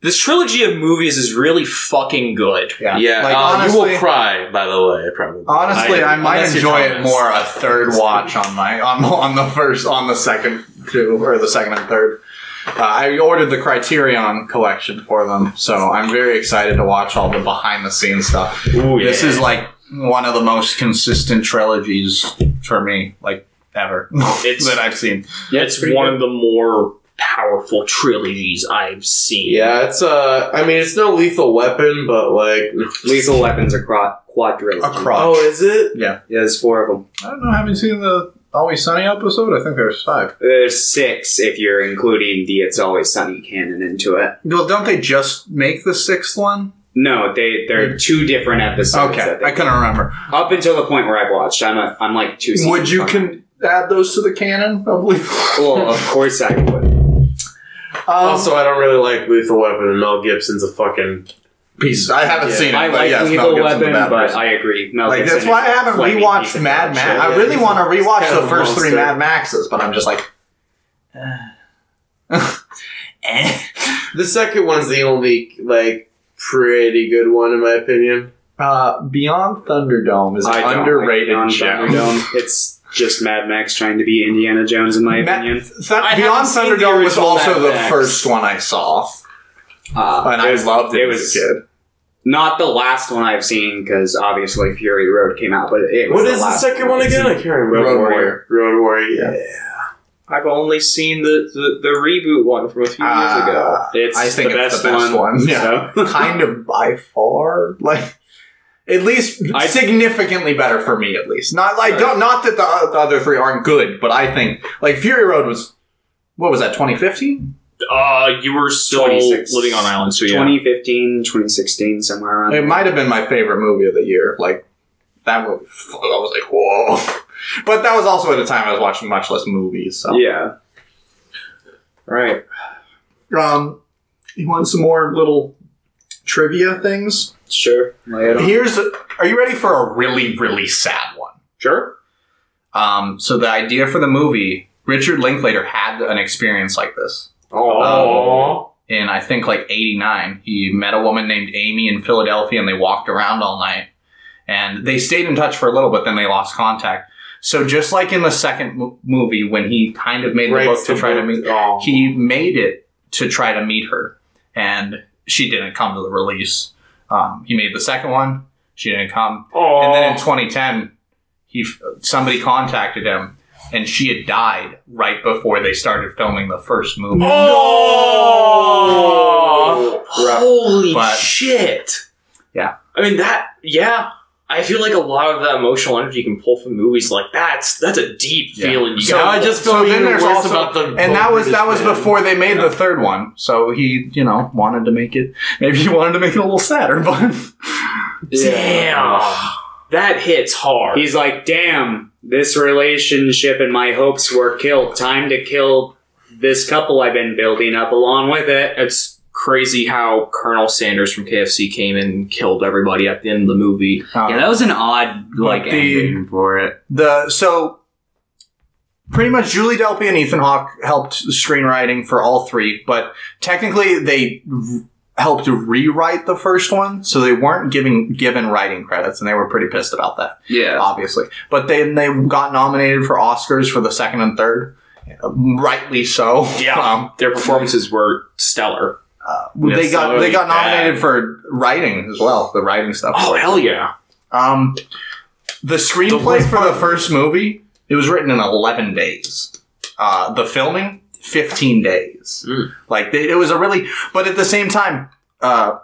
This trilogy of movies is really fucking good. Yeah, Yeah, Like uh, honestly, you will cry. By the way, probably. honestly, I, I- might enjoy it more a third watch on my on on the first on the second two or the second and third. Uh, I ordered the Criterion collection for them, so I'm very excited to watch all the behind the scenes stuff. Ooh, This is like one of the most consistent trilogies for me, like ever It's- that I've seen. yeah, it's one of the more powerful trilogies I've seen. yeah, it's uh, I mean, it's no lethal weapon, but like, Lethal Weapons are quad- quadrilogy. Across. oh, is it? Yeah, yeah. there's four of them. I don't know. Haven't seen the Always Sunny episode. I think there's five. There's six if you're including the It's Always Sunny canon into it. Well, don't they just make the sixth one? No, they they're two different episodes. Okay, that they- I couldn't remember. up until the point where I've watched. I'm a, I'm like two. Would you behind. can add those to the canon? Probably. Well, of course I would. Um, also, I don't really like Lethal Weapon, and Mel Gibson's a fucking. piece. I haven't Yeah. seen it. I but like yes, Lethal Gibson's Weapon, but person. I agree. Mel Like Gibson that's why I haven't flaming rewatched Mad Max. shit. I really want to rewatch kind the of a first three. Mad Maxes, but I'm just like, eh. The second one's the only like pretty good one in my opinion. Uh, Beyond Thunderdome is I an underrated like show. Beyond Thunderdome. It's just Mad Max trying to be Indiana Jones, in my Ma- opinion. Th- I Beyond haven't Thunderdome was also Mad the Max. first one I saw, Uh, and I loved it, It as was a kid. not the last one I've seen because obviously Fury Road came out, but it was What is the last second one I've again? I seen. can't remember. Road Warrior. Road Warrior. Yeah. I've only seen the, the, the reboot one from a few years ago. Uh, It's I think the it's best, the best one. Yeah. so. kind of by far, like at least I- significantly better for me. At least not like don't not that the, the other three aren't good, but I think like Fury Road was what was that 2015? Uh, you were still 26. living on island, so yeah. 2015, 2016, somewhere around. It there. might have been my favorite movie of the year. Like that movie, I was like whoa. But that was also at a time I was watching much less movies. So Yeah. Right. um, you want some more little trivia things? Sure. Lay it on. Here's are you ready for a really really sad one? Sure. Um, so the idea for the movie, Richard Linklater had an experience like this. Oh. In I think like '89, he met a woman named Amy in Philadelphia, and they walked around all night. And they stayed in touch for a little, but then they lost contact. So just like in the second mo- movie, when he kind of made the book to try to meet, Oh. he made it to try to meet her, and she didn't come to the release. Um, he made the second one, she didn't come, Oh. and then in 2010, he somebody contacted him, and she had died right before they started filming the first movie. Oh. Holy But- shit. Yeah. I mean that yeah. I feel like a lot of that emotional energy you can pull from movies like that's that's a deep Yeah. feeling you So got. I just feel So then there's also- about the and that was that was British before they made the third one. So he, you know, wanted to make it. Maybe he wanted to make it a little sadder, but Damn. That hits hard. He's like, damn, this relationship and my hopes were killed. Time to kill this couple I've been building up along with it. it's crazy how Colonel Sanders from KFC came and killed everybody at the end of the movie. Uh, Yeah, that was an odd like the- ending for it. the so pretty much Julie Delpy and Ethan Hawke helped screenwriting for all three, but technically they r- helped rewrite the first one, so they weren't giving given writing credits, and they were pretty pissed about that, Yeah. obviously. But then they got nominated for Oscars for the second and third, rightly so. Yeah. Um, Their performances were stellar. They Yes, got they got bad. nominated for writing as well, the writing stuff. Oh hell yeah! Um, the screenplay for the first movie it was written in eleven days. Uh, the filming fifteen days. Mm. Like they, it was a really, but at the same time, uh,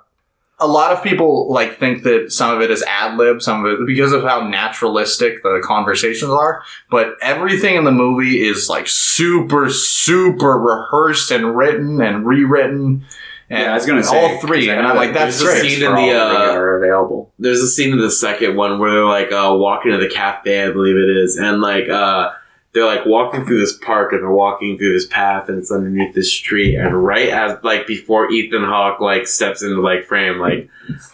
a lot of people like think that some of it is ad lib, some of it because of how naturalistic the conversations are. But everything in the movie is like super, super rehearsed and written and rewritten. And Yeah, I was gonna say all three, and I'm like, that's there's a scene in the, uh, are available. there's a scene in the second one where they're like uh, walking to the cafe, I believe it is, and like uh, they're like walking through this park and they're walking through this path and it's underneath this tree, and right as like before Ethan Hawke like steps into like frame, like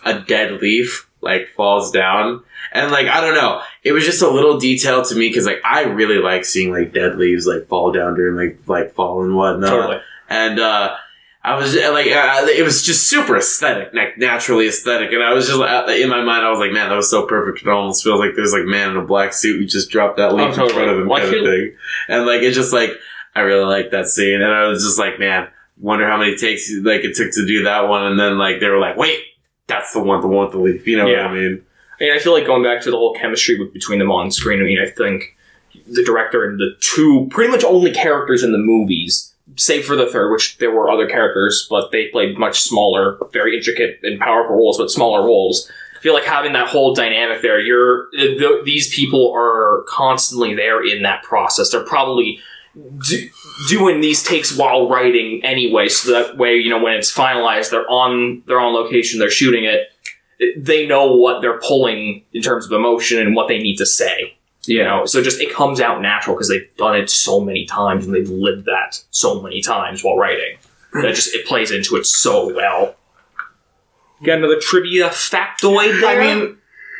a dead leaf like falls down. And like I don't know, it was just a little detail to me because like I really like seeing like dead leaves like fall down during like like fall and whatnot Totally. and uh, I was like, uh, it was just super aesthetic, like naturally aesthetic, and I was just uh, in my mind, I was like, man, that was so perfect. It almost feels like there's like man in a black suit who just dropped that leaf totally. in front of him, kind of thing. And like, it's just like, I really like that scene, and I was just like, man, wonder how many takes like it took to do that one, and then like they were like, wait, that's the one, the one with the leaf. You know Yeah. what I mean? I mean, I feel like going back to the whole chemistry between them on screen. I mean, I think the director and the two pretty much only characters in the movies, save for the third, which there were other characters, but they played much smaller, very intricate and powerful roles, but smaller roles. I feel like having that whole dynamic there, you're th- these people are constantly there in that process. They're probably do, doing these takes while writing anyway, so that way, you know, when it's finalized, they're on they're on location, they're shooting it they know what they're pulling in terms of emotion and what they need to say. You know, so just it comes out natural because they've done it so many times and they've lived that so many times while writing. That just it plays into it so well. Got another trivia factoid there. I mean,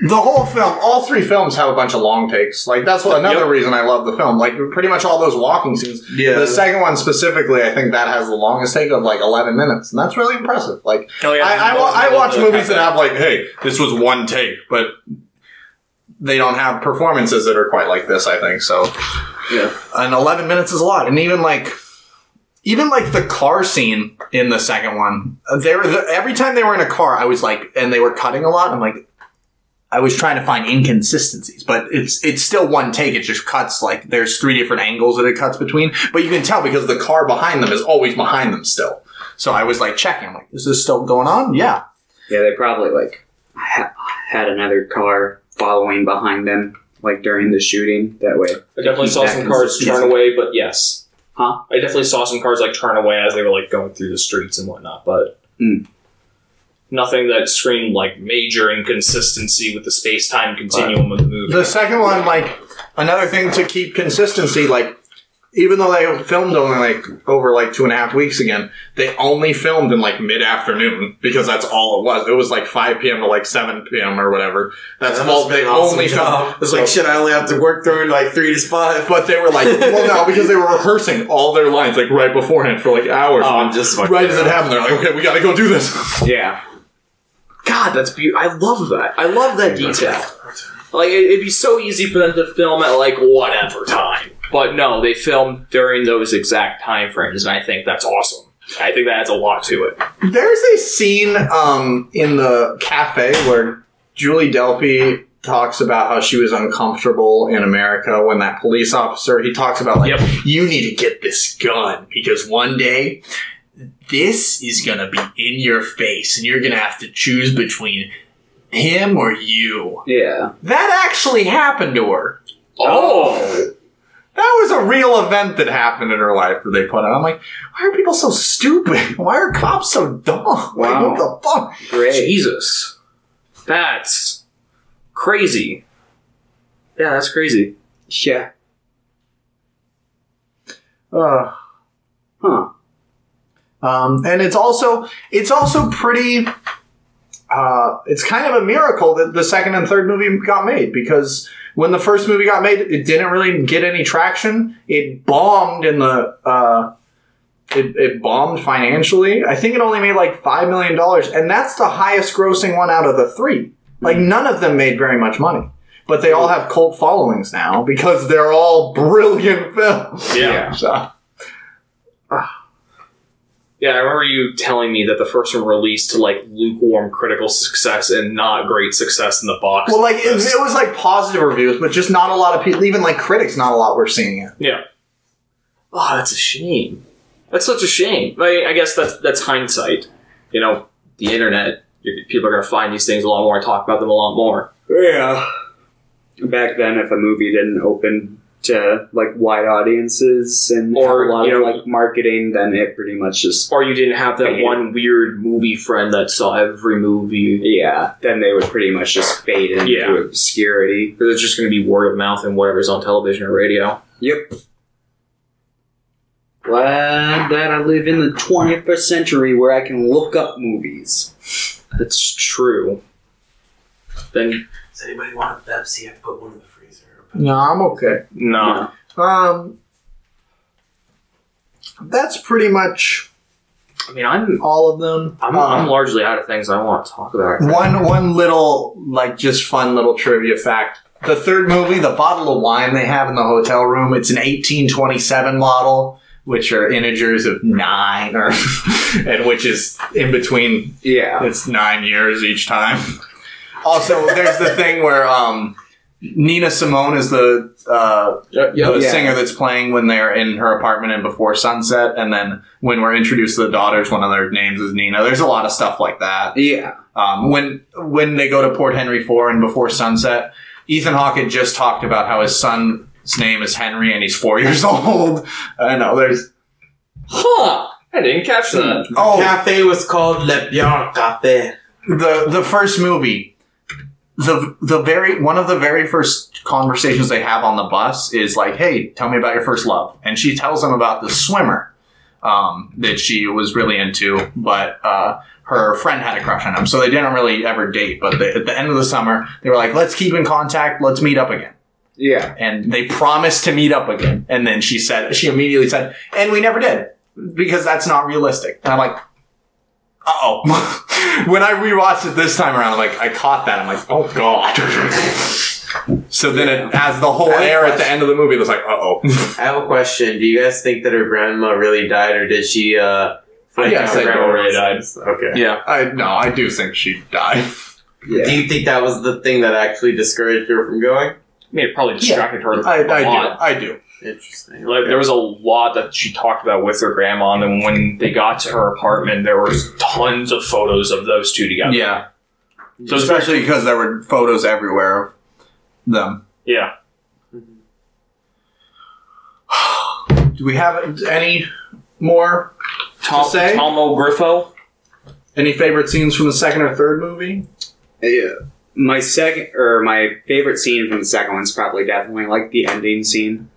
the whole film, all three films have a bunch of long takes. Like that's what, another Yep. reason I love the film. Like pretty much all those walking scenes. Yeah. The second one specifically, I think that has the longest take of like eleven minutes, and that's really impressive. Like Oh, yeah. I, I, wa- I watch movies that have like, hey, this was one take, but they don't have performances that are quite like this. I think so. Yeah. And eleven minutes is a lot, and even like. Even like the car scene in the second one, uh, they were the, every time they were in a car, I was like, and they were cutting a lot. I'm like, I was trying to find inconsistencies, but it's it's still one take. It just cuts like there's three different angles that it cuts between, but you can tell because the car behind them is always behind them still. So I was like checking, I'm like, is this still going on? Yeah. Yeah, they probably like ha- had another car following behind them, like during the shooting. That way, I definitely saw some cars consistency. turn away, but yes. Huh? I definitely saw some cars like turn away as they were like going through the streets and whatnot, but Hmm. nothing that screamed like major inconsistency with the space time continuum of the movie. The second one, like another thing to keep consistency, like even though they filmed only like over like two and a half weeks again, they only filmed in like mid afternoon because that's all it was. It was like five p.m. to like seven p.m. or whatever. That's all they only filmed. It's like shit. I only have to work through like three to five. But they were like, well, no, because they were rehearsing all their lines like right beforehand for like hours. Oh, I'm just right as it happened, they're like, okay, we got to go do this. yeah, God, that's beautiful. I love that. I love that detail. Like it'd be so easy for them to film at like whatever time, but no, they filmed during those exact time frames, and I think that's awesome. I think that adds a lot to it. There's a scene um, in the cafe where Julie Delpy talks about how she was uncomfortable in America when that police officer he talks about like Yep. you need to get this gun because one day this is gonna be in your face and you're gonna have to choose between him or you. yeah. That actually happened to her. Oh, That was a real event that happened in her life that they put on. I'm like, why are people so stupid? Why are cops so dumb? Like, Wow. what the fuck? Great. Jesus, that's crazy. Yeah, that's crazy. Yeah. Uh, Huh. Um, and it's also it's also pretty. Uh, it's kind of a miracle that the second and third movie got made because when the first movie got made, it didn't really get any traction. It bombed in the. Uh, it, it bombed financially. I think it only made like five million dollars, and that's the highest grossing one out of the three. Like none of them made very much money, but they all have cult followings now because they're all brilliant films. Yeah. So, Yeah, I remember you telling me that the first one released to like lukewarm critical success and not great success in the box. well, like it, it was like positive reviews, but just not a lot of people, even like critics, not a lot were seeing it. yeah. Oh, that's a shame. That's such a shame. I, I guess that's that's hindsight. You know, the internet. People are going to find these things a lot more and talk about them a lot more. Yeah. Back then, if a movie didn't open to like wide audiences and Or, a lot you of know- like marketing, then it pretty much just Or you didn't have that Fade. one weird movie friend that saw every movie. yeah. Then they would pretty much just fade into Yeah. obscurity. Because it's just going to be word of mouth and whatever's on television or radio. Yep. Glad that I live in the 21st century where I can look up movies. That's true. Then Does anybody want a Pepsi? I put one in the freezer. No, I'm okay. no. Um, that's pretty much I mean, I'm all of them. I'm, I'm largely out of things I want to talk about. One one little like just fun little trivia fact. The third movie, the bottle of wine they have in the hotel room, it's an 1827 model, which are integers of nine, or and which is in between. Yeah. It's nine years each time. Also, there's the thing where um, Nina Simone is the uh, the Yeah. singer that's playing when they're in her apartment in Before Sunset, and then when we're introduced to the daughters, one of their names is Nina. There's a lot of stuff like that. Yeah. Um, when when they go to Port Henry Four and Before Sunset, Ethan Hawke had just talked about how his son's name is Henry and he's four years old. I know there's Huh. I didn't catch that. oh Cafe was called Le Bien Cafe. the the first movie. The the very one of the very first conversations they have on the bus is like, "Hey, tell me about your first love," and she tells him about the swimmer um, that she was really into, but uh, her friend had a crush on him, so they didn't really ever date. But they, at the end of the summer, they were like, "Let's keep in contact. Let's meet up again." Yeah. and they promised to meet up again. And then she said, she immediately said, and we never did because that's not realistic. And I'm like, uh oh. when I rewatched it this time around, I'm like, I caught that. I'm like, oh god. so then it, as the whole I have air at the end of the movie, it was like, uh oh. I have a question. Do you guys think that her grandma really died, or did she? uh Yes, her I grandma do. really died. Okay. Yeah. I no, I do think she died. Yeah. Do you think that was the thing that actually discouraged her from going? I mean, it probably distracted her I, a I lot. do. I do. Interesting. Like there was a lot that she talked about with her grandma, and then when they got to her apartment, there was tons of photos of those two together. Yeah. So Especially because there were photos everywhere of them. yeah. Do we have any more Tom, say? Tomo Griffo. Any favorite scenes from the second or third movie? Yeah. My second, or my favorite scene from the second one's probably definitely like the ending scene.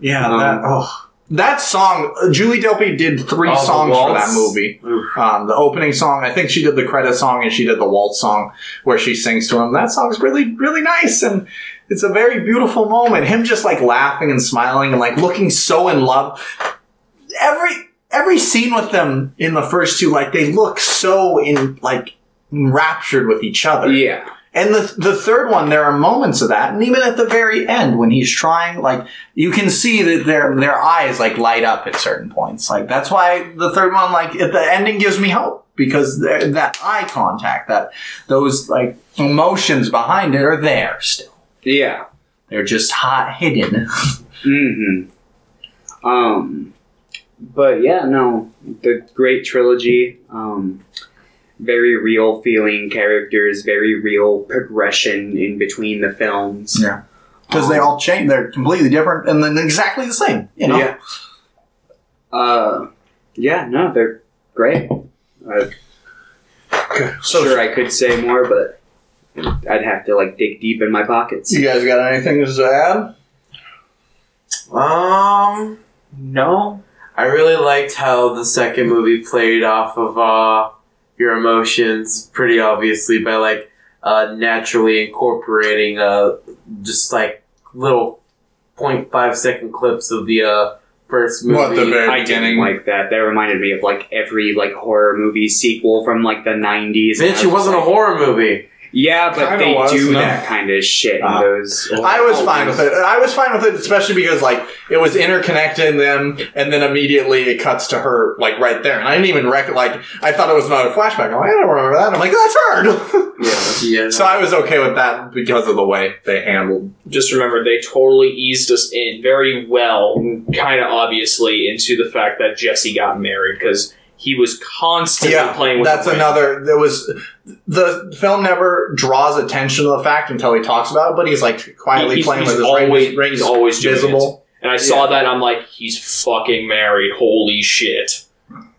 Yeah, Um, that, oh. that song. Julie Delpy did three Oh, songs for that movie. Um, the opening song, I think she did the credit song, and she did the waltz song where she sings to him. That song's really, really nice, and it's a very beautiful moment. Him just like laughing and smiling and like looking so in love. Every every scene with them in the first two, like they look so in like enraptured with each other. Yeah. And the the third one, there are moments of that, and even at the very end, when he's trying, like you can see that their their eyes like light up at certain points. Like that's why the third one, like at the ending, gives me hope because that eye contact, that those like emotions behind it are there still. Yeah. They're just hot hidden. hmm Um, but yeah, no, the great trilogy. Um, very real feeling characters, very real progression in between the films. Yeah. Because they all change. They're completely different and then exactly the same. You know. Yeah. Uh, yeah, no, they're great. Uh, So sure, I could say more, but I'd have to like dig deep in my pockets. you guys got anything to add? Um, No. I I really liked how the second movie played off of uh, your emotions pretty obviously by like uh, naturally incorporating uh, just like little 0.5 second clips of the uh, first movie. What, the very- I didn't like that. That reminded me of like every like horror movie sequel from like the '90s. and Bitch, it was wasn't a horror movie. Yeah, but Kinda they was, do no? that kind of shit in Uh, those. I was fine with it. I was fine with it, especially because like it was interconnecting them, and then immediately it cuts to her like right there, and I didn't even rec- like I thought it was another flashback. I'm like, I don't remember that. I'm like, that's her. Yeah. Yeah. so I was okay with that because of the way they handled. just remember they totally eased us in very well, kind of obviously, into the fact that Jesse got married because he was constantly Yeah, playing with. That's the another. There was the film never draws attention to the fact until he talks about it, but he's like quietly He's- playing he's with his always, rings, rings he's always visible. And I saw that, I'm like, he's fucking married. Holy shit!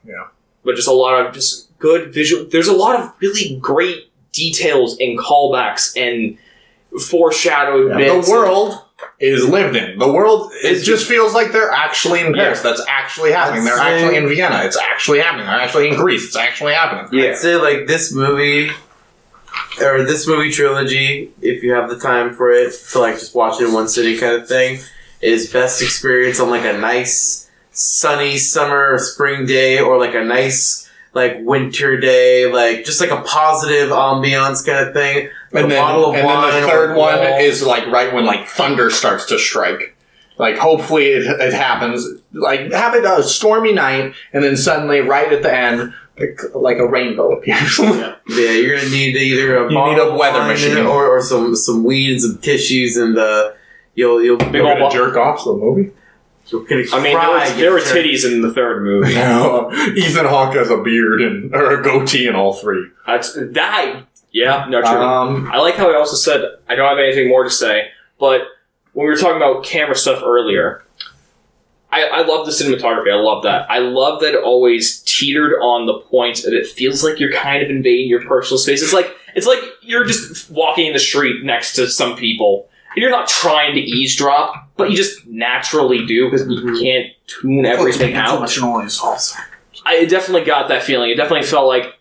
Yeah. But just a lot of just good visual. There's a lot of really great details and callbacks and foreshadowed Yeah, bits. The world is lived in. The world it It's just feels like they're actually in Paris. That's actually happening. They're actually in Vienna. It's actually happening. They're actually in Greece. It's actually happening. Yeah. I'd say like this movie or this movie trilogy, if you have the time for it to like just watch it in one city kind of thing, is best experience on like a nice sunny summer or spring day or like a nice like winter day, like just like a positive ambiance kind of thing. And A then, bottle of and then the third one wall. is like right when like thunder starts to strike. Like hopefully it, it happens. Like have it a stormy night, and then suddenly right at the end, like, like a rainbow appears. Yeah, you're gonna need either a You bottle need a of weather machine. or, or some some weed and some tissues and the you'll you'll Big old bo- jerk off the movie. You're I mean, there cry, were, there were titties in the third movie. No, Ethan Hawke has a beard and or a goatee in all three. That's that. Yeah, no, true. Um, I like how he also said, I don't have anything more to say, but when we were talking about camera stuff earlier, I, I love the cinematography. I love that. I love that it always teetered on the point that it feels like you're kind of invading your personal space. It's like it's like you're just walking in the street next to some people. And you're not trying to eavesdrop, but you just naturally do because you can't tune everything out. noise also. I definitely got that feeling. It definitely felt like,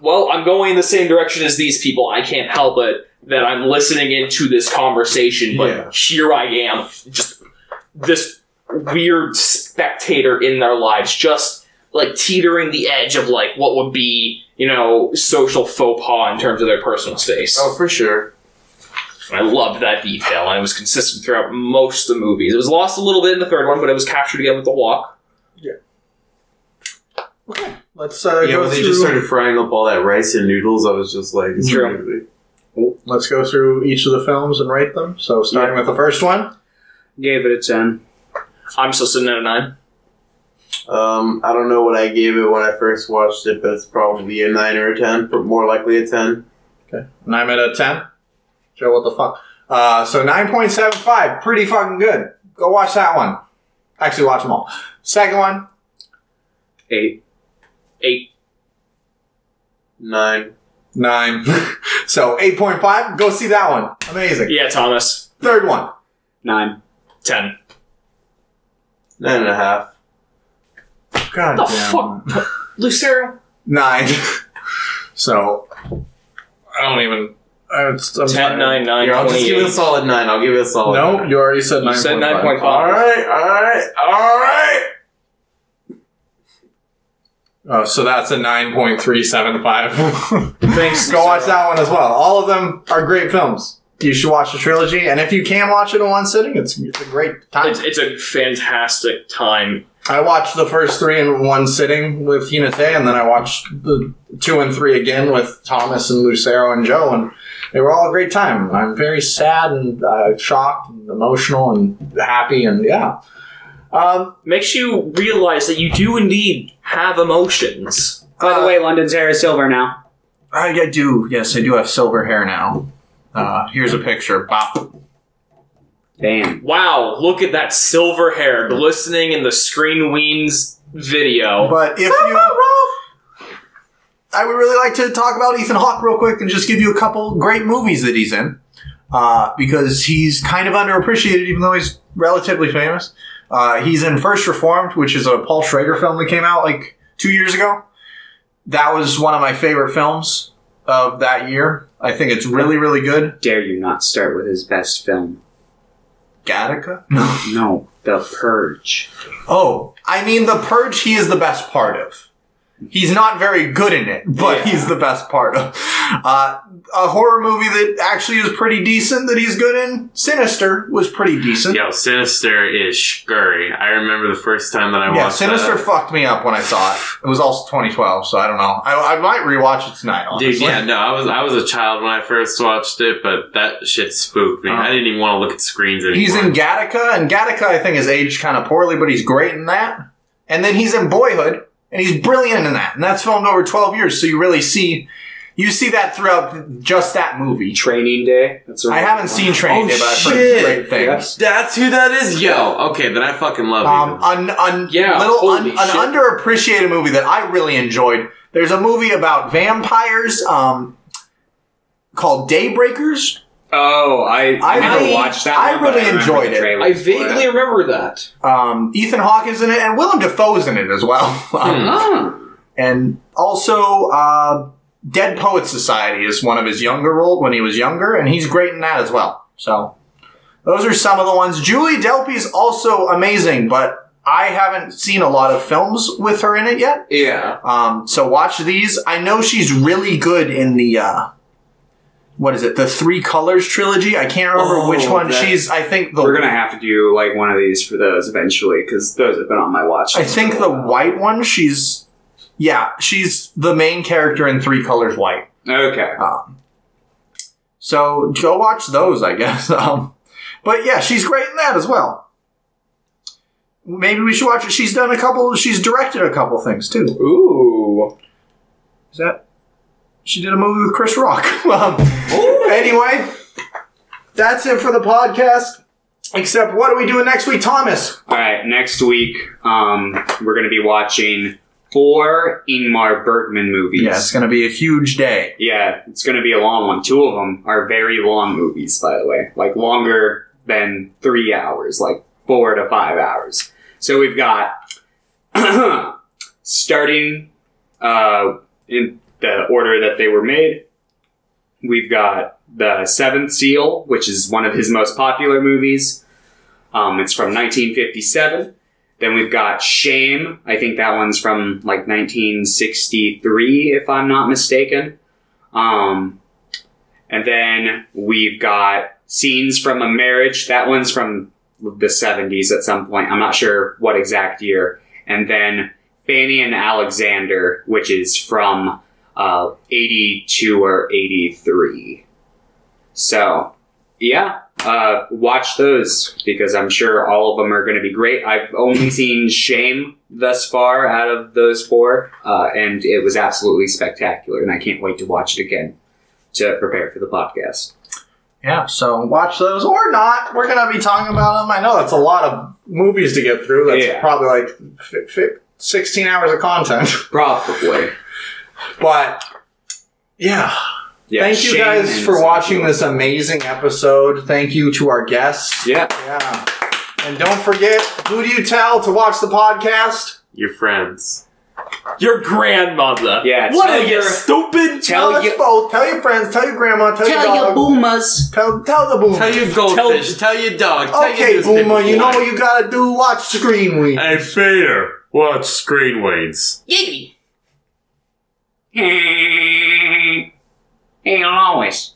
well, I'm going in the same direction as these people. I can't help it that I'm listening into this conversation, but Yeah. here I am, just this weird spectator in their lives, just like teetering the edge of like what would be, you know, social faux pas in terms of their personal space. Oh, for sure. I loved that detail, and it was consistent throughout most of the movies. It was lost a little bit in the third one, but it was captured again with the walk. Yeah. Okay. Let's uh, Yeah, go when they through. just started frying up all that rice and noodles, I was just like, it's True. crazy. Let's go through each of the films and rate them. So, starting with the first one, Gave it a ten. I'm still sitting at a nine. Um, I don't know what I gave it when I first watched it, but it's probably a nine or a ten, but more likely a ten. and I'm at a ten. Joe, what the fuck? Uh, so nine point seven five, pretty fucking good. Go watch that one. Actually, watch them all. Second one, Eight. Eight. Nine. nine. so eight point five. Go see that one. Amazing. Yeah, Thomas. Third one, Nine. Ten. Nine and a half. God The damn. fuck? Lucero? Nine. so I don't even. Uh, it's, I'm 10, 9, 9, Here, I'll just give it a solid nine. I'll give it a solid No, nine. you already said You nine. said 9.5. Alright, alright, alright! Oh, so that's a nine point three seven five. Thanks. Go watch that one as well. All of them are great films. You should watch the trilogy, and if you can watch it in one sitting, it's, it's a great time. It's, it's a fantastic time. I watched the first three in one sitting with Hinate, and then I watched the two and three again with Thomas and Lucero and Joe, and they were all a great time. I'm very sad and uh, shocked and emotional and happy, and yeah. Um, Makes you realize that you do indeed have emotions. By the Uh, way, London's hair is silver now. I, I do, yes, I do have silver hair now. Uh, here's a picture. Bop. Damn. Wow, look at that silver hair glistening in the Screen Weens video. But if you. I would really like to talk about Ethan Hawke real quick and just give you a couple great movies that he's in. Uh, because he's kind of underappreciated, even though he's relatively famous. Uh, he's in First Reformed, which is a Paul Schrader film that came out like two years ago. That was one of my favorite films of that year. I think it's really, really good. Dare you not start with his best film? Gattaca? No. No, The Purge. Oh, I mean, The Purge, he is the best part of. He's not very good in it, but Yeah. he's the best part of. Uh, a horror movie that actually is pretty decent that he's good in, Sinister, was pretty decent. Yo, Sinister is scurry. I remember the first time that I Yeah, watched Sinister that. fucked me up when I saw it. It was also 2012, so I don't know. I, I might rewatch it tonight. Honestly. Dude, yeah, no, I was I was a child when I first watched it, but that shit spooked me. Oh. I didn't even want to look at screens anymore. He's in Gattaca, and Gattaca I think is aged kind of poorly, but he's great in that. And then he's in Boyhood, and he's brilliant in that. And that's filmed over 12 years, so you really see you see that throughout just that movie. Training Day. That's a I haven't seen Training Oh, Day, but I've heard shit. great things. That's who that is. Yo, okay, then I fucking love Um, you. un, un, Yeah, little un, holy an shit. underappreciated movie that I really enjoyed. There's a movie about vampires um, called Daybreakers. Oh, I, I, I never really- watched that. I one, but really remember enjoyed the it. trailers I for vaguely it. remember that. Um, Ethan Hawke is in it, and Willem Dafoe's in it as well. Um, Oh. and also uh, Dead Poets Society is one of his younger roles when he was younger, and he's great in that as well. So those are some of the ones. Julie Delpy's also amazing, but I haven't seen a lot of films with her in it yet. Yeah. Um, so watch these. I know she's really good in the uh, what is it? The Three Colors trilogy. I can't remember Oh, which one. She's I think the We're gonna have to do like one of these for those eventually because those have been on my watch. I think the white one. She's yeah, she's the main character in Three Colors White. Okay. So go watch those, I guess. Um, but yeah, she's great in that as well. Maybe we should watch it. She's done a couple. She's directed a couple things too. Ooh. Is that? She did a movie with Chris Rock. um, anyway, that's it for the podcast. Except, what are we doing next week, Thomas? All right. Next week, um, we're gonna be watching four Ingmar Bergman movies. Yeah, it's going to be a huge day. Yeah, it's going to be a long one. Two of them are very long movies, by the way, like longer than three hours, like four to five hours. So we've got starting uh, in the order that they were made. We've got the Seventh Seal, which is one of his most popular movies. Um, it's from 1957. Then we've got Shame. I think that one's from like 1963, if I'm not mistaken. Um, and then we've got Scenes from a Marriage. That one's from the 70s at some point. I'm not sure what exact year. And then Fanny and Alexander, which is from uh, 82 or 83. So, yeah, uh, watch those because I'm sure all of them are going to be great. I've only seen Shame thus far out of those four, uh, and it was absolutely spectacular, and I can't wait to watch it again to prepare for the podcast. Yeah, so watch those or not. We're going to be talking about them. I know that's a lot of movies to get through. That's Yeah. probably like fi- fi- 16 hours of content. Probably. But yeah, Yeah, thank you guys for watching this amazing episode. Thank you to our guests. Yeah. Yeah. And don't forget, who do you tell to watch the podcast? Your friends. Your grandmother. Yeah, What are you your- stupid? Tell us you- both. Tell your friends. Tell your grandma. Tell, your Tell your your dog. boomers. tell, tell the boomer. Tell your goldfish. Tell, your dog. Tell okay, your newspaper boomer. You know what you gotta do. Watch Screen Week. Hey, Peter. Watch Screen Waits. Giggity. Hey, Lois.